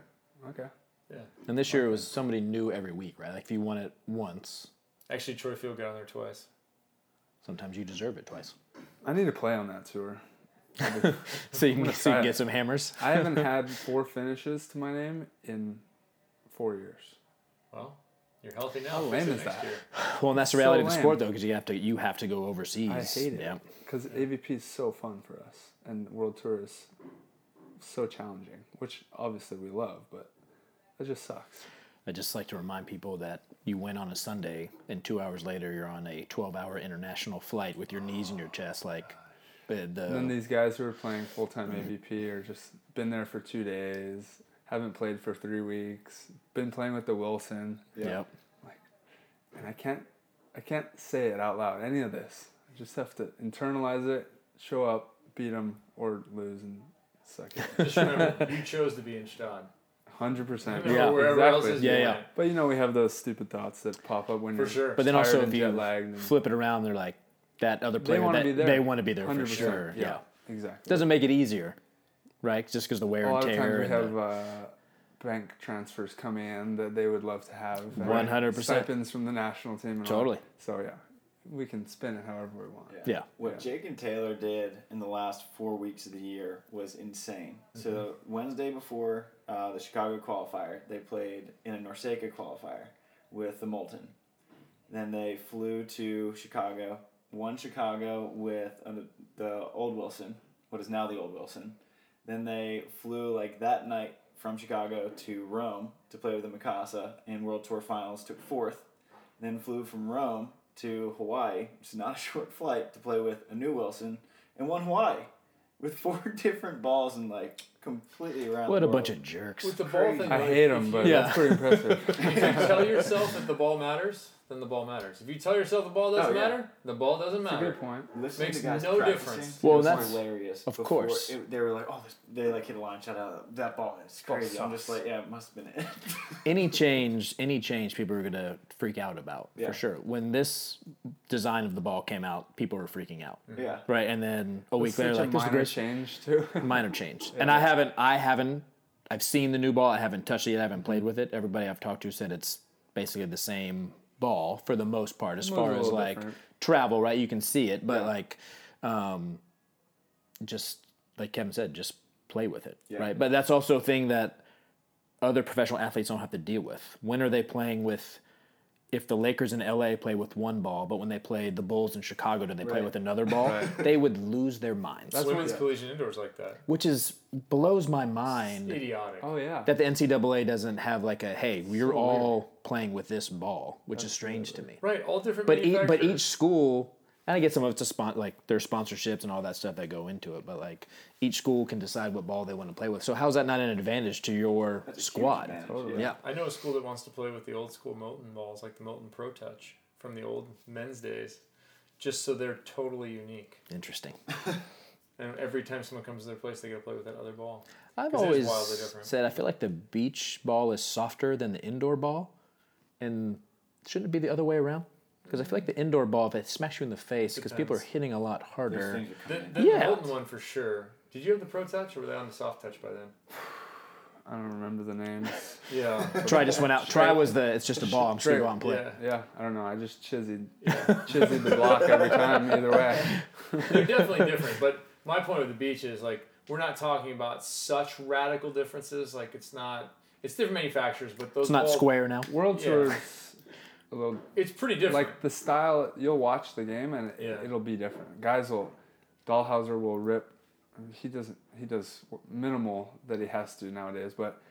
Okay. Yeah. And this year it was somebody new every week, right? Like if you won it once, Actually, Troy Field got on there twice. sometimes you deserve it twice. I need to play on that tour. So you, can, so you can get some hammers. I haven't had four finishes to my name in four years. Well, you're healthy now. How lame it is next that? year. Well, and that's the So reality of the sport, though, because you have to you have to go overseas. I hate it Yeah. because AVP is so fun for us, and World Tour is so challenging, which obviously we love, but it just sucks. I just like to remind people that you went on a Sunday, and two hours later you're on a 12-hour international flight with your knees in your chest, like uh, the. And then these guys who are playing full time AVP are just been there for two days, haven't played for three weeks, been playing with the Wilson, Yep. Like, and I can't, I can't say it out loud. Any of this, I just have to internalize it, show up, beat them, or lose and suck it. Just remember, you chose to be in Stad. Hundred percent. Or Yeah, wherever else exactly. is Yeah, yeah. But you know, we have those stupid thoughts that pop up when For you're sure. But then also if you jet lagged. Flip it around, they're like that other they player. want to be there. They want to be there for 100%, sure. Yeah. exactly. doesn't make it easier, right? Just because the wear and tear. A and lot of times we have the- uh, bank transfers coming in that they would love to have. 100%. Stipends from the national team. And all. Totally. So yeah, we can spin it however we want. yeah. What Yeah. Jake and Taylor did in the last four weeks of the year was insane. So Wednesday before uh, the Chicago qualifier, they played in a NORCECA qualifier with the Molten. Then they flew to Chicago, won Chicago with the old Wilson, what is now the old Wilson. Then they flew like that night from Chicago to Rome to play with the Mikasa in World Tour Finals, took fourth. Then flew from Rome to Hawaii, which is not a short flight, to play with a new Wilson, and won Hawaii with four different balls and like completely around. What the a bunch of jerks. With the ball thing, I like, hate them, but Yeah. that's pretty impressive. if you tell yourself that the ball matters, then the ball matters. If you tell yourself the ball oh, doesn't Oh, yeah. matter, the ball doesn't That's a good point. Listening Makes to guys no difference. Well, it was that's- hilarious. of Before course. it, they were like, "Oh, this, they like hit a line shot out. That ball is Ball crazy." I'm just like, "Yeah, it must have been it." any change, any change, people are gonna freak out about Yeah. for sure. When this design of the ball came out, people were freaking out, mm-hmm. yeah. right? And then a week It's later, such like a this is the minor change too. minor change. And I haven't, I haven't, I've seen the new ball. I haven't touched it yet. I haven't played with it. Everybody I've talked to said it's basically the same ball for the most part, as far as like different. travel, right? You can see it, but Yeah. like, um, just like Kevin said, just play with it, Yeah. right? But that's also a thing that other professional athletes don't have to deal with. When are they playing with? If the Lakers in LA play with one ball, but when they play the Bulls in Chicago, do they play Right. with another ball? Right. They would lose their minds, That's Women's Yeah. collegiate indoors like that. which is blows my mind Idiotic. oh yeah. that the NCAA doesn't have like a hey, you're all playing with this ball, which is strange to me. Right, all different But each, but each school, and I get some of it's a spon- like their sponsorships and all that stuff that go into it. But like each school can decide what ball they want to play with. So how's that not an advantage to your That's squad? Totally. Yeah. I know a school that wants to play with the old school Molten balls, like the Molten Pro Touch from the old men's days, just so they're totally unique. interesting. And every time someone comes to their place, they got to play with that other ball. I've 'Cause it is always said I feel like the beach ball is softer than the indoor ball, and shouldn't it be the other way around? Because I feel like the indoor ball, if it smacks you in the face, because people are hitting a lot harder. things The, coming the Yeah. Molten one for sure. Did you have the Pro Touch or were they on the Soft Touch by then? I don't remember the names. Yeah. Tri just went out. Tri was the it's just a ball. I'm just gonna go out and play. yeah. Yeah, I don't know. I just chizzied, chizzied the block every time. Either way. They're definitely different. But my point with the beach is like we're not talking about such radical differences. Like it's not. It's different manufacturers, but those It's not balls- square now. World Yeah. Tour's a little It's pretty different. like the style. You'll watch the game and Yeah. it, it'll be different. Guys will, Dalhausser will rip. He doesn't. He does minimal that he has to nowadays. But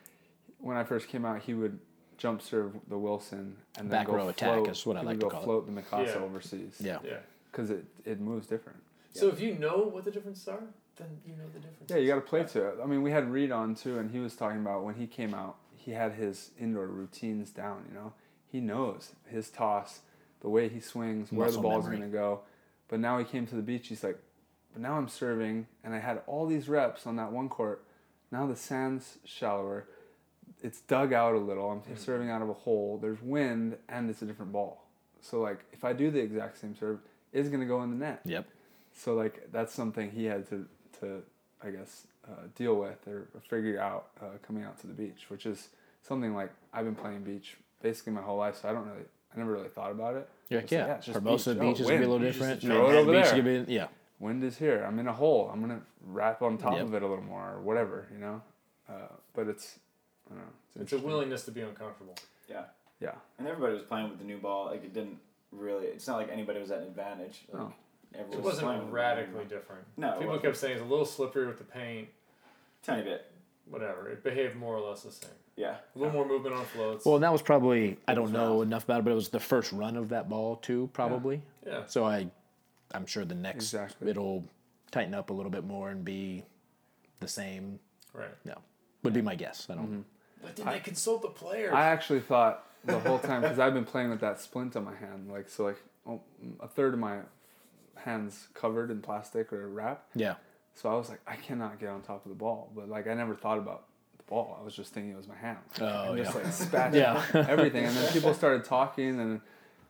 when I first came out, he would jump serve the Wilson and then Back go row attack is what I like to go call it. float the Mikasa Yeah. overseas. Yeah. yeah. because it it moves different. So if you know what the differences are, then you know the difference. Yeah, you got to play to it. I mean, we had Reid on too, and he was talking about when he came out, he had his indoor routines down. You know, he knows his toss, the way he swings, where Muscle the ball's going to go. But now he came to the beach. He's like, but now I'm serving, and I had all these reps on that one court. Now the sand's shallower. It's dug out a little. I'm serving out of a hole. There's wind, and it's a different ball. So like, if I do the exact same serve, it's going to go in the net. Yep. So like that's something he had to to I guess uh, deal with or figure out uh, coming out to the beach, which is something like I've been playing beach basically my whole life, so I don't really I never really thought about it. You're Just like, like, yeah, yeah, it's just Hermosa beach. Beach, Oh, is gonna be a little You just different. throw it over Beach is there. gonna be- yeah. Wind is here. I'm in a hole. I'm gonna wrap on top Yep. of it a little more or whatever, you know. Uh, but it's I don't know. It's, It's a willingness to be uncomfortable. Yeah, Yeah. and everybody was playing with the new ball. Like it didn't really. It's not like anybody was at an advantage. Like, No. everyone It was wasn't radically different. No, People wasn't. kept saying it's a little slippery with the paint. tiny bit. Whatever. It behaved more or less the same. Yeah, A little more movement on floats. Well, and that was probably I don't know rough. enough about it, but it was the first run of that ball too, probably. yeah. So I, I'm sure the next Exactly. it'll tighten up a little bit more and be the same. Right. No, would be my guess. I don't. Mm-hmm. But did they consult the players? I actually thought the whole time because I've been playing with that splint on my hand, like so, like oh, a third of my hands covered in plastic or wrap. Yeah. So I was like, I cannot get on top of the ball, but like I never thought about the ball. I was just thinking it was my hand. Oh, and just like spat Yeah. everything. And then people started talking, and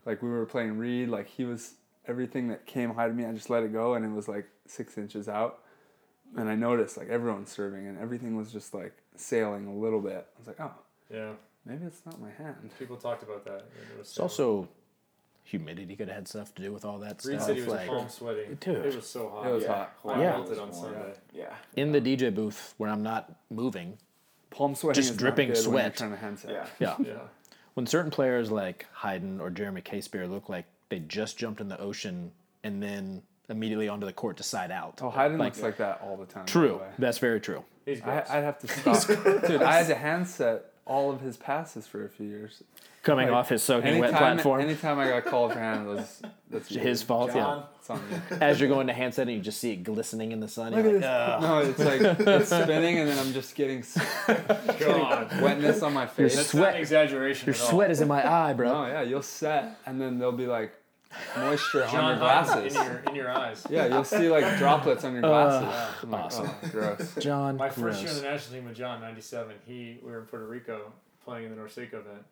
like we were playing reed. Like he was everything that came high to me. I just let it go, and it was like six inches out. And I noticed like everyone's serving, and everything was just like sailing a little bit. I was like, oh, Yeah, maybe it's not my hand. people talked about that. It was It's also humidity could have had stuff to do with all that Reid stuff. said he was like, palm sweating. Dude. it was so hot. It was Yeah. hot. I Yeah. melted on Yeah. Sunday. Yeah. in the DJ booth where I'm not moving. Palm sweating Just dripping not good when you're sweat. trying to hand. Yeah. Yeah. Yeah, when certain players like Hyden or Jeremy Casebeer look like they just jumped in the ocean and then immediately onto the court to side out. Oh, Hyden Like- looks like that all the time. by the True. That's very true. he's I. I'd have to stop. Dude, I had to hand set all of his passes for a few years. Coming Like, off his soaking wet Anytime, platform. anytime I got called for hand, it was that's his fault. John, It's on me. Yeah. As you're going to handset and you just see it glistening in the sun. Look you're at like, this. No, it's like it's spinning, and then I'm just getting s- God, wetness on my face. that's sweat- not an exaggeration. Your at all. sweat is in my eye, bro. No, yeah, you'll set, and then they'll be like moisture on your glasses. in your in your eyes. Yeah, you'll see like droplets on your glasses. I'm like, awesome. oh, gross. John. My first year in the national team with John, '97. He we were in Puerto Rico playing in the NORCECA event,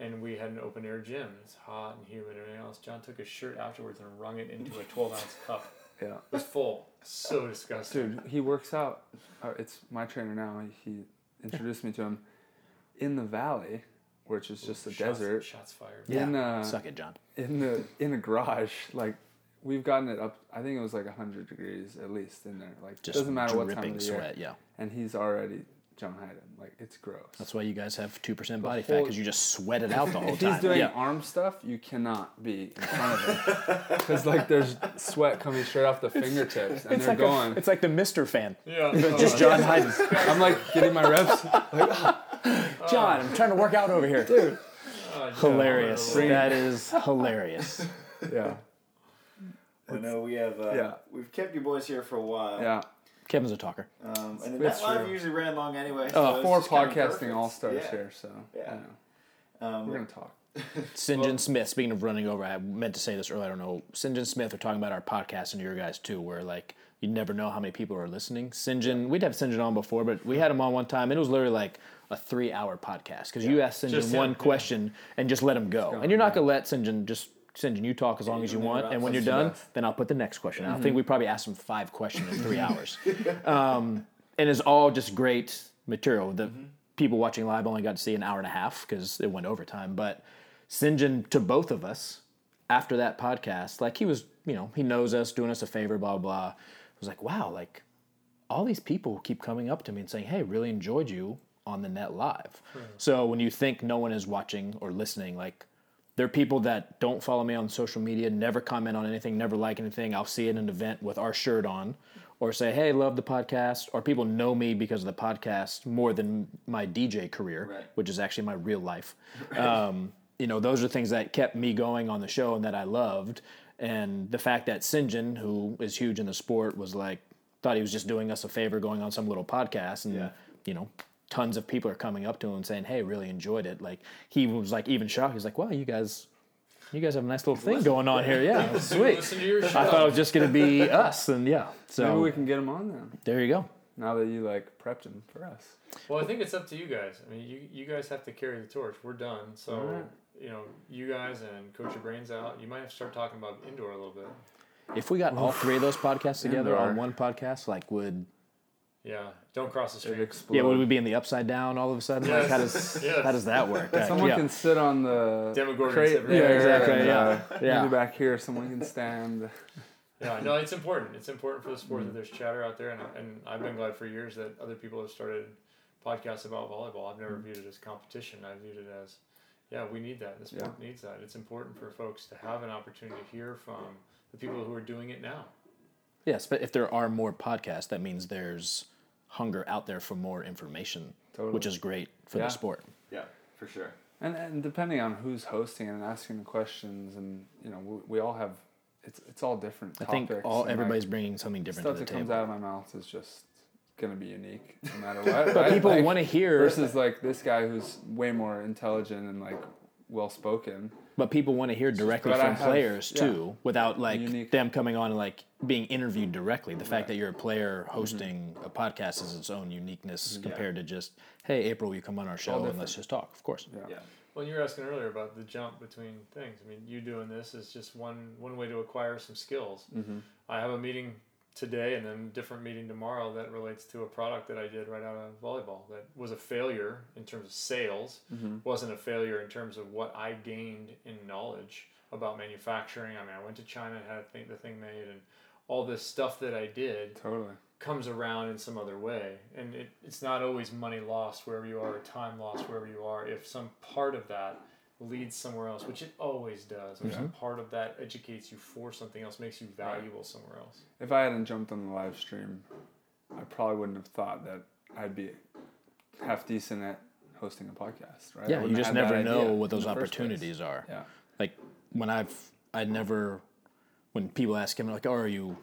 and we had an open air gym. It's hot and humid and everything else. John took his shirt afterwards and wrung it into a 12 ounce cup. Yeah. It was full. So disgusting. Dude, he works out. Uh, it's my trainer now. He introduced me to him in the valley, which is just a Shots- desert. Shots fired. Yeah. In uh, Suck it, John. in the in a garage, like we've gotten it up. I think it was like hundred degrees at least in there. Like Just doesn't matter what time dripping of the year. sweat. Yeah. And he's already John Hyden. Like it's gross. That's why you guys have 2% body fat because you just sweat it out the whole if time. If he's doing yeah. arm stuff, you cannot be in front of him because like there's sweat coming straight off the fingertips, and It's they're like, going. a, it's like the Mister fan. Yeah. Just John Hyden. I'm like getting my reps. John, I'm trying to work out over here. Dude. Oh. Hilarious. Bring- That is hilarious. Yeah. I know we have. Uh, Yeah. We've kept you boys here for a while. Yeah. Kevin's a talker. Um, and the That's net live true. usually ran long anyway. Oh, so it's Four just kinda podcasting all stars yeah. here, so Yeah. you know, Um, we're gonna talk. Sinjin Smith, speaking of running over, I meant to say this earlier, I don't know. Sinjin Smith are talking about our podcast and your guys too, where like you never know how many people are listening. Sinjin, we'd have Sinjin on before, but we had him on one time and it was literally like a three hour podcast because you asked Sinjin Just one yeah. question and just let him go. go, and you're not going to let Sinjin just. Sinjin, you talk as long as you want, and when you're done, then I'll put the next question. Mm-hmm. I think we probably asked him five questions in three hours. um, and it's all just great material. The people watching live only got to see an hour and a half because it went overtime. But Sinjin to both of us after that podcast, like he was, you know, he knows us, doing us a favor, blah blah. I was like, wow, like all these people keep coming up to me and saying, hey, really enjoyed you on the net live. So when you think no one is watching or listening, like there are people that don't follow me on social media, never comment on anything, never like anything. I'll see it in an event with our shirt on, or say, "Hey, love the podcast," or people know me because of the podcast more than my DJ career, Right. which is actually my real life. Um, you know, those are things that kept me going on the show and that I loved. And the fact that Sinjin, who is huge in the sport, was like, thought he was just doing us a favor going on some little podcast, and Yeah. you know, tons of people are coming up to him and saying, "Hey, really enjoyed it." Like he was like even shocked. He's like, "Wow, you guys, you guys have a nice little thing going on here. Yeah, sweet." To your show. I thought it was just gonna be us, and yeah. So maybe we can get him on then. there you go. Now that you like prepped him for us. Well, I think it's up to you guys. I mean, you, you guys have to carry the torch. We're done. So, Alright. You know, you guys and coach your brains out. You might have to start talking about indoor a little bit. If we got all three of those podcasts together Indoor. on one podcast, like would Yeah. Don't cross the street. yeah, would we be in the upside down all of a sudden? Like how does Yes. how does that work? Like, Someone yeah. can sit on the Demogorgon sit right there, Yeah, exactly, and, yeah. uh, Yeah. Maybe back here, someone can stand. Yeah, no, it's important. It's important for the sport that there's chatter out there, and, and I've been glad for years that other people have started podcasts about volleyball. I've never viewed it as competition. I viewed it as, yeah, we need that. The sport needs that. It's important for folks to have an opportunity to hear from the people who are doing it now. Yes, but if there are more podcasts, that means there's hunger out there for more information, Totally. which is great for Yeah. the sport. Yeah, for sure. And, and depending on who's hosting and asking the questions, and you know, we, we all have, it's it's all different I think all and, like, everybody's bringing something different stuff to the that comes out of my mouth is just gonna be unique no matter what. But right? people Like, want to hear versus like this guy who's way more intelligent and like well spoken. But people want to hear directly but from have- players yeah. too, without like Unique- them coming on and like being interviewed directly. The fact that you're a player hosting a podcast is its own uniqueness compared to just, hey, April, you come on our show and let's just talk. Of course. Yeah. Well, you were asking earlier about the jump between things. I mean, you doing this is just one one way to acquire some skills. Mm-hmm. I have a meeting today and then different meeting tomorrow that relates to a product that I did right out of volleyball that was a failure in terms of sales, Mm-hmm. wasn't a failure in terms of what I gained in knowledge about manufacturing. I mean, I went to China and had thing, the thing made, and all this stuff that I did Totally. comes around in some other way. And it, it's not always money lost wherever you are or time lost wherever you are. If some part of that leads somewhere else, which it always does, or some mm-hmm. part of that educates you for something else, makes you valuable somewhere else. If I hadn't jumped on the live stream, I probably wouldn't have thought that I'd be half decent at hosting a podcast, right? Yeah, you just never know what those the first place. opportunities are. Yeah. Like when I've, I never, when people ask him like, "Oh, are you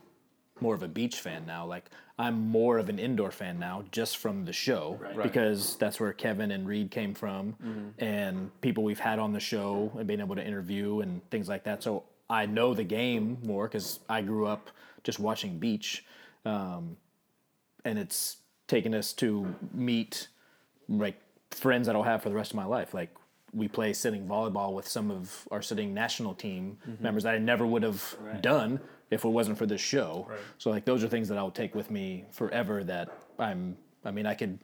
more of a beach fan now?" Like I'm more of an indoor fan now, just from the show, Right. Right. because that's where Kevin and Reid came from, Mm-hmm. and people we've had on the show and being able to interview and things like that. So I know the game more because I grew up just watching beach, um, and it's taken us to meet like friends that I'll have for the rest of my life. Like we play sitting volleyball with some of our sitting national team members that I never would have done if it wasn't for this show. Right. So like those are things that I'll take with me forever. That I'm. I mean, I could.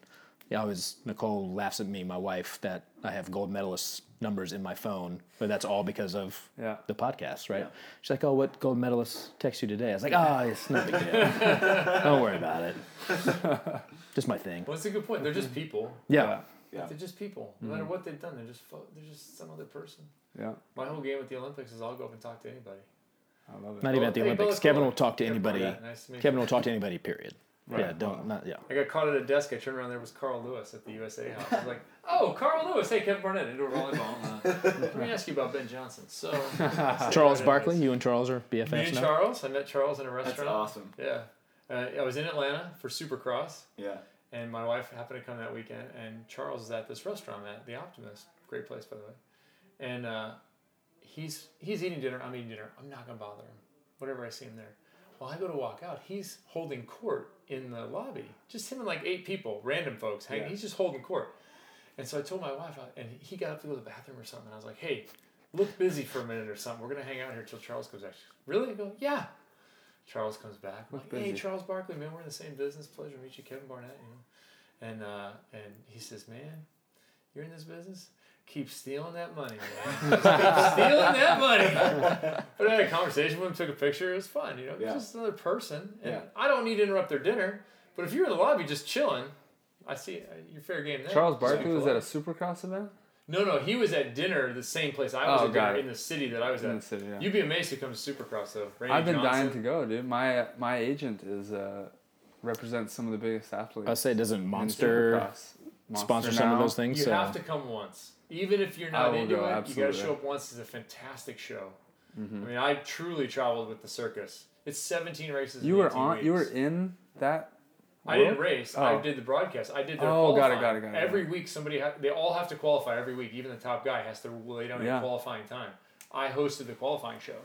Yeah, I always Nicole laughs at me, my wife, that I have gold medalist numbers in my phone, but that's all because of Yeah. the podcast, right? She's like, "Oh, what gold medalist text you today?" I was like, "Oh, it's no big deal. Don't worry about it. Just my thing." Well, it's a good point. They're just people. Yeah. Yeah. They're just people. No mm-hmm. matter what they've done, they're just fo- they're just some other person. Yeah. My whole game with the Olympics is I'll go up and talk to anybody. I love it. Not even at the Olympics. Bellator. Kevin will talk to anybody. yeah, nice to meet Kevin you. will talk to anybody. Period. Yeah, Right. don't not yeah. I got caught at a desk. I turned around. There was Carl Lewis at the USA House. I was like, "Oh, Carl Lewis. Hey, Kevin Barnett, indoor volleyball. Uh, let me ask you about Ben Johnson." So, Charles Barkley, anyways. you and Charles are BFFs. Me and now. Charles. I met Charles in a restaurant. That's awesome. Yeah, uh, I was in Atlanta for Supercross, Yeah. and my wife happened to come that weekend. And Charles is at this restaurant at the Optimist, great place by the way. And uh, he's he's eating dinner. I'm eating dinner. I'm not gonna bother him. Whatever I see him there. Well, I go to walk out. He's holding court in the lobby. Just him and like eight people, random folks. hanging. Yeah. He's just holding court. And so I told my wife, and he got up to go to the bathroom or something. I was like, "Hey, look busy for a minute or something. We're gonna hang out here till Charles comes back." Really? I go, "Yeah." Charles comes back. I'm like, "Hey. Charles Barkley, man, we're in the same business. Pleasure to meet you, Kevin Barnett." You know, and uh, and he says, "Man, you're in this business. Keep stealing that money, man. Just keep stealing that money." But I had a conversation with him, took a picture. It was fun, you know. Yeah. Just another person, and Yeah. I don't need to interrupt their dinner. But if you're in the lobby just chilling, I see uh, you're fair game there. Charles Just Barkley was at a supercross event No, no, he was at dinner the same place I was Oh, at dinner in the city that I was in at. the city. Yeah. You'd be amazed who comes to Supercross though. Randy I've been dying to go, dude. My my agent is uh, represents some of the biggest athletes. I say, doesn't Monster Monster sponsor some of those things? You so- have to come once, even if you're not into go, it. You got to show up once. It's a fantastic show. Mhm. I mean, I truly traveled with the circus. It's 17 races. You were 18 on. You were in that. I didn't world? race. I Oh. did the broadcast. I did their Oh, got it, got it, got it, Every week, somebody ha- they all have to qualify every week. Even the top guy has to lay down Yeah. a qualifying time. I hosted the qualifying show,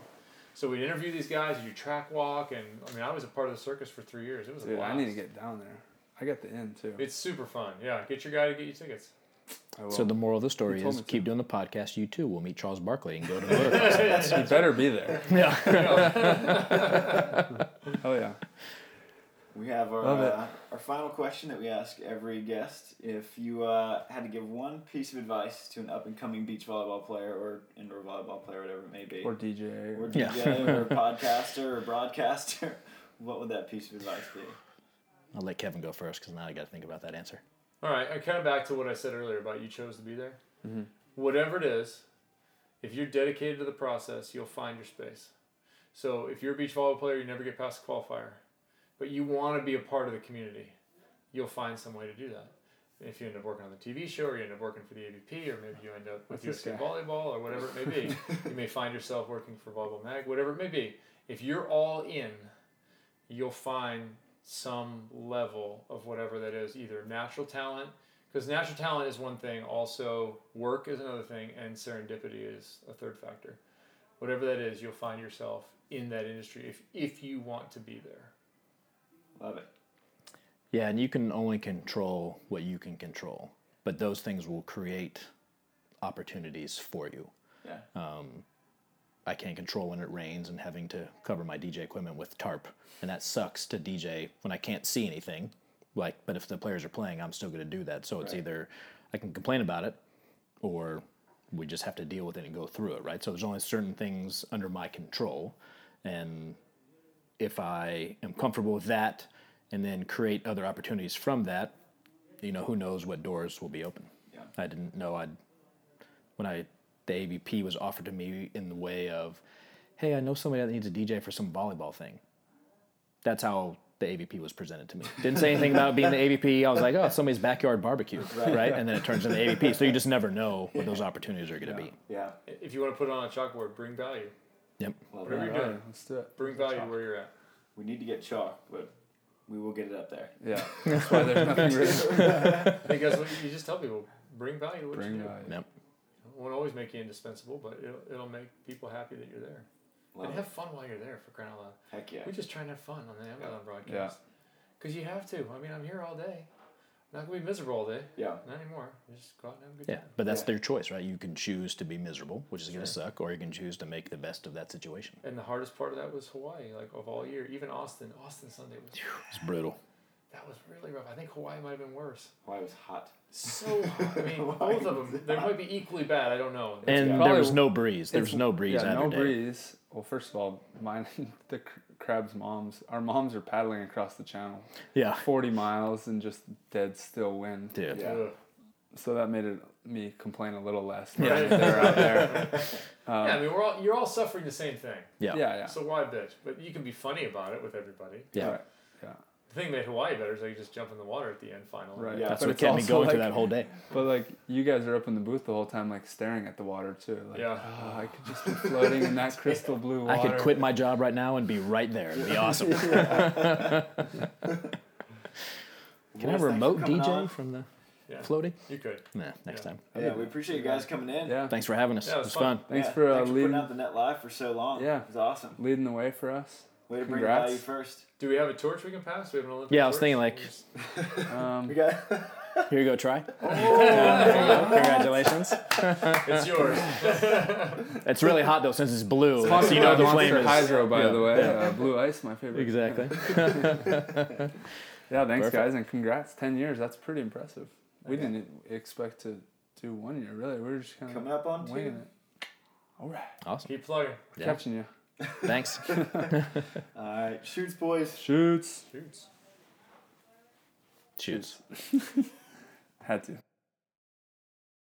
so we interview these guys. You do track walk, and I mean, I was a part of the circus for three years. It was a Dude, blast. I need to get down there. I got the in too. It's super fun. Yeah, get your guy to get you tickets. I will. So the moral of the story is me to. keep doing the podcast. You too will meet Charles Barkley and go to motocross events. you better be there. Yeah. Oh yeah. We have our uh, our final question that we ask every guest. If you uh, had to give one piece of advice to an up and coming beach volleyball player or indoor volleyball player, whatever it may be, Or DJ. or Yeah. DJ or podcaster or broadcaster, what would that piece of advice be? I'll let Kevin go first because now I got to think about that answer. All right, I kind of back to what I said earlier about you chose to be there. Mhm. Whatever it is, if you're dedicated to the process, you'll find your space. So if you're a beach volleyball player, you never get past the qualifier, but you want to be a part of the community, you'll find some way to do that. If you end up working on the TV show, or you end up working for the AVP, or maybe you end up with What's this volleyball, or whatever it may be, you may find yourself working for Volleyball Mag, whatever it may be. If you're all in, you'll find some level of whatever that is, either natural talent, Because natural talent is one thing, also work is another thing, and serendipity is a third factor. Whatever that is, you'll find yourself in that industry if if you want to be there. Love it. Yeah, and you can only control what you can control, but those things will create opportunities for you. Yeah. Um, I can't control when it rains and having to cover my DJ equipment with tarp, and that sucks to DJ when I can't see anything. Like, but if the players are playing, I'm still going to do that. So it's Right. either I can complain about it, or we just have to deal with it and go through it, right? So there's only certain things under my control, and if I am comfortable with that, and then create other opportunities from that, you know, who knows what doors will be open. Yeah. I didn't know I'd when I the AVP was offered to me in the way of, hey, I know somebody that needs a DJ for some volleyball thing. That's how the AVP was presented to me. Didn't say anything about being the AVP. I was like, oh, somebody's backyard barbecue, right? And then it turns into AVP. So you just never know what those opportunities are going to be. Yeah. If you want to put it on a chalkboard, bring value. Yep. Love Whatever you're Alright, doing. let's do it. Bring value where you're at. We need to get chalk, but we will get it up there. Yeah, that's why there's nothing written. Because what you just tell people, bring value to what Bring you do. value. Yep. It won't always make you indispensable, but it'll, it'll make people happy that you're there. Love and it. have fun while you're there, for crying out loud. Heck yeah. We just try and have fun on the Amazon Yeah. broadcast. Because you have to. I mean, I'm here all day. I'm not going to be miserable all day. Yeah. Not anymore. Just go out and have a good Yeah. time. But that's Yeah. their choice, right? You can choose to be miserable, which is going to suck, or you can choose to make the best of that situation. And the hardest part of that was Hawaii, like of all year. Even Austin. Austin Sunday was It's brutal. That was really rough. I think Hawaii might have been worse. Hawaii was hot. So hot. I mean, both of them. They might be equally bad. I don't know. And probably- there was no breeze. There was no breeze Yeah, no day. breeze. Well, first of all, mine, the crab's moms, our moms are paddling across the channel, Yeah. forty miles and just dead still wind. Dude. Yeah. Ugh. So that made it me complain a little less. Yeah. Yeah, they're out there. Um, yeah, I mean, we're all you're all suffering the same thing. Yeah. Yeah, yeah. So why bitch? But you can be funny about it with everybody. Yeah. Right. Yeah. The thing that made Hawaii better is they just jump in the water at the end finally. Right. Yeah. That's But what it's kept me also going through like- that whole day. But like you guys are up in the booth the whole time, like staring at the water too. Like, Yeah. "Oh, I could just be floating in that crystal blue water. I could quit my job right now and be right there. It'd be awesome. Can I have a Boys, thanks remote DJ on. from the Yeah. floaty? You could. Nah, next Yeah. time. Yeah, we appreciate you guys coming in. Yeah. Thanks for having us. Yeah, it it was was fun. fun. Thanks Yeah, for, uh, thanks for leading- putting out the net live for so long. Yeah. It was awesome. Leading the way for us. Way to bring Congrats. value first. Do we have a torch we can pass? We have an Olympic Yeah, I was torch? thinking, like- Um, We got Here you go, Tri. Congratulations. it's yours. It's really hot though since it's blue. So you know by the flame Monster is. Hydro, by yeah. the way. Uh, blue ice, my favorite. Exactly. Yeah, thanks Perfect. guys, and congrats. Ten years, that's pretty impressive. We Okay. didn't expect to do one year, really. We were just kind of coming up on winging two. it. All right, Awesome. Keep plugging. Yeah. catching you. Thanks. All right, shoots, boys. Shoots. Shoots. Shoots. Had to.